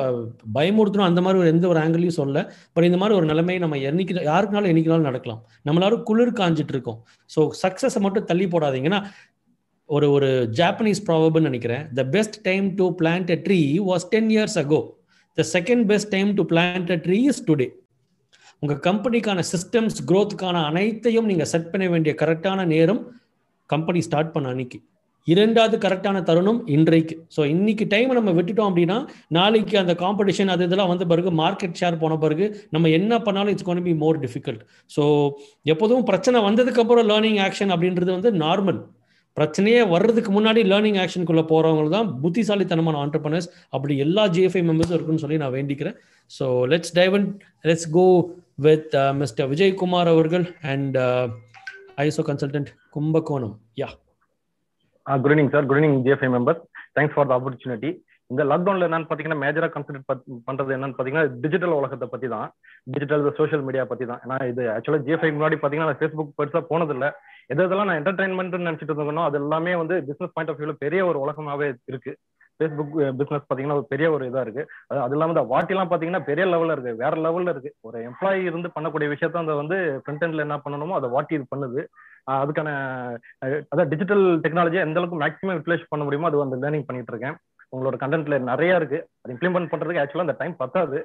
பயமுறுத்தணும் அந்த மாதிரி ஒரு எந்த ஒரு ஆங்கிளையும் சொல்ல பட் இந்த மாதிரி ஒரு நிலைமை நம்ம என்னைக்கு யாருக்குனாலும் என்னைக்குனாலும் நடக்கலாம். நம்மளாலும் குளிர் காஞ்சிட்டு இருக்கோம். ஸோ சக்ஸஸை மட்டும் தள்ளி போடாதீங்கன்னா ஒரு ஒரு ஜாப்பனீஸ் ப்ராபப்னு நினைக்கிறேன். The best time to plant a tree was ten years ago the second best time to plant a tree is today உங்கள் கம்பெனிக்கான சிஸ்டம்ஸ் க்ரோத்துக்கான அனைத்தையும் நீங்கள் செட் பண்ண வேண்டிய கரெக்டான நேரம் கம்பெனி ஸ்டார்ட் பண்ண அன்னைக்கு. இரண்டாவது கரெக்டான தருணம் இன்றைக்கு. ஸோ இன்னைக்கு டைம் நம்ம விட்டுட்டோம் அப்படின்னா நாளைக்கு அந்த காம்படிஷன் அது இதெல்லாம் வந்த பிறகு மார்க்கெட் ஷேர் போன பிறகு நம்ம என்ன பண்ணாலும் it's gonna be more difficult so எப்போதும் பிரச்சனை வந்ததுக்கப்புறம் லேர்னிங் ஆக்ஷன் அப்படின்றது வந்து நார்மல் பிரச்சனையே வர்றதுக்கு முன்னாடி லேர்னிங் ஆக்ஷனுக்குள்ள போகிறவங்க தான் புத்திசாலித்தனமான ஆண்டர்பனர்ஸ் அப்படி எல்லா ஜிஎஃப்ஐ மெம்பர்ஸும் இருக்குன்னு சொல்லி நான் வேண்டிக்கிறேன். So let's dive in let's go with mister Vijayakumar அவர்கள் and ISO consultant Kumbakonam yeah good evening sir good evening GFI members thanks for the opportunity இந்த லாக்டவுன்ல என்னன்னு பாத்தீங்கன்னா மேஜரா கன்சிடர் பண்றது என்னன்னு பாத்தீங்கன்னா டிஜிட்டல் உலகத்தை பத்தி தான். டிஜிட்டல் சோஷியல் மீடியா பத்தி தான். ஏன்னா இது ஆக்சுவலா ஜிஎஃப்ஐ முன்னாடி பாத்தீங்கன்னா நான் ஃபேஸ்புக் பெருசா போனதில்ல. எது எதெல்லாம் நான் என்டர்டைன்மெண்ட் நினைச்சிட்டு இருந்தோம் அது எல்லாமே வந்து பிசினஸ் பாயிண்ட் ஆஃப் வியூல பெரிய ஒரு உலகமாவே இருக்கு. ஃபேஸ்புக் பிசினஸ் பாத்தீங்கன்னா ஒரு பெரிய ஒரு இதா இருக்கு. அது அது இல்லாம இந்த வாட்டிலாம் பாத்தீங்கன்னா பெரிய லெவல்ல இருக்கு. வேற லெவல்ல இருக்கு. ஒரு எம்ப்ளாயி இருந்து பண்ணக்கூடிய விஷயத்த அந்த வந்து ஃப்ரண்ட் எண்ட்ல என்ன பண்ணணுமோ அதை வாட்டி இது பண்ணுது. அதுக்கான அதாவது அதான் டிஜிட்டல் டெக்னாலஜி எந்த அளவுக்கு மேக்ஸிமம் யூட்டிலைஸ் பண்ண முடியுமோ அது வந்து லேர்னிங் பண்ணிட்டு இருக்கேன். உங்களோட கண்டென்ட்ல நிறைய இருக்கு. அது இம்ப்ளிமெண்ட் பண்றதுக்கு ஆக்சுவலா அந்த டைம் பத்தாது.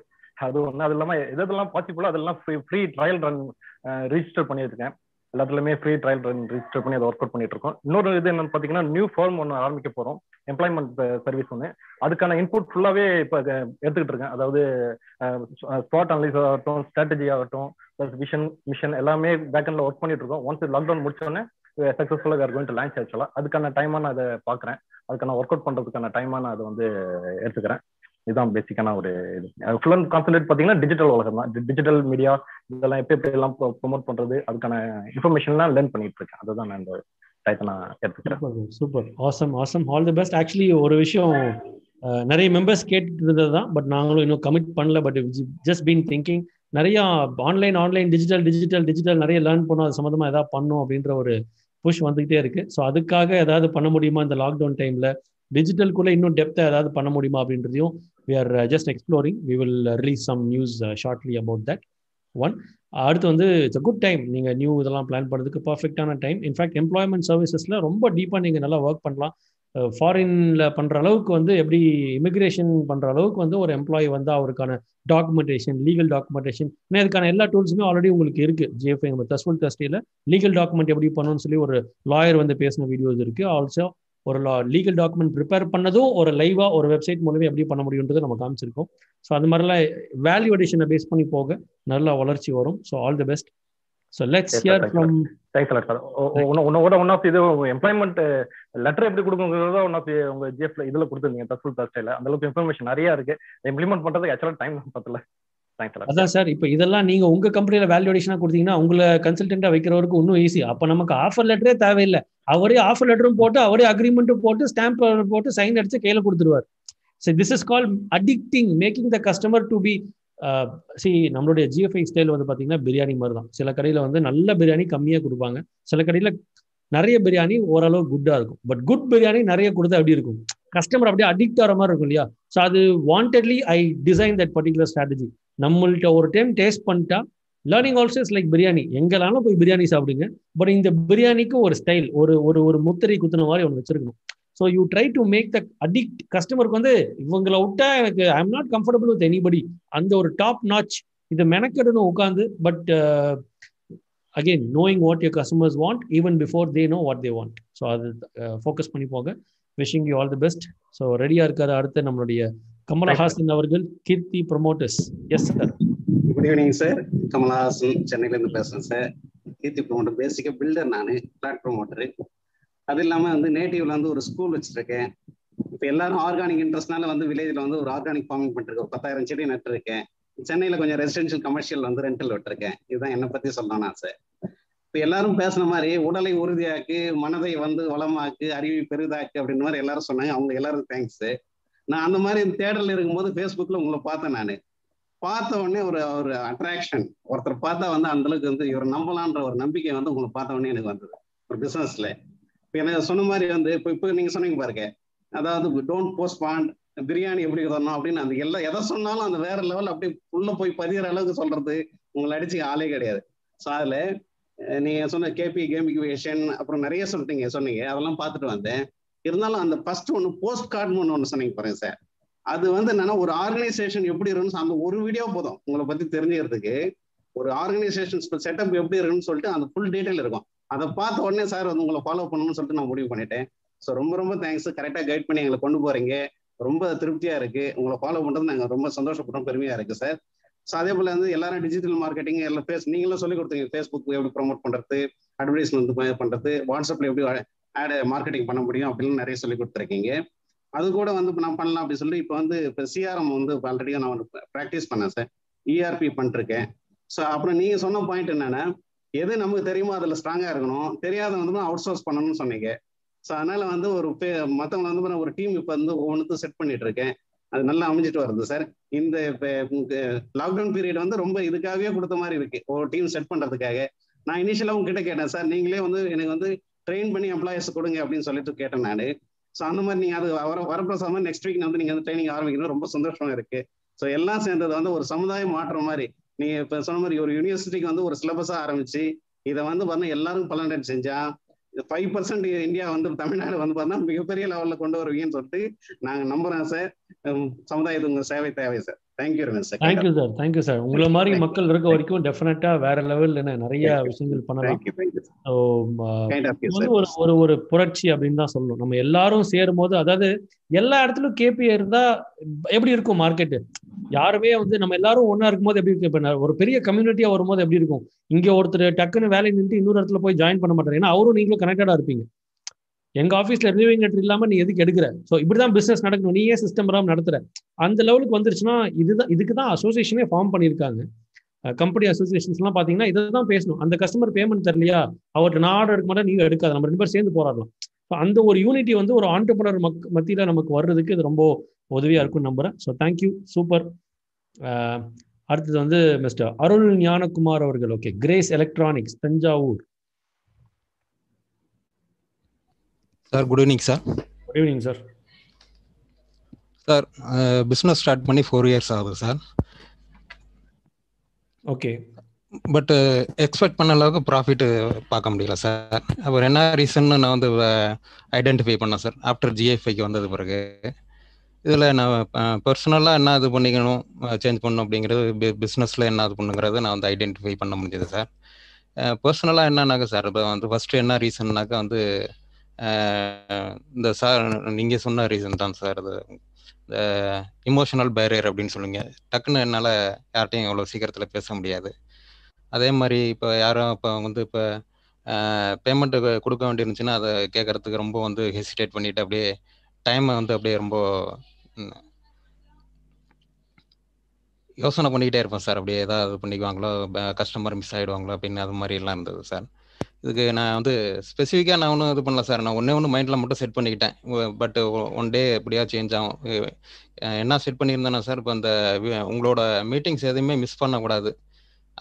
அது ஒண்ணு அது இல்லாம எதெல்லாம் பாசிபிளோ அதெல்லாம் free free trial run register பண்ணியிருக்கேன் எல்லாத்துலயுமே ஃப்ரீ ட்ரையல் ரிஜிஸ்டர் பண்ணி அதை ஒர்க் அவுட் பண்ணிட்டு இருக்கோம் இன்னொரு இது என்னன்னு பாத்தீங்கன்னா நியூ ஃபார்ம் ஒன்று ஆரம்பிக்க போறோம். எம்ப்ளாய்மெண்ட் சர்வீஸ் ஒன்று அதுக்கான இன்புட் ஃபுல்லாவே இப்போ எடுத்துக்கிட்டு இருக்கேன். அதாவது uh, ஸ்பாட் அனலிஸ் ஆகட்டும் ஸ்ட்ராட்டஜி ஆகட்டும் ப்ளஸ் விஷன் மிஷன் எல்லாமே பேக்கெண்ட்ல ஒர்க் பண்ணிட்டு இருக்கோம் ஒன்ஸ் லாக்டவுன் முடிச்சோடனே சக்ஸஸ்ஃபுல்லாக இருக்கும் டு லான்ச் ஆக்சுவலா அதுக்கான டைமா நான் அதை பார்க்குறேன் அதுக்கான ஒர்க் அவுட் பண்றதுக்கான டைமா நான் அதை வந்து எடுத்துக்கிறேன். இதுதான் பேசிக்கான ஒரு இது. ஃபுல் அண்ட் கான்சென்ட்ரேட் பார்த்தீங்கன்னா டிஜிட்டல் உலகம் தான். டிஜிட்டல் மீடியா இதெல்லாம் எப்படி எப்படி எல்லாம் ப்ரொமோட் பண்றது அதுக்கான இன்ஃபர்மேஷன்லாம் லேர்ன் பண்ணிட்டு இருக்கேன். அதுதான் நான் இந்த டயத்தை நான் எடுத்துக்கிறேன். Super awesome awesome all the best actually ஒரு விஷயம் நிறைய மெம்பர்ஸ் கேட்டுட்டு இருந்தது தான் பட் நாங்களும் இன்னும் கமிட் பண்ணல பட் ஜஸ்ட் பீன் திங்கிங் நிறைய online online digital digital digital நிறைய லேர்ன் பண்ணோம். அது சம்மந்தமாக ஏதாவது பண்ணும் அப்படின்ற ஒரு புஷ் வந்துகிட்டே இருக்கு. ஸோ அதுக்காக ஏதாவது பண்ண முடியுமா இந்த லாக்டவுன் டைம்ல டிஜிட்டலுக்குள்ளே இன்னும் டெப்த்தாக ஏதாவது பண்ண முடியுமா அப்படின்றதையும் we are just exploring we will release some news shortly about that one அடுத்து வந்து இட்ஸ் அ குட் டைம் நீங்கள் நியூ இதெல்லாம் பிளான் பண்ணுறதுக்கு பர்ஃபெக்டான டைம் இன்ஃபேக்ட் எம்ப்ளாய்மெண்ட் சர்வீசஸில் ரொம்ப டீப்பாக நீங்கள் நல்லா ஒர்க் பண்ணலாம். Uh, ஃபாரின்ல பண்ணுற அளவுக்கு வந்து எப்படி இமிக்ரேஷன் பண்ணுற அளவுக்கு வந்து ஒரு எம்ப்ளாயி வந்து அவருக்கான டாக்குமெண்டேஷன் லீகல் டாக்குமெண்டேஷன் ஏன்னா இதுக்கான எல்லா டூல்ஸுமே ஆல்ரெடி உங்களுக்கு இருக்கு. ஜிஎஃப்ஐ நம்ம தஸ்ஃபுல் தஸ்டியில் லீகல் டாக்குமெண்ட் எப்படி பண்ணணும்னு சொல்லி ஒரு லாயர் வந்து பேசின வீடியோஸ் இருக்கு. ஆல்சோ ஒரு லீகல் டாக்குமெண்ட் ப்ரிப்பேர் பண்ணதும் ஒரு லைவா ஒரு வெப்சைட் மூலமே எப்படி பண்ண முடியுன்றது நம்ம காமிச்சிருக்கோம். ஸோ அது மாதிரிலாம் வேல்யூ அடிஷனை பேஸ் பண்ணி போக நல்ல வளர்ச்சி வரும். So all the best so let's hear from thanks sir உன்னோட ஒன் ஆஃப் இது எம்ப்ளாய்மெண்ட் லெட்டர் எப்படி கொடுக்குங்கிறத ஒன் ஆஃப் உங்க ஜிஎஃப்ல இதுல கொடுத்துருந்தீங்க தஸ்ஃபுல் தஸ்டைல அந்த அளவுக்கு இன்ஃபர்மேஷன் நிறைய இருக்கு. இம்ப்ளிமெண்ட் பண்றதுக்கு ஆக்சுவலா டைம் பத்தல. அதான் சார் இப்போ இதெல்லாம் நீங்க உங்க கம்பெனியில வேல்யூடேஷனா கொடுத்தீங்கன்னா உங்களை கன்சல்டன்டா வைக்கிறவருக்கு இன்னும் ஈஸி அப்ப நமக்கு ஆஃபர் லெட்டரே தேவையில்லை. அவரே ஆஃபர் லெட்டரும் போட்டு அவரே அக்ரிமெண்ட்டும் போட்டு ஸ்டாம்ப் போட்டு சைன் அடிச்சு கையில கொடுத்துருவார் சரி this is call addicting making the customer to be C நம்மளுடைய ஜிஎஃப்ஐ ஸ்டைல் வந்து பார்த்தீங்கன்னா பிரியாணி மாதிரி தான் சில கடையில் வந்து நல்ல பிரியாணி கம்மியாக கொடுப்பாங்க. சில கடையில் நிறைய பிரியாணி ஓரளவு குட்டாக இருக்கும். பட் குட் பிரியாணி நிறைய கொடுத்தா அப்படி இருக்கும்? கஸ்டமர் அப்படியே அடிக்ட் ஆகிற மாதிரி இருக்கும் இல்லையா? ஸோ அது wantedly I design that particular strategy நம்மள்கிட்ட ஒரு டைம் டேஸ்ட் பண்ணிட்டா learning also is like biryani எங்கெல்லாம் போய் பிரியாணி சாப்பிடுங்க. பட் இந்த பிரியாணிக்கு ஒரு ஸ்டைல் ஒரு ஒரு ஒரு முத்திரை குத்துன மாதிரி ஒன்று வச்சிருக்கணும். So you try to make the addict கஸ்டமருக்கு வந்து இவங்களை விட்டா எனக்கு I am not comfortable with anybody அந்த ஒரு டாப் நாச் இதை மெனக்கெடணும் உட்காந்து but again knowing what your customers want even before they know what they want so அது uh, ஃபோக்கஸ் பண்ணி போக wishing you all the best so ரெடியாக இருக்காது அடுத்து நம்மளுடைய கமலஹாசன் அவர்கள் Keerthi promoters yes sir good evening sir Kamalahasan சென்னையில இருந்து பேசுறேன் சார் கீர்த்தி ப்ரொமோட்டர் பேசிக்கா பில்டர் நான் பிளாட் ப்ரொமோட்டர் அது இல்லாம வந்து நேட்டிவ்ல வந்து ஒரு ஸ்கூல் வச்சிருக்கேன். இப்போ எல்லாரும் ஆர்கானிக் இன்ட்ரெஸ்ட்னால வந்து வில்லேஜ்ல வந்து ஒரு ஆர்கானிக் ஃபார்மிங் பண்ணிருக்கேன் ஒரு பத்தாயிரம் செடி நட்டுருக்கேன். சென்னையில கொஞ்சம் ரெசிடென்ஷியல் கமர்ஷியல் வந்து ரெண்டல் விட்டுருக்கேன். இதுதான் என்னை பத்தி சொல்லணும் ஆசை இப்போ எல்லாரும் பேசுன மாதிரி உடலை உறுதியாக்கு மனதை வந்து வளமாக்கு அறிவை பெரிதாக்கு அப்படின்ற மாதிரி எல்லாரும் சொன்னாங்க. அவங்க எல்லாரும் தேங்க்ஸ் நான் அந்த மாதிரி தேடல் இருக்கும்போது ஃபேஸ்புக்கில் உங்களை பார்த்தேன் நான். பார்த்த உடனே ஒரு ஒரு அட்ராக்ஷன் ஒருத்தர் பார்த்தா வந்து அந்த அளவுக்கு வந்து இவர் நம்பலான்ற ஒரு நம்பிக்கை வந்து உங்களை பார்த்த உடனே எனக்கு வந்தது. ஒரு பிஸ்னஸில் இப்போ எனக்கு சொன்ன மாதிரி வந்து இப்போ இப்போ நீங்கள் சொன்னீங்க பாருங்க. அதாவது டோன்ட் போஸ்ட்பாண்ட் பிரியாணி எப்படி தரணும்? அப்படின்னு அந்த எல்லா எதை சொன்னாலும் அந்த வேற லெவல் அப்படியே உள்ள போய் பதிகிற அளவுக்கு சொல்றது உங்களை அடிச்சு ஆளே கிடையாது. ஸோ அதில் நீங்க சொன்ன கேபி கேமிகுவேஷன் அப்புறம் நிறைய சொல்லிட்டீங்க சொன்னீங்க. அதெல்லாம் பார்த்துட்டு வந்தேன். இருந்தாலும் அந்த ஃபர்ஸ்ட் ஒன்று போஸ்ட் கார்டுன்னு ஒன்று ஒன்று சொன்னீங்க பாருங்க சார் அது வந்து என்னன்னா ஒரு ஆர்கனைசேஷன் எப்படி இருக்குன்னு அந்த ஒரு வீடியோ போதும். உங்களை பத்தி தெரிஞ்சுக்கிறதுக்கு ஒரு ஆர்கனைசேஷன் செட்டப் எப்படி இருக்குன்னு சொல்லிட்டு அந்த ஃபுல் டீட்டெயில் இருக்கும். அதை பார்த்த உடனே சார் வந்து உங்களை ஃபாலோ பண்ணணும்னு சொல்லிட்டு நான் முடிவு பண்ணிட்டேன். ஸோ ரொம்ப ரொம்ப தேங்க்ஸ் கரெக்டாக கைட் பண்ணி எங்களை கொண்டு போறீங்க. ரொம்ப திருப்தியா இருக்கு. உங்களை ஃபாலோ பண்றது நாங்கள் ரொம்ப சந்தோஷப்படுறோம் பெருமையா இருக்கு சார் ஸோ அதே போல வந்து எல்லாரும் டிஜிட்டல் மார்க்கெட்டிங் எல்லாம் பேச நீங்களும் சொல்லி கொடுத்தீங்க. ஃபேஸ்புக் எப்படி ப்ரொமோட் பண்றது அட்வர்டைஸ்மெண்ட் பண்றது வாட்ஸ்அப்ல எப்படி ஆட் மார்க்கெட்டிங் பண்ண முடியும் அப்படின்னு நிறைய சொல்லி கொடுத்துருக்கீங்க. அது கூட வந்து நான் பண்ணலாம் அப்படின்னு சொல்லி இப்போ வந்து இப்போ சிஆர்எம் வந்து ஆல்ரெடியாக நான் வந்து ப்ராக்டிஸ் பண்ணேன் சார் இஆர்பி பண்ணிருக்கேன். ஸோ அப்புறம் நீங்கள் சொன்ன பாயிண்ட் என்னென்னா எது நமக்கு தெரியுமோ அதில் ஸ்ட்ராங்காக இருக்கணும். தெரியாத வந்து அவுட் சோர்ஸ் பண்ணணும்னு சொன்னீங்க. ஸோ அதனால வந்து ஒரு பே மற்றவங்க வந்து நான் ஒரு டீம் இப்போ வந்து ஒவ்வொன்றுத்தும் செட் பண்ணிட்டு இருக்கேன். அது நல்லா அமைஞ்சிட்டு வருது சார் இந்த லாக்டவுன் பீரியட் வந்து ரொம்ப இதுக்காகவே கொடுத்த மாதிரி இருக்கு. ஒரு டீம் செட் பண்ணுறதுக்காக நான் இனிஷியலாக உங்ககிட்ட கேட்டேன் சார் நீங்களே வந்து எனக்கு வந்து ட்ரெயின் பண்ணி எம்ப்ளாயர்ஸ் கொடுங்க அப்படின்னு சொல்லிட்டு கேட்டேன் நான். ஸோ அந்த மாதிரி நீங்கள் அது வர வரப்பிரசாம நெக்ஸ்ட் வீக் வந்து நீங்கள் வந்து ட்ரைனிங் ஆரம்பிக்கணும் ரொம்ப சந்தோஷமா இருக்கு. ஸோ எல்லாம் சேர்ந்தது வந்து ஒரு சமுதாயம் மாற்றம் மாதிரி. நீங்க இப்போ சொன்ன மாதிரி ஒரு யூனிவர்சிட்டிக்கு வந்து ஒரு சிலபஸா ஆரம்பிச்சு இதை வந்து பார்த்தா எல்லாரும் பலன் செஞ்சா ஃபைவ் பர்சன்ட் இந்தியா வந்து தமிழ்நாடு வந்து பார்த்தா மிகப்பெரிய லெவல்ல கொண்டு வருவீங்கன்னு சொல்லிட்டு நாங்க நம்புறோம் சார் சமுதாயத்துக்கு உங்க சேவை தேவை sir thank you very sir thank you sir thank you sir உங்களை மாதிரி மக்கள் இருக்க வரைக்கும் டெஃபினட்டா வேற லெவல்ல நிறைய விஷயங்கள் பண்ணலாம். ஒரு ஒரு ஒரு புரட்சி அப்படின்னு தான் சொல்லணும். நம்ம எல்லாரும் சேரும் போது அதாவது எல்லா இடத்துலயும் கேபிஐ இருந்தா எப்படி இருக்கும் மார்க்கெட் யாருமே வந்து நம்ம எல்லாரும் ஒன்னா இருக்கும்போது எப்படி இருக்கு? இப்போ ஒரு பெரிய கம்யூனிட்டியா வரும்போது எப்படி இருக்கும்? இங்க ஒருத்தர் டக்குன்னு வேலையை நின்று இன்னொரு இடத்துல போய் ஜாயின் பண்ண மாட்டாரு. ஏன்னா அவரும் நீங்களும் கனெக்டடா இருப்பீங்க. எங்க ஆஃபீஸ்ல ரிசீவிங் லெட்டர் இல்லாம நீ எதுக்கு எடுக்கிற? ஸோ இப்படிதான் பிசினஸ் நடக்கணும். நீயே சிஸ்டம் வராம நடத்துற. அந்த லெவலுக்கு வந்துருச்சுன்னா இதுதான் இதுக்கு தான் அசோசியேஷனே ஃபார்ம் பண்ணியிருக்காங்க. கம்பெனி அசோசியேஷன்ஸ்லாம் பாத்தீங்கன்னா இதை தான் பேசணும். அந்த கஸ்டமர் பேமெண்ட் தரலையா அவர்கிட்ட நான் ஆர்டர் எடுக்க மாட்டேன் நீங்க எடுக்காது. நம்ம ரெண்டு பேரும் சேர்ந்து போராடலாம். அந்த ஒரு யூனிட்டி வந்து ஒரு ஆண்டர்பனர் மக் மத்தியில நமக்கு வர்றதுக்கு இது ரொம்ப உதவியா இருக்கும்னு நம்புறேன். ஸோ தேங்க்யூ சூப்பர் அடுத்தது வந்து மிஸ்டர் அருள் ஞானகுமார் அவர்கள். Okay Grace electronics Thanjavur. Sir good evening sir good evening sir sir business start பண்ணி ஃபோர் இயர்ஸ் ஆகுது சார் ஓகே பட் எக்ஸ்பெக்ட் பண்ண அளவுக்கு ப்ராஃபிட் பார்க்க முடியல சார் அப்புறம் என்ன ரீசன் நான் வந்து ஐடென்டிஃபை பண்ணேன் சார் ஆஃப்டர் ஜிஎஃப்ஐக்கு வந்தது பிறகு. இதில் நான் பர்சனலாக என்ன இது பண்ணிக்கணும் சேஞ்ச் பண்ணணும் அப்படிங்கிறது பிஸ்னஸில் என்ன இது பண்ணுங்கிறத நான் வந்து ஐடென்டிஃபை பண்ண முடிஞ்சது சார் பர்சனலாக என்னன்னாக்கா சார் இப்போ வந்து ஃபஸ்ட்டு என்ன ரீசன்னாக்கா வந்து இந்த சார் நீங்கள் சொன்ன ரீசன் தான் சார் அது இந்த இமோஷனல் பேரியர் அப்படின்னு சொல்லுங்க டக்குன்னு என்னால் யார்கிட்டையும் அவ்வளோ சீக்கிரத்தில் பேச முடியாது. அதே மாதிரி இப்போ யாரும் இப்போ வந்து இப்போ பேமெண்ட்டு கொடுக்க வேண்டியிருந்துச்சுன்னா அதை கேட்கறதுக்கு ரொம்ப வந்து ஹெசிடேட் பண்ணிட்டு அப்படியே டைமை வந்து அப்படியே ரொம்ப யோசனை பண்ணிக்கிட்டே இருப்பேன் சார். அப்படியே ஏதாவது பண்ணிக்குவாங்களோ கஸ்டமர் மிஸ் ஆகிடுவாங்களோ அப்படின்னு அது மாதிரி எல்லாம் இருந்தது சார். இதுக்கு நான் வந்து ஸ்பெசிஃபிக்காக நான் ஒன்றும் இது பண்ணல சார். நான் ஒன்றே ஒன்று மைண்டில் மட்டும் செட் பண்ணிக்கிட்டேன். பட் ஒன் டே எப்படியா சேஞ்ச் ஆகும் என்ன செட் பண்ணியிருந்தேன்னா சார் இப்போ அந்த உங்களோட மீட்டிங்ஸ் எதுவுமே மிஸ் பண்ணக்கூடாது.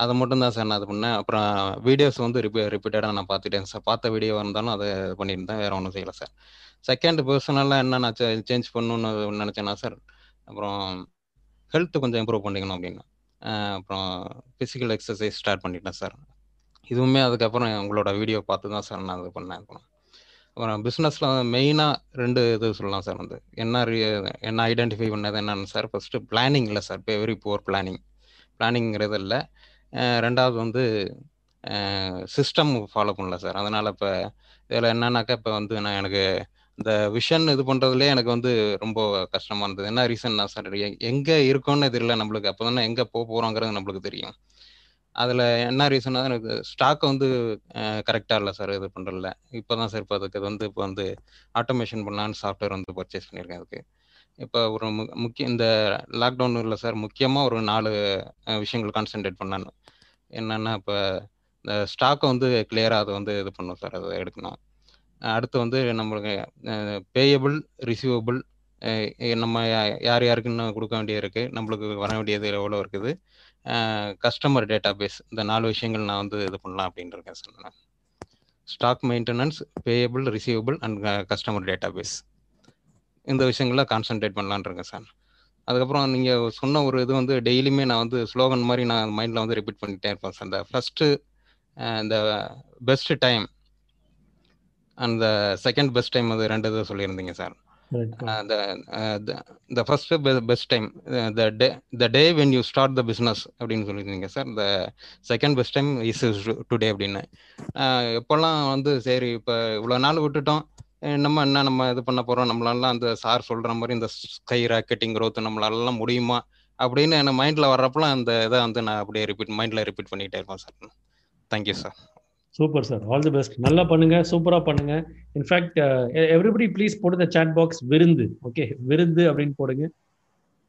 அதை மட்டும் தான் சார் நான் இது பண்ணேன். அப்புறம் வீடியோஸ் வந்து ரிப்பீ ரிப்பீட்டடாக நான் பார்த்துட்டேன் சார். பார்த்த வீடியோ இருந்தாலும் அதை பண்ணியிருந்தேன் வேறு ஒன்றும் செய்யலை சார். செகண்ட் பர்சனலாக என்ன நான் சேஞ்ச் பண்ணணும்னு நினச்சேன்னா சார் அப்புறம் ஹெல்த் கொஞ்சம் இம்ப்ரூவ் பண்ணிக்கணும் அப்படின்னா. அப்புறம் ஃபிசிக்கல் எக்ஸசைஸ் ஸ்டார்ட் பண்ணிட்டேன் சார் இதுவுமே அதுக்கப்புறம் உங்களோட வீடியோ பார்த்து தான் சார் நான் இது பண்ணேன் அப்புறம். அப்புறம் பிஸ்னஸில் மெயினாக ரெண்டு இது சொல்லலாம் சார் வந்து. என்ன ரீ என்ன ஐடென்டிஃபை பண்ணது என்னன்னு சார் ஃபஸ்ட்டு பிளானிங் இல்லை சார் வெரி புவர் பிளானிங் பிளானிங்கிறது இல்லை. ரெண்டாவது வந்து சிஸ்டம் ஃபாலோ பண்ணல சார் அதனால் இப்போ இதில் என்னன்னாக்கா இப்போ வந்து நான் எனக்கு இந்த விஷன் இது பண்ணுறதுலேயே எனக்கு வந்து ரொம்ப கஷ்டமாக இருந்தது. என்ன ரீசன்னா சார் எங்கே இருக்கோன்னு தெரியல நம்மளுக்கு. அப்போ எங்க எங்கே போக போகிறோங்கிறது நம்மளுக்கு தெரியும். அதில் என்ன ரீசன்னா எனக்கு ஸ்டாக் வந்து கரெக்டாக இல்லை சார் இது பண்றதுல. இப்போ தான் சார் இப்போ அதுக்கு வந்து இப்போ வந்து ஆட்டோமேஷன் பண்ணலான்னு சாஃப்ட்வேர் வந்து பர்ச்சேஸ் பண்ணியிருக்கேன் அதுக்கு. இப்போ ஒரு மு- முக்கிய இந்த லாக்டவுன் இல்லை சார் முக்கியமாக ஒரு நாலு விஷயங்கள் கான்சென்ட்ரேட் பண்ணணும் என்னென்னா இப்போ இந்த ஸ்டாக்கை வந்து கிளியராக அதை வந்து இது பண்ணும் சார் அதை எடுக்கணும். அடுத்து வந்து நம்மளுக்கு பேயபிள் ரிசீவபிள் நம்ம யா- யார் யாருக்குன்னு கொடுக்க வேண்டியது இருக்குது நம்மளுக்கு வர வேண்டியது எவ்வளோ இருக்குது. கஸ்டமர் டேட்டா பேஸ் இந்த நாலு விஷயங்கள் நான் வந்து இது பண்ணலாம் அப்படின்னு இருக்கேன் sir stock maintenance payable receivable and customer database இந்த விஷயங்கள கான்சென்ட்ரேட் பண்ணலான்னு இருக்கேன் சார். அதுக்கப்புறம் நீங்கள் சொன்ன ஒரு இது வந்து டெய்லியுமே நான் வந்து ஸ்லோகன் மாதிரி நான் மைண்டில் வந்து ரிப்பீட் பண்ணிகிட்டே இருப்பேன் சார். இந்த ஃபஸ்ட்டு இந்த பெஸ்ட் டைம் அந்த செகண்ட் பெஸ்ட் டைம் அது ரெண்டு இது சொல்லியிருந்தீங்க sir. Be- best time uh, the day the day when you start the business அப்படின்னு சொல்லியிருந்தீங்க sir. The second best time is today அப்படின்னு. எப்போல்லாம் வந்து சரி இப்போ இவ்வளோ நாள் விட்டுட்டோம். நம்ம என்ன நம்ம இது பண்ண போறோம்? நம்மளால அந்த சார் சொல்ற மாதிரி இந்த ஸ்கை ராக்கெட்டிங் growth நம்மளால முடியுமா? அப்படின்னு என் மைண்ட்ல வர்றப்பலாம் அந்த இதை வந்து நான் அப்படியே ரிப்பீட் மைண்ட்ல ரிப்பீட் பண்ணிட்டே இருப்பேன் sir. Thank you sir super sir. All the best நல்லா பண்ணுங்க சூப்பரா பண்ணுங்க. இன்ஃபேக்ட் எவ்ரிபடி ப்ளீஸ் போட்டு இந்த சாட் பாக்ஸ் விருந்து. ஓகே விருந்து அப்படின்னு போடுங்க.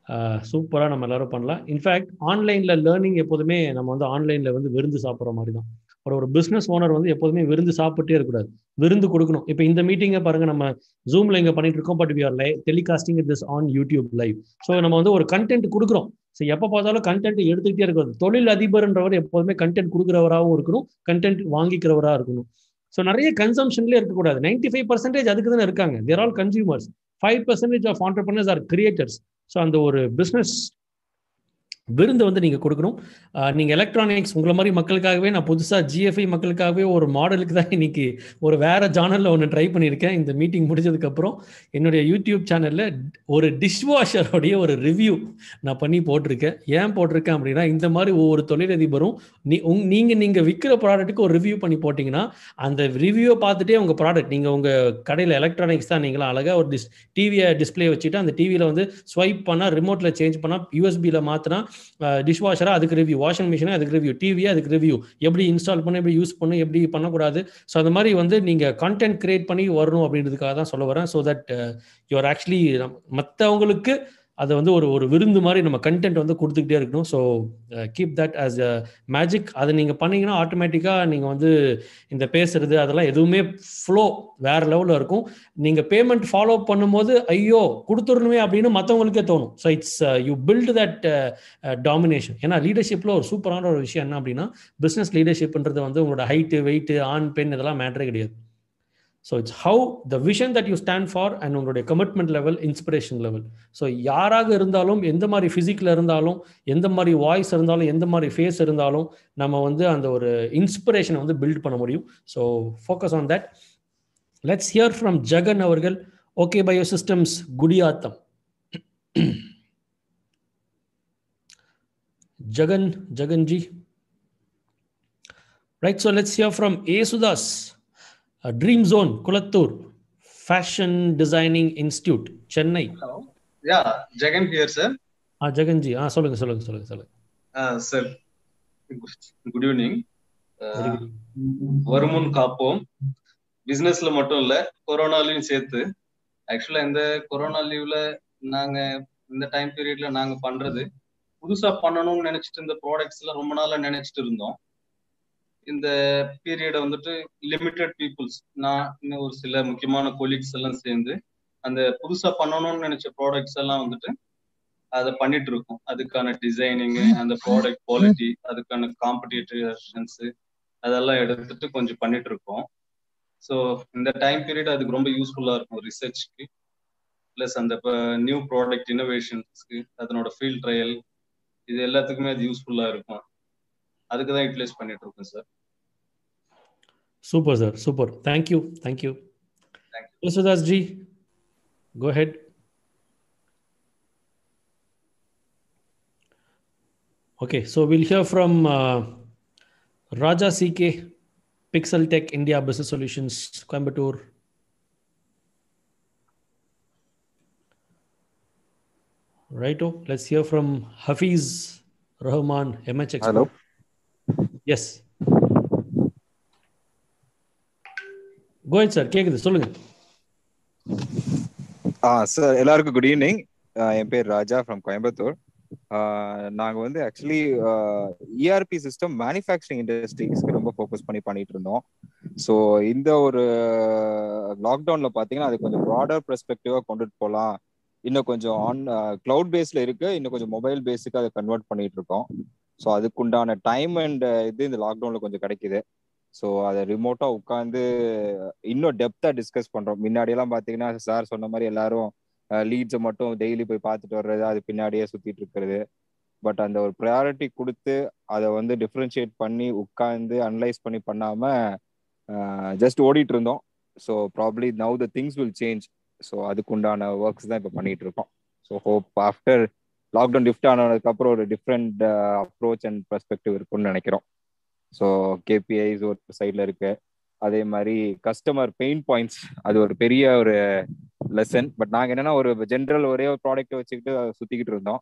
Uh, சூப்பரா நம்ம எல்லாரும் பண்ணலாம். இன்ஃபேக்ட் ஆன்லைன்ல லேர்னிங் எப்போதுமே நம்ம வந்து ஆன்லைன்ல வந்து விருந்து சாப்பிட்ற மாதிரி தான் ஒரு ஒரு பிஸ்னஸ் ஓனர் வந்து எப்போதுமே விருந்து சாப்பிட்டே இருக்கக்கூடாது. விருந்து கொடுக்கணும். இப்போ இந்த மீட்டிங்கை பாருங்க நம்ம ஜூம்ல இங்க பண்ணிட்டு இருக்கோம் but we are live telecasting this on YouTube live so நம்ம வந்து ஒரு கண்டென்ட் கொடுக்குறோம். ஸோ எப்போ பார்த்தாலும் கண்டென்ட் எடுத்துக்கிட்டே இருக்கிறது தொழில் அதிபர்ன்றவர் எப்போதுமே கண்டென்ட் கொடுக்குறவராகவும் இருக்கணும் கண்டென்ட் வாங்கிக்கிறவராக இருக்கணும். ஸோ நிறைய கன்சம்ஷன்லேயே இருக்கக்கூடாது. நைன்டி ஃபைவ் பர்சன்டேஜ் அதுக்கு தானே இருக்காங்க. They're all consumers five percentage of entrepreneurs are creators so அந்த ஒரு பிஸ்னஸ் விருந்து வந்து நீங்கள் கொடுக்கணும். நீங்கள் எலக்ட்ரானிக்ஸ் உங்களை மாதிரி மக்களுக்காகவே நான் புதுசாக ஜிஎஃப்ஐ மக்களுக்காகவே ஒரு மாடலுக்கு தான் இன்னைக்கு ஒரு வேற ஜானலில் ஒன்று ட்ரை பண்ணியிருக்கேன். இந்த மீட்டிங் முடிஞ்சதுக்கப்புறம் என்னுடைய யூடியூப் சேனலில் ஒரு டிஷ்வாஷருடைய ஒரு ரிவ்யூ நான் பண்ணி போட்டிருக்கேன். ஏன் போட்டிருக்கேன் அப்படின்னா இந்த மாதிரி ஒவ்வொரு தொழிலதிபரும் நீ உங் நீங்கள் நீங்கள் விற்கிற ப்ராடக்ட்டுக்கு ஒரு ரிவ்யூ பண்ணி போட்டிங்கன்னா அந்த ரிவ்யூவை பார்த்துட்டே உங்கள் ப்ராடக்ட் நீங்கள் உங்கள் கடையில் எலக்ட்ரானிக்ஸ் தான் நீங்களா அழகாக ஒரு டிஸ் டிவியை டிஸ்பிளே வச்சுட்டு அந்த டிவியில் வந்து ஸ்வைப் பண்ணால் ரிமோட்டில் சேஞ்ச் பண்ணால் யூஎஸ்பியில் மாற்றினா டிஷ் வாஷராக அதுக்கு ரிவ்யூ வாஷிங் மிஷினாக அதுக்கு ரிவ்யூ டிவியே அதுக்கு ரிவ்யூ எப்படி இன்ஸ்டால் பண்ண எப்படி யூஸ் பண்ணு எப்படி பண்ணக்கூடாது. ஸோ அந்த மாதிரி வந்து நீங்கள் கண்டென்ட் கிரியேட் பண்ணி வரணும் அப்படின்றதுக்காக தான் சொல்ல வரேன். ஸோ தட் யூஆர் ஆக்சுவலி மற்றவங்களுக்கு அதை வந்து ஒரு ஒரு விருந்து மாதிரி நம்ம கண்டென்ட் வந்து கொடுத்துக்கிட்டே இருக்கணும். So keep that as a magic அதை நீங்கள் பண்ணீங்கன்னா ஆட்டோமேட்டிக்காக நீங்கள் வந்து இந்த பேசுறது அதெல்லாம் எதுவுமே ஃப்ளோ வேற லெவலில் இருக்கும். நீங்கள் பேமெண்ட் ஃபாலோ பண்ணும்போது ஐயோ கொடுத்துடணுமே அப்படின்னு மற்றவங்களுக்கே தோணும். So it's you build that domination ஏன்னா லீடர்ஷிப்பில் ஒரு சூப்பரான ஒரு விஷயம் என்ன அப்படின்னா பிஸ்னஸ் லீடர்ஷிப்ன்றது வந்து உங்களோட ஹைட்டு வெயிட்டு ஆண் பெண் இதெல்லாம் மேட்ரே கிடையாது. So it's how the vision that you stand for and உங்களுடைய commitment level inspiration level so யாராக இருந்தாலும் எந்த மாதிரி ஃபிசிக்கில் இருந்தாலும் எந்த மாதிரி வாய்ஸ் இருந்தாலும் எந்த மாதிரி ஃபேஸ் இருந்தாலும் நம்ம வந்து அந்த ஒரு இன்ஸ்பிரேஷனை வந்து பில்ட் பண்ண முடியும். So focus on that let's hear from Jagan அவர்கள். Okay bio systems Gudiyattam Jagan Jaganji right so let's hear from Yesudas dream zone Kulathur. Fashion designing institute Chennai yeah Jagan here sir ஆ ஜெகன்ஜி ஆ சொல்லுங்க சொல்லுங்க சொல்லுங்க சொல்லுங்க. Sir good evening வருமுன் காப்போம். பிசினஸ்ல மட்டும் இல்ல கொரோனாலையும் சேர்த்து. ஆக்சுவலா இந்த கொரோனா லீவ்ல நாங்க இந்த டைம் பீரியட்ல நாங்க பண்றது. புதுசா பண்ணணும்னு நினைச்சிட்டு இந்த ப்ராடக்ட்ஸ் எல்லாம் ரொம்ப நாளா நினைச்சிட்டு இருந்தோம். இந்த பீரியடை வந்துட்டு லிமிட்டட் பீப்புள்ஸ் நான் இன்னும் ஒரு சில முக்கியமான கொலீக்ஸ் எல்லாம் சேர்ந்து அந்த புதுசா பண்ணணும்னு நினைச்ச ப்ராடக்ட்ஸ் எல்லாம் வந்துட்டு அதை பண்ணிட்டு இருக்கோம். அதுக்கான டிசைனிங் அந்த ப்ராடக்ட் குவாலிட்டி அதுக்கான காம்படிட்டர்ஸ் அதெல்லாம் எடுத்துட்டு கொஞ்சம் பண்ணிட்டு இருக்கோம். ஸோ இந்த டைம் பீரியட் அதுக்கு ரொம்ப யூஸ்ஃபுல்லா இருக்கும் ரிசர்ச்க்கு பிளஸ் அந்த நியூ ப்ராடக்ட் இன்னோவேஷன்ஸ்க்கு அதனோட ஃபீல்ட் ட்ரையல் இது எல்லாத்துக்குமே அது யூஸ்ஃபுல்லா இருக்கும். அதுக்கு தான் யூட்டிலைஸ் பண்ணிட்டு இருக்கோம் sir super sir super thank you thank you Yesudas ji go ahead Okay, so we'll hear from uh, Raja CK, Pixel Tech India Business Solutions, Coimbatore. Righto, let's hear from Hafiz Rahman, MH Expert. Hello. Yes Go sir கேக்குது சொல்லுங்க. ஆ sir எல்லாருக்கும் good evening என் பேர் Raja from Coimbatore. நாங்க வந்து actually ERP system manufacturing இண்டஸ்ட்ரீஸ்க்கு ரொம்ப ஃபோக்கஸ் பண்ணி பண்ணிட்டு இருந்தோம். ஸோ இந்த ஒரு லாக்டவுன்ல பாத்தீங்கன்னா அது கொஞ்சம் ப்ராடர் பெர்ஸ்பெக்டிவா கொண்டுட்டு போகலாம் இன்னும் கொஞ்சம் ஆன் கிளவுட் பேஸ்ல இருக்கு. இன்னும் கொஞ்சம் மொபைல் பேஸுக்கு அதை கன்வெர்ட் பண்ணிட்டு இருக்கோம். ஸோ அதுக்குண்டான டைம் அண்ட் இது இந்த லாக்டவுன்ல கொஞ்சம் கிடைக்குது. ஸோ அதை ரிமோட்டா உட்காந்து இன்னும் டெப்தா டிஸ்கஸ் பண்றோம். முன்னாடி எல்லாம் பாத்தீங்கன்னா சார் சொன்ன மாதிரி எல்லாரும் லீட்ஸை மட்டும் டெய்லி போய் பார்த்துட்டு வர்றது அது பின்னாடியே சுத்திட்டு இருக்கிறது. பட் அந்த ஒரு ப்ரையாரிட்டி கொடுத்து அதை வந்து டிஃப்ரென்ஷியேட் பண்ணி உட்காந்து அனலைஸ் பண்ணி பண்ணாம ஜஸ்ட் ஓடிட்டு இருந்தோம். So probably now the things will change so அதுக்குண்டான ஒர்க்ஸ் தான் இப்போ பண்ணிட்டு இருக்கோம். So hope after lockdown lift ஆனதுக்கு அப்புறம் ஒரு டிஃப்ரெண்ட் அப்ரோச் அண்ட் பெர்ஸ்பெக்டிவ் இருக்கும்னு நினைக்கிறோம். ஸோ கேபிஐஸ் ஒரு சைடில் இருக்கு. அதே மாதிரி கஸ்டமர் பெயின் பாயிண்ட்ஸ் அது ஒரு பெரிய ஒரு லெசன் பட் நாங்கள் என்னன்னா ஒரு ஜென்ரல் ஒரே ஒரு ப்ராடக்ட் வச்சுக்கிட்டு சுற்றிக்கிட்டு இருந்தோம்.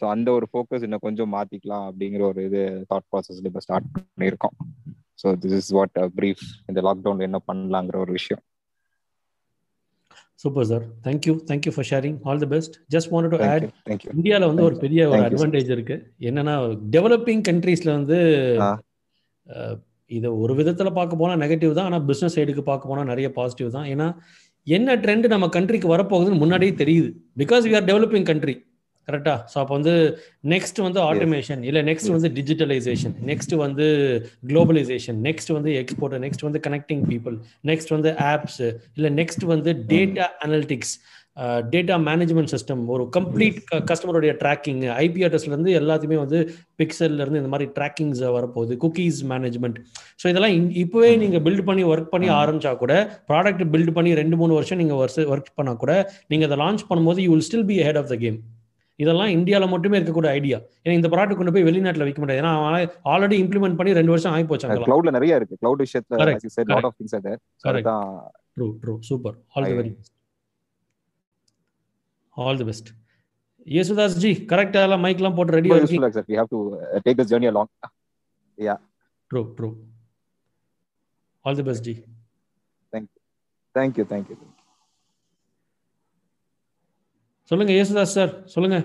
ஸோ அந்த ஒரு ஃபோக்கஸ் இன்னும் கொஞ்சம் மாற்றிக்கலாம் அப்படிங்கிற ஒரு இது தாட் ப்ராசஸ்ல இப்போ ஸ்டார்ட் பண்ணியிருக்கோம். So this is what brief இந்த லாக்டவுன்ல என்ன பண்ணலாங்கிற ஒரு விஷயம். Super sir thank you thank you for sharing all the best just want to add. இந்தியாவில் வந்து ஒரு. பெரிய ஒரு. அட்வான்டேஜ் இருக்கு. என்னன்னா டெவலப்பிங் கண்ட்ரீஸ்ல வந்து இது ஒரு விதத்தில் பார்க்க போனால் நெகட்டிவ் தான். ஆனால் பிஸ்னஸ் சைடுக்கு பார்க்க போனால் நிறைய பாசிட்டிவ் தான். ஏன்னா என்ன ட்ரெண்ட் நம்ம கண்ட்ரிக்கு வரப்போகுதுன்னு முன்னாடியே தெரியுது. Because we are developing country கரெக்டா ஸோ அப்போ வந்து நெக்ஸ்ட் வந்து ஆட்டோமேஷன் இல்லை நெக்ஸ்ட் வந்து டிஜிட்டலைசேஷன் நெக்ஸ்ட் வந்து குளோபலைசேஷன் நெக்ஸ்ட் வந்து எக்ஸ்போர்ட் நெக்ஸ்ட் வந்து கனெக்டிங் பீப்புள் நெக்ஸ்ட் வந்து ஆப்ஸ் இல்லை நெக்ஸ்ட் வந்து data analytics data management system ஒரு கம்ப்ளீட் கஸ்டமருடைய ட்ராக்கிங் ஐபி அட்ரஸ்லேருந்து எல்லாத்தையுமே வந்து பிக்சல்லேருந்து இந்த மாதிரி ட்ராக்கிங்ஸ் வரப்போகுது. குக்கீஸ் மேனேஜ்மெண்ட் ஸோ இதெல்லாம் இப்போவே நீங்கள் பில்ட் பண்ணி ஒர்க் பண்ணி ஆரம்பிச்சா கூட ப்ராடக்ட் பில்ட் பண்ணி ரெண்டு மூணு வருஷம் நீங்கள் ஒர்க் பண்ணால் கூட நீங்கள் அதை லான்ச் பண்ணும்போது you will still be ahead of the game இதெல்லாம் இந்தியாவில் மட்டுமே இருக்கக்கூடிய ஐடியா ஏன்னா இந்த ப்ராடக்ட் கொண்டு போய் வெளிநாட்டில் விற்க முடியாது. ஏன்னா ஆல்ரெடி இம்ப்ளிமெண்ட் பண்ணி ரெண்டு வருஷம் ஆகி போச்சு கிளவுட்ல நிறைய இருக்கு. கிளவுட் விஷயத்துல true true super all the very all the best Yesudas ji கரெக்டாக எல்லாம் மைக்லாம் போட்டு useful sir we have to uh, take this journey along. Yeah. True true all the best ji thank you. Thank you thank you. சொல்லுங்க யேசுதாஸ் sir சொல்லுங்க.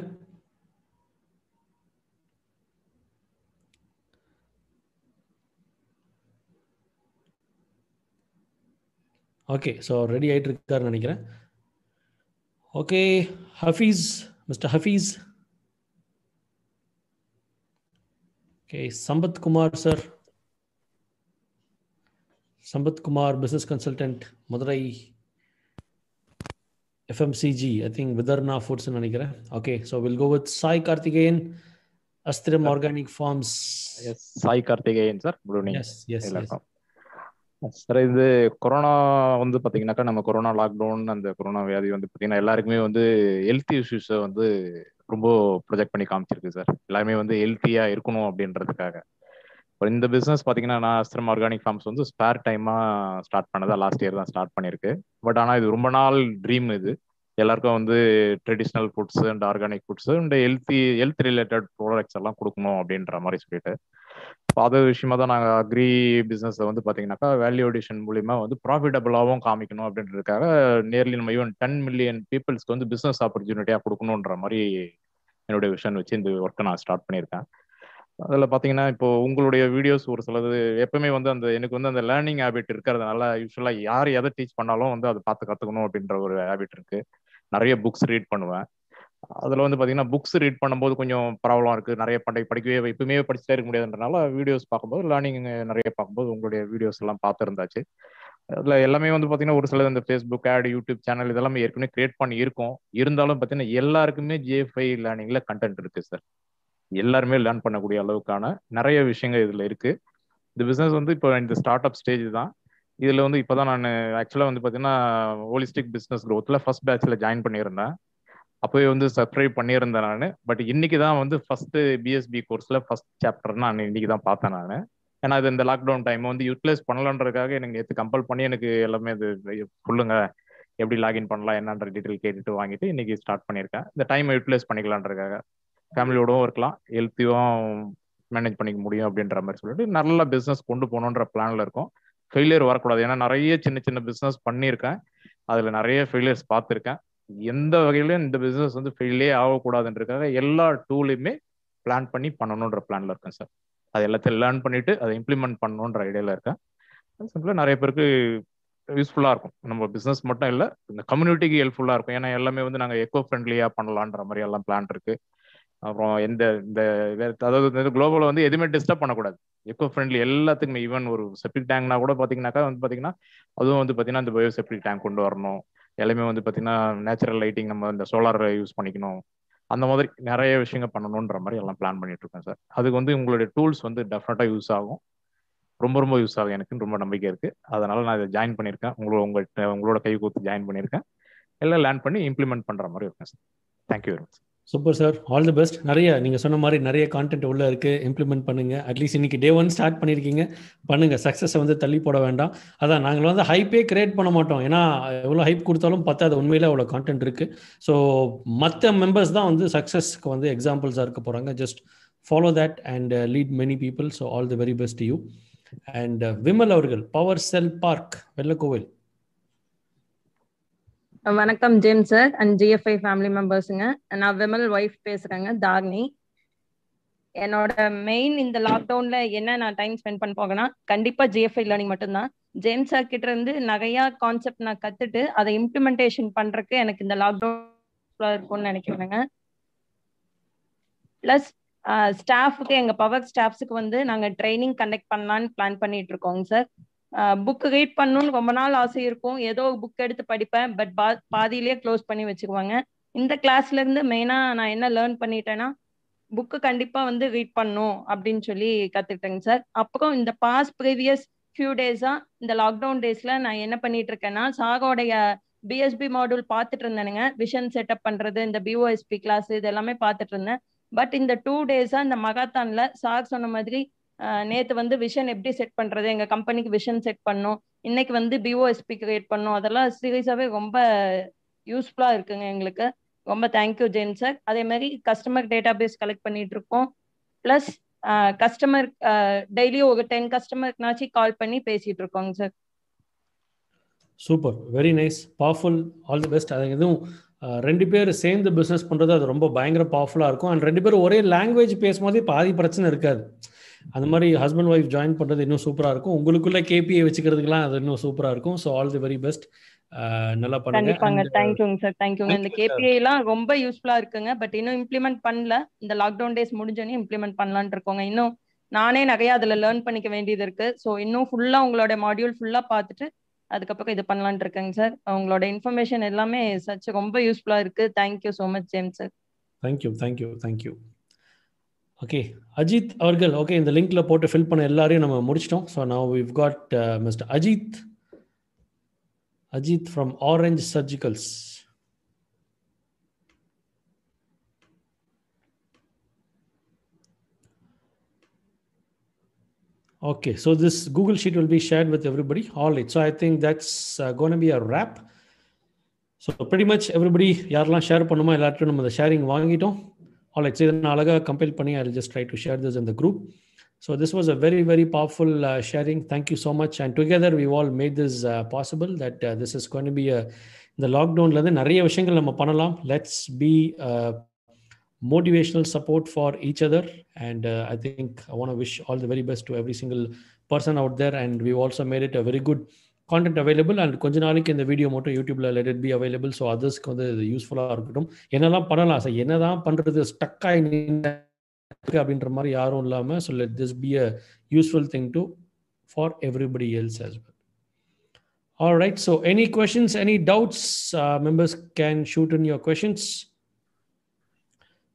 Okay so ready ஆகிட்டு இருக்காருன்னு நினைக்கிறேன். Okay Hafiz mister Hafiz okay Sampath Kumar sir Sampath Kumar business consultant Madurai FMCG I think விதர்னா foods நினைக்கிறேன். Okay so will go with Sai Karthikeyan Asthiram organic farms yes Sai Karthikeyan sir good evening yes எல்லாருக்கும் sir இது corona வந்து பாத்தீங்கன்னாக்கா நம்ம corona lockdown அந்த corona வியாதி வந்து பாத்தீங்கன்னா எல்லாருக்குமே வந்து ஹெல்த் இஷ்யூஸை வந்து ரொம்ப ப்ரொஜெக்ட் பண்ணி காமிச்சிருக்கு சார் எல்லாருமே வந்து ஹெல்த்தியா இருக்கணும் அப்படின்றதுக்காக. இந்த பிஸ்னஸ் பார்த்தீங்கன்னா நான் அஸ்திரம் ஆர்கானிக் ஃபார்ம்ஸ் வந்து ஸ்பேர் டைமாக ஸ்டார்ட் பண்ணதா லாஸ்ட் இயர் தான் ஸ்டார்ட் பண்ணியிருக்கு. பட் ஆனால் இது ரொம்ப நாள் ட்ரீம் இது. எல்லாருக்கும் வந்து traditional foods and organic foods and healthy health related products எல்லாம் கொடுக்கணும் அப்படின்ற மாதிரி சொல்லிட்டு. இப்போ அது விஷயமா தான் நாங்கள் அக்ரி பிஸ்னஸை வந்து பார்த்தீங்கன்னாக்கா வேல்யூ அடிஷன் மூலியமா வந்து ப்ராஃபிட்டபுளாகவும் காமிக்கணும் அப்படின்றதுக்காக நியர்லி நம்ம ஈவன் டென் மில்லியன் பீப்புள்ஸ்க்கு வந்து பிஸ்னஸ் ஆப்பர்ச்சுனிட்டியாக கொடுக்கணுன்ற மாதிரி என்னுடைய விஷன் வச்சு இந்த ஒர்க்கை நான் ஸ்டார்ட் பண்ணியிருக்கேன். அதில் பார்த்தீங்கன்னா இப்போ உங்களுடைய வீடியோஸ் ஒரு சிலது எப்பவுமே வந்து அந்த எனக்கு வந்து அந்த லேர்னிங் ஹேபிட் இருக்கிறதுனால யூஸ்வலாக யார் எதை டீச் பண்ணாலும் வந்து அதை பார்த்து கற்றுக்கணும் அப்படின்ற ஒரு ஹேபிட் இருக்கு. நிறைய புக்ஸ் ரீட் பண்ணுவேன். அதில் வந்து பார்த்தீங்கன்னா புக்ஸ் ரீட் பண்ணும்போது கொஞ்சம் ப்ராப்ளம் இருக்குது நிறைய பண்டை படிக்கவே எப்பவுமே படிச்சுட்டே இருக்க முடியாதுன்றனால வீடியோஸ் பார்க்கும்போது லேர்னிங் நிறைய பார்க்கும்போது உங்களுடைய வீடியோஸ் எல்லாம் பார்த்துருந்தாச்சு. அதில் எல்லாமே வந்து பார்த்தீங்கன்னா ஒரு சிலது இந்த ஃபேஸ்புக் ஆட் யூடியூப் சேனல் இதெல்லாமே ஏற்கனவே கிரியேட் பண்ணி இருக்கும். இருந்தாலும் பார்த்தீங்கன்னா எல்லாருக்குமே ஜேஎஃப்ஐ லேர்னிங்கில் கண்டென்ட் இருக்குது சார் எல்லாருமே லேர்ன் பண்ணக்கூடிய அளவுக்கான நிறைய விஷயங்கள் இதுல இருக்கு. இந்த பிசினஸ் வந்து இப்போ இந்த ஸ்டார்ட் அப் ஸ்டேஜ் தான். இதில் வந்து இப்போதான் நான் ஆக்சுவலா வந்து பார்த்தீங்கன்னா ஹோலிஸ்டிக் பிஸ்னஸ் க்ரோத்தில் ஃபர்ஸ்ட் பேட்சில் ஜாயின் பண்ணியிருந்தேன். அப்போவே வந்து சப்ஸ்கிரைப் பண்ணியிருந்தேன் நான். பட் இன்னைக்கு தான் வந்து ஃபர்ஸ்ட் பிஎஸ்பி கோர்ஸில் ஃபர்ஸ்ட் சாப்டர் நான் இன்னைக்கு தான் பார்த்தேன் நான். ஏன்னா அது இந்த லாக்டவுன் டைம் வந்து யூட்டிலைஸ் பண்ணலான்றதுக்காக எனக்கு நேற்று கம்பல் பண்ணி எனக்கு எல்லாமே இது சொல்லுங்க எப்படி லாகின் பண்ணலாம் என்னன்ற டீட்டெயில் கேட்டுட்டு வாங்கிட்டு இன்னைக்கு ஸ்டார்ட் பண்ணியிருக்கேன். இந்த டைமை யூட்டிலைஸ் பண்ணிக்கலான்றதுக்காக. ஃபேமிலியோடவும் இருக்கலாம். ஹெல்த்தியும் மேனேஜ் பண்ணிக்க முடியும் அப்படின்ற மாதிரி சொல்லிட்டு நல்ல பிஸ்னஸ் கொண்டு போகணுன்ற பிளான்ல இருக்கும். ஃபெயிலியர் வரக்கூடாது. ஏன்னா நிறைய சின்ன சின்ன பிஸ்னஸ் பண்ணியிருக்கேன். அதில் நிறைய ஃபெயிலியர்ஸ் பார்த்துருக்கேன். எந்த வகையிலும் இந்த பிஸ்னஸ் வந்து ஃபெயிலே ஆகக்கூடாதுன்றதுக்காக எல்லா டூலையுமே பிளான் பண்ணி பண்ணணுன்ற பிளான்ல இருக்கேன் சார் அது எல்லாத்தையும் லேர்ன் பண்ணிட்டு அதை இம்ப்ளிமெண்ட் பண்ணணுன்ற ஐடியாவில் இருக்கேன். சிம்பிளாக நிறைய பேருக்கு யூஸ்ஃபுல்லாக இருக்கும். நம்ம பிஸ்னஸ் மட்டும் இல்லை இந்த கம்யூனிட்டிக்கு ஹெல்ப்ஃபுல்லாக இருக்கும். ஏன்னா எல்லாமே வந்து நாங்கள் எக்கோ ஃப்ரெண்ட்லியாக பண்ணலான்ற மாதிரி எல்லாம் பிளான் இருக்குது அப்புறம் எந்த இந்த அதாவது இந்த குளோபலில் வந்து எதுவுமே டிஸ்டர்ப் பண்ணக்கூடாது. எக்கோ ஃப்ரெண்ட்லி எல்லாத்துக்குமே ஈவன் ஒரு செப்டிக் டேங்க்னா கூட பார்த்தீங்கன்னாக்கா வந்து பார்த்தீங்கன்னா அதுவும் வந்து பார்த்தீங்கன்னா இந்த பயோ செப்டிக் டேங்க் கொண்டு வரணும். எல்லாமே வந்து பார்த்தீங்கன்னா நேச்சுரல் லைட்டிங் நம்ம இந்த சோலார் யூஸ் பண்ணிக்கணும். அந்த மாதிரி நிறைய விஷயங்கள் பண்ணணுன்ற மாதிரி எல்லாம் பிளான் பண்ணிட்டு இருக்கேன் சார் அதுக்கு வந்து உங்களுடைய டூல்ஸ் வந்து டெஃபினட்டாக யூஸ் ஆகும். ரொம்ப ரொம்ப யூஸ் ஆகும். எனக்கு ரொம்ப நம்பிக்கை இருக்கு. அதனால நான் இதை ஜாயின் பண்ணியிருக்கேன். உங்களோட உங்கள்கிட்ட உங்களோட கை கூத்து ஜாயின் பண்ணியிருக்கேன். எல்லாம் லேர்ன் பண்ணி இம்ப்ளிமெண்ட் பண்ணுற மாதிரி இருக்கேன் sir thank you very much super sir all the best நிறைய நீங்கள் சொன்ன மாதிரி நிறைய கான்டென்ட் உள்ளே இருக்குது இம்ப்ளிமெண்ட் பண்ணுங்க. அட்லீஸ்ட் இன்னைக்கு டே ஒன் ஸ்டார்ட் பண்ணியிருக்கீங்க பண்ணுங்கள் சக்ஸஸை வந்து தள்ளி போட வேண்டாம். அதான் நாங்கள் வந்து ஹைப்பே கிரியேட் பண்ண மாட்டோம். ஏன்னா எவ்வளோ ஹைப் கொடுத்தாலும் பத்தாது. உண்மையில் அவ்வளோ கான்டென்ட் இருக்குது ஸோ மற்ற மெம்பர்ஸ் தான் வந்து சக்ஸஸ்க்கு வந்து எக்ஸாம்பிள்ஸாக இருக்க போகிறாங்க just follow that and lead many people so all the very best you and Vimal அவர்கள் பவர் செல் பார்க் வெள்ளக்கோவில். வணக்கம் James sir and GFI family மெம்பர்ஸுங்க நான் விமல் ஒய்ஃப் பேசுறேங்க தார்னி. என்னோட மெயின் இந்த லாக்டவுன்ல என்ன நான் டைம் ஸ்பெண்ட் பண்ண போகனா கண்டிப்பா ஜிஎஃப்ஐ லேர்னிங் மட்டும்தான். ஜேம்ஸ் சார் கிட்ட இருந்து நிறைய கான்செப்ட் நான் கத்துட்டு அதை இம்ப்ளிமெண்டேஷன் பண்றதுக்கு எனக்கு இந்த லாக்டவுன் இருக்கும்னு நினைக்கிறேங்க பிளஸ் ஸ்டாஃபுக்கு எங்க பவர் ஸ்டாஃப்ஸுக்கு வந்து நாங்க ட்ரைனிங் கண்டக்ட் பண்ணலான்னு பிளான் பண்ணிட்டு இருக்கோங்க சார் புக் ரீட் பண்ணணும்னு ரொம்ப நாள் ஆசை இருக்கும். ஏதோ புக் எடுத்து படிப்பேன். பட் பா பாதியிலேயே க்ளோஸ் பண்ணி வச்சுக்குவாங்க. இந்த கிளாஸ்ல இருந்து மெயினா நான் என்ன லேர்ன் பண்ணிட்டேன்னா புக்கு கண்டிப்பா வந்து ரீட் பண்ணும் அப்படின்னு சொல்லி கத்துக்கிட்டேங்க சார் அப்புறம் இந்த பாஸ் ப்ரீவியஸ் ஃபியூ டேஸா இந்த லாக்டவுன் டேஸ்ல நான் என்ன பண்ணிட்டு இருக்கேன்னா சாகோடைய பிஎஸ்பி மாடியூல் பார்த்துட்டு இருந்தேனுங்க. விஷன் செட்டப் பண்றது இந்த பிஓஎஸ்பி கிளாஸ் இது எல்லாமே பார்த்துட்டு இருந்தேன். பட் இந்த டூ டேஸா இந்த மகாத்தான்ல சார் சொன்ன மாதிரி நேத்து வந்து விஷன் எப்படி செட் பண்றது? எங்க கம்பெனிக்கு விஷன் செட் பண்ணும். இன்னைக்கு வந்து பிஓஎஸ்பி கிரியேட் பண்ணும். அதெல்லாம் சீரியஸாவே ரொம்ப யூஸ்ஃபுல்லா இருக்குங்க எங்களுக்கு. ரொம்ப தேங்க்யூ ஜெயின் சார் அதே மாதிரி கஸ்டமர் டேட்டா பேஸ் கலெக்ட் பண்ணிட்டு இருக்கோம். பிளஸ் கஸ்டமர் டெய்லி ஒரு டென் கஸ்டமருக்குனாச்சும் கால் பண்ணி பேசிட்டு இருக்கோங்க sir super. Very nice powerful all the best அது எதுவும் ரெண்டு பேர் சேர்ந்து பிஸ்னஸ் பண்ணுறது அது ரொம்ப பயங்கர பவர்ஃபுல்லாக இருக்கும். அண்ட் ரெண்டு பேரும் ஒரே லாங்குவேஜ் பேசும்போது பாதி பிரச்சனை இருக்காது. அந்த மாதிரி ஹஸ்பண்ட் ஒய்ஃப் ஜாயின் பண்ணுறது இன்னும் சூப்பராக இருக்கும். உங்களுக்குள்ள கேபிஐ வச்சுக்கிறதுக்குலாம் அது இன்னும் சூப்பராக இருக்கும். So all the very best நல்லா பண்ணுங்க. தேங்க்யூங்க சார் தேங்க்யூங்க இந்த கேபிஐ எல்லாம் ரொம்ப யூஸ்ஃபுல்லா இருக்குங்க. பட் இன்னும் இம்ப்ளிமெண்ட் பண்ணல. இந்த லாக்டவுன் டேஸ் முடிஞ்சோடனே இம்ப்ளிமெண்ட் பண்ணலான் இருக்கோங்க. இன்னும் நானே நிறைய அதுல லேர்ன் பண்ணிக்க வேண்டியது இருக்கு. ஸோ இன்னும் ஃபுல்லா உங்களோட மாடியூல் ஃபுல்லா பார்த்துட்டு அதுக்கப்புறம் இது பண்ணலான் இருக்கேங்க சார் உங்களோட இன்ஃபர்மேஷன் எல்லாமே சச் ரொம்ப யூஸ்ஃபுல்லா இருக்கு. Thank you so much James sir thank you thank you thank you okay Ajith அவர்கள் ஓகே இந்த லிங்க்ல போட்டு ஃபில் பண்ண எல்லாரையும் நம்ம முடிச்சிட்டோம். So now we've got mister Ajith Ajith from orange surgicals Okay, so this Google Sheet will be shared with everybody. All right, so I think that's uh, going to be a wrap. So pretty much everybody யாரெல்லாம் share பண்ணுமோ எல்லாத்தையும் நம்ம அந்த sharing வாங்கிட்டோம். All right இதை நான் அழகாக compile பண்ணி I just try to share this in the group so this was a very very powerful sharing thank you so much and together we all made this possible that this is gonna be இந்த லாக்டவுன்லேருந்து நிறைய விஷயங்கள் நம்ம பண்ணலாம் let's be motivational support for each other. And uh, i think i want to wish all the very best to every single person out there. And we've also made it a very good content available and கொஞ்ச நாளைக்கு இந்த video மட்டும் யூடியூப்ல let it be available so othersக்கு வந்து இது யூஸ்ஃபுல்லாக இருக்கட்டும் என்னெல்லாம் பண்ணலாம் சார் என்னதான் பண்றது ஸ்டக் ஆகி அப்படின்ற மாதிரி யாரும் இல்லாமல் so let this be a useful thing to for everybody else as well all right so any questions any doubts uh, members can shoot in your questions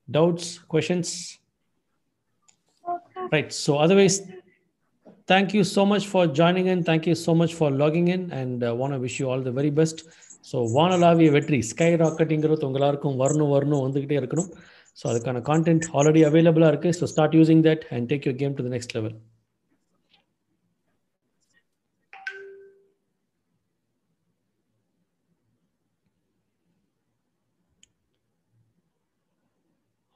doubts questions right so otherwise thank you so much for joining in thank you so much for logging in and uh, want to wish you all the very best so வானலாவிய வெற்றி sky ராக்கெட்டுங்கிறது உங்க எல்லாருக்கும் வரணும் வரணும் வந்துகிட்டே இருக்கணும் so அதுக்கான content already அவைலபிளாக இருக்குது so start using that and take your game to the next level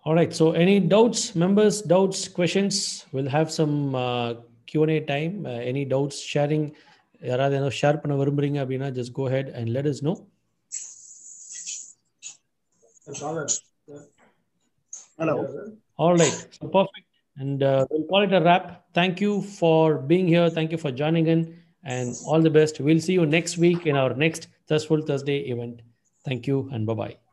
All right. So, any doubts, members, doubts, questions? We'll have some uh, Q&A time. Uh, any doubts, sharing? யாராவது ஏதோ share பண்ண விரும்புறீங்க அப்படின்னா just go ahead and let us know Hello. All right. So perfect. And uh, we'll call it a wrap. Thank you for being here. Thank you for joining in. And all the best. We'll see you next week in our next Thirstful Thursday event. Thank you and bye bye.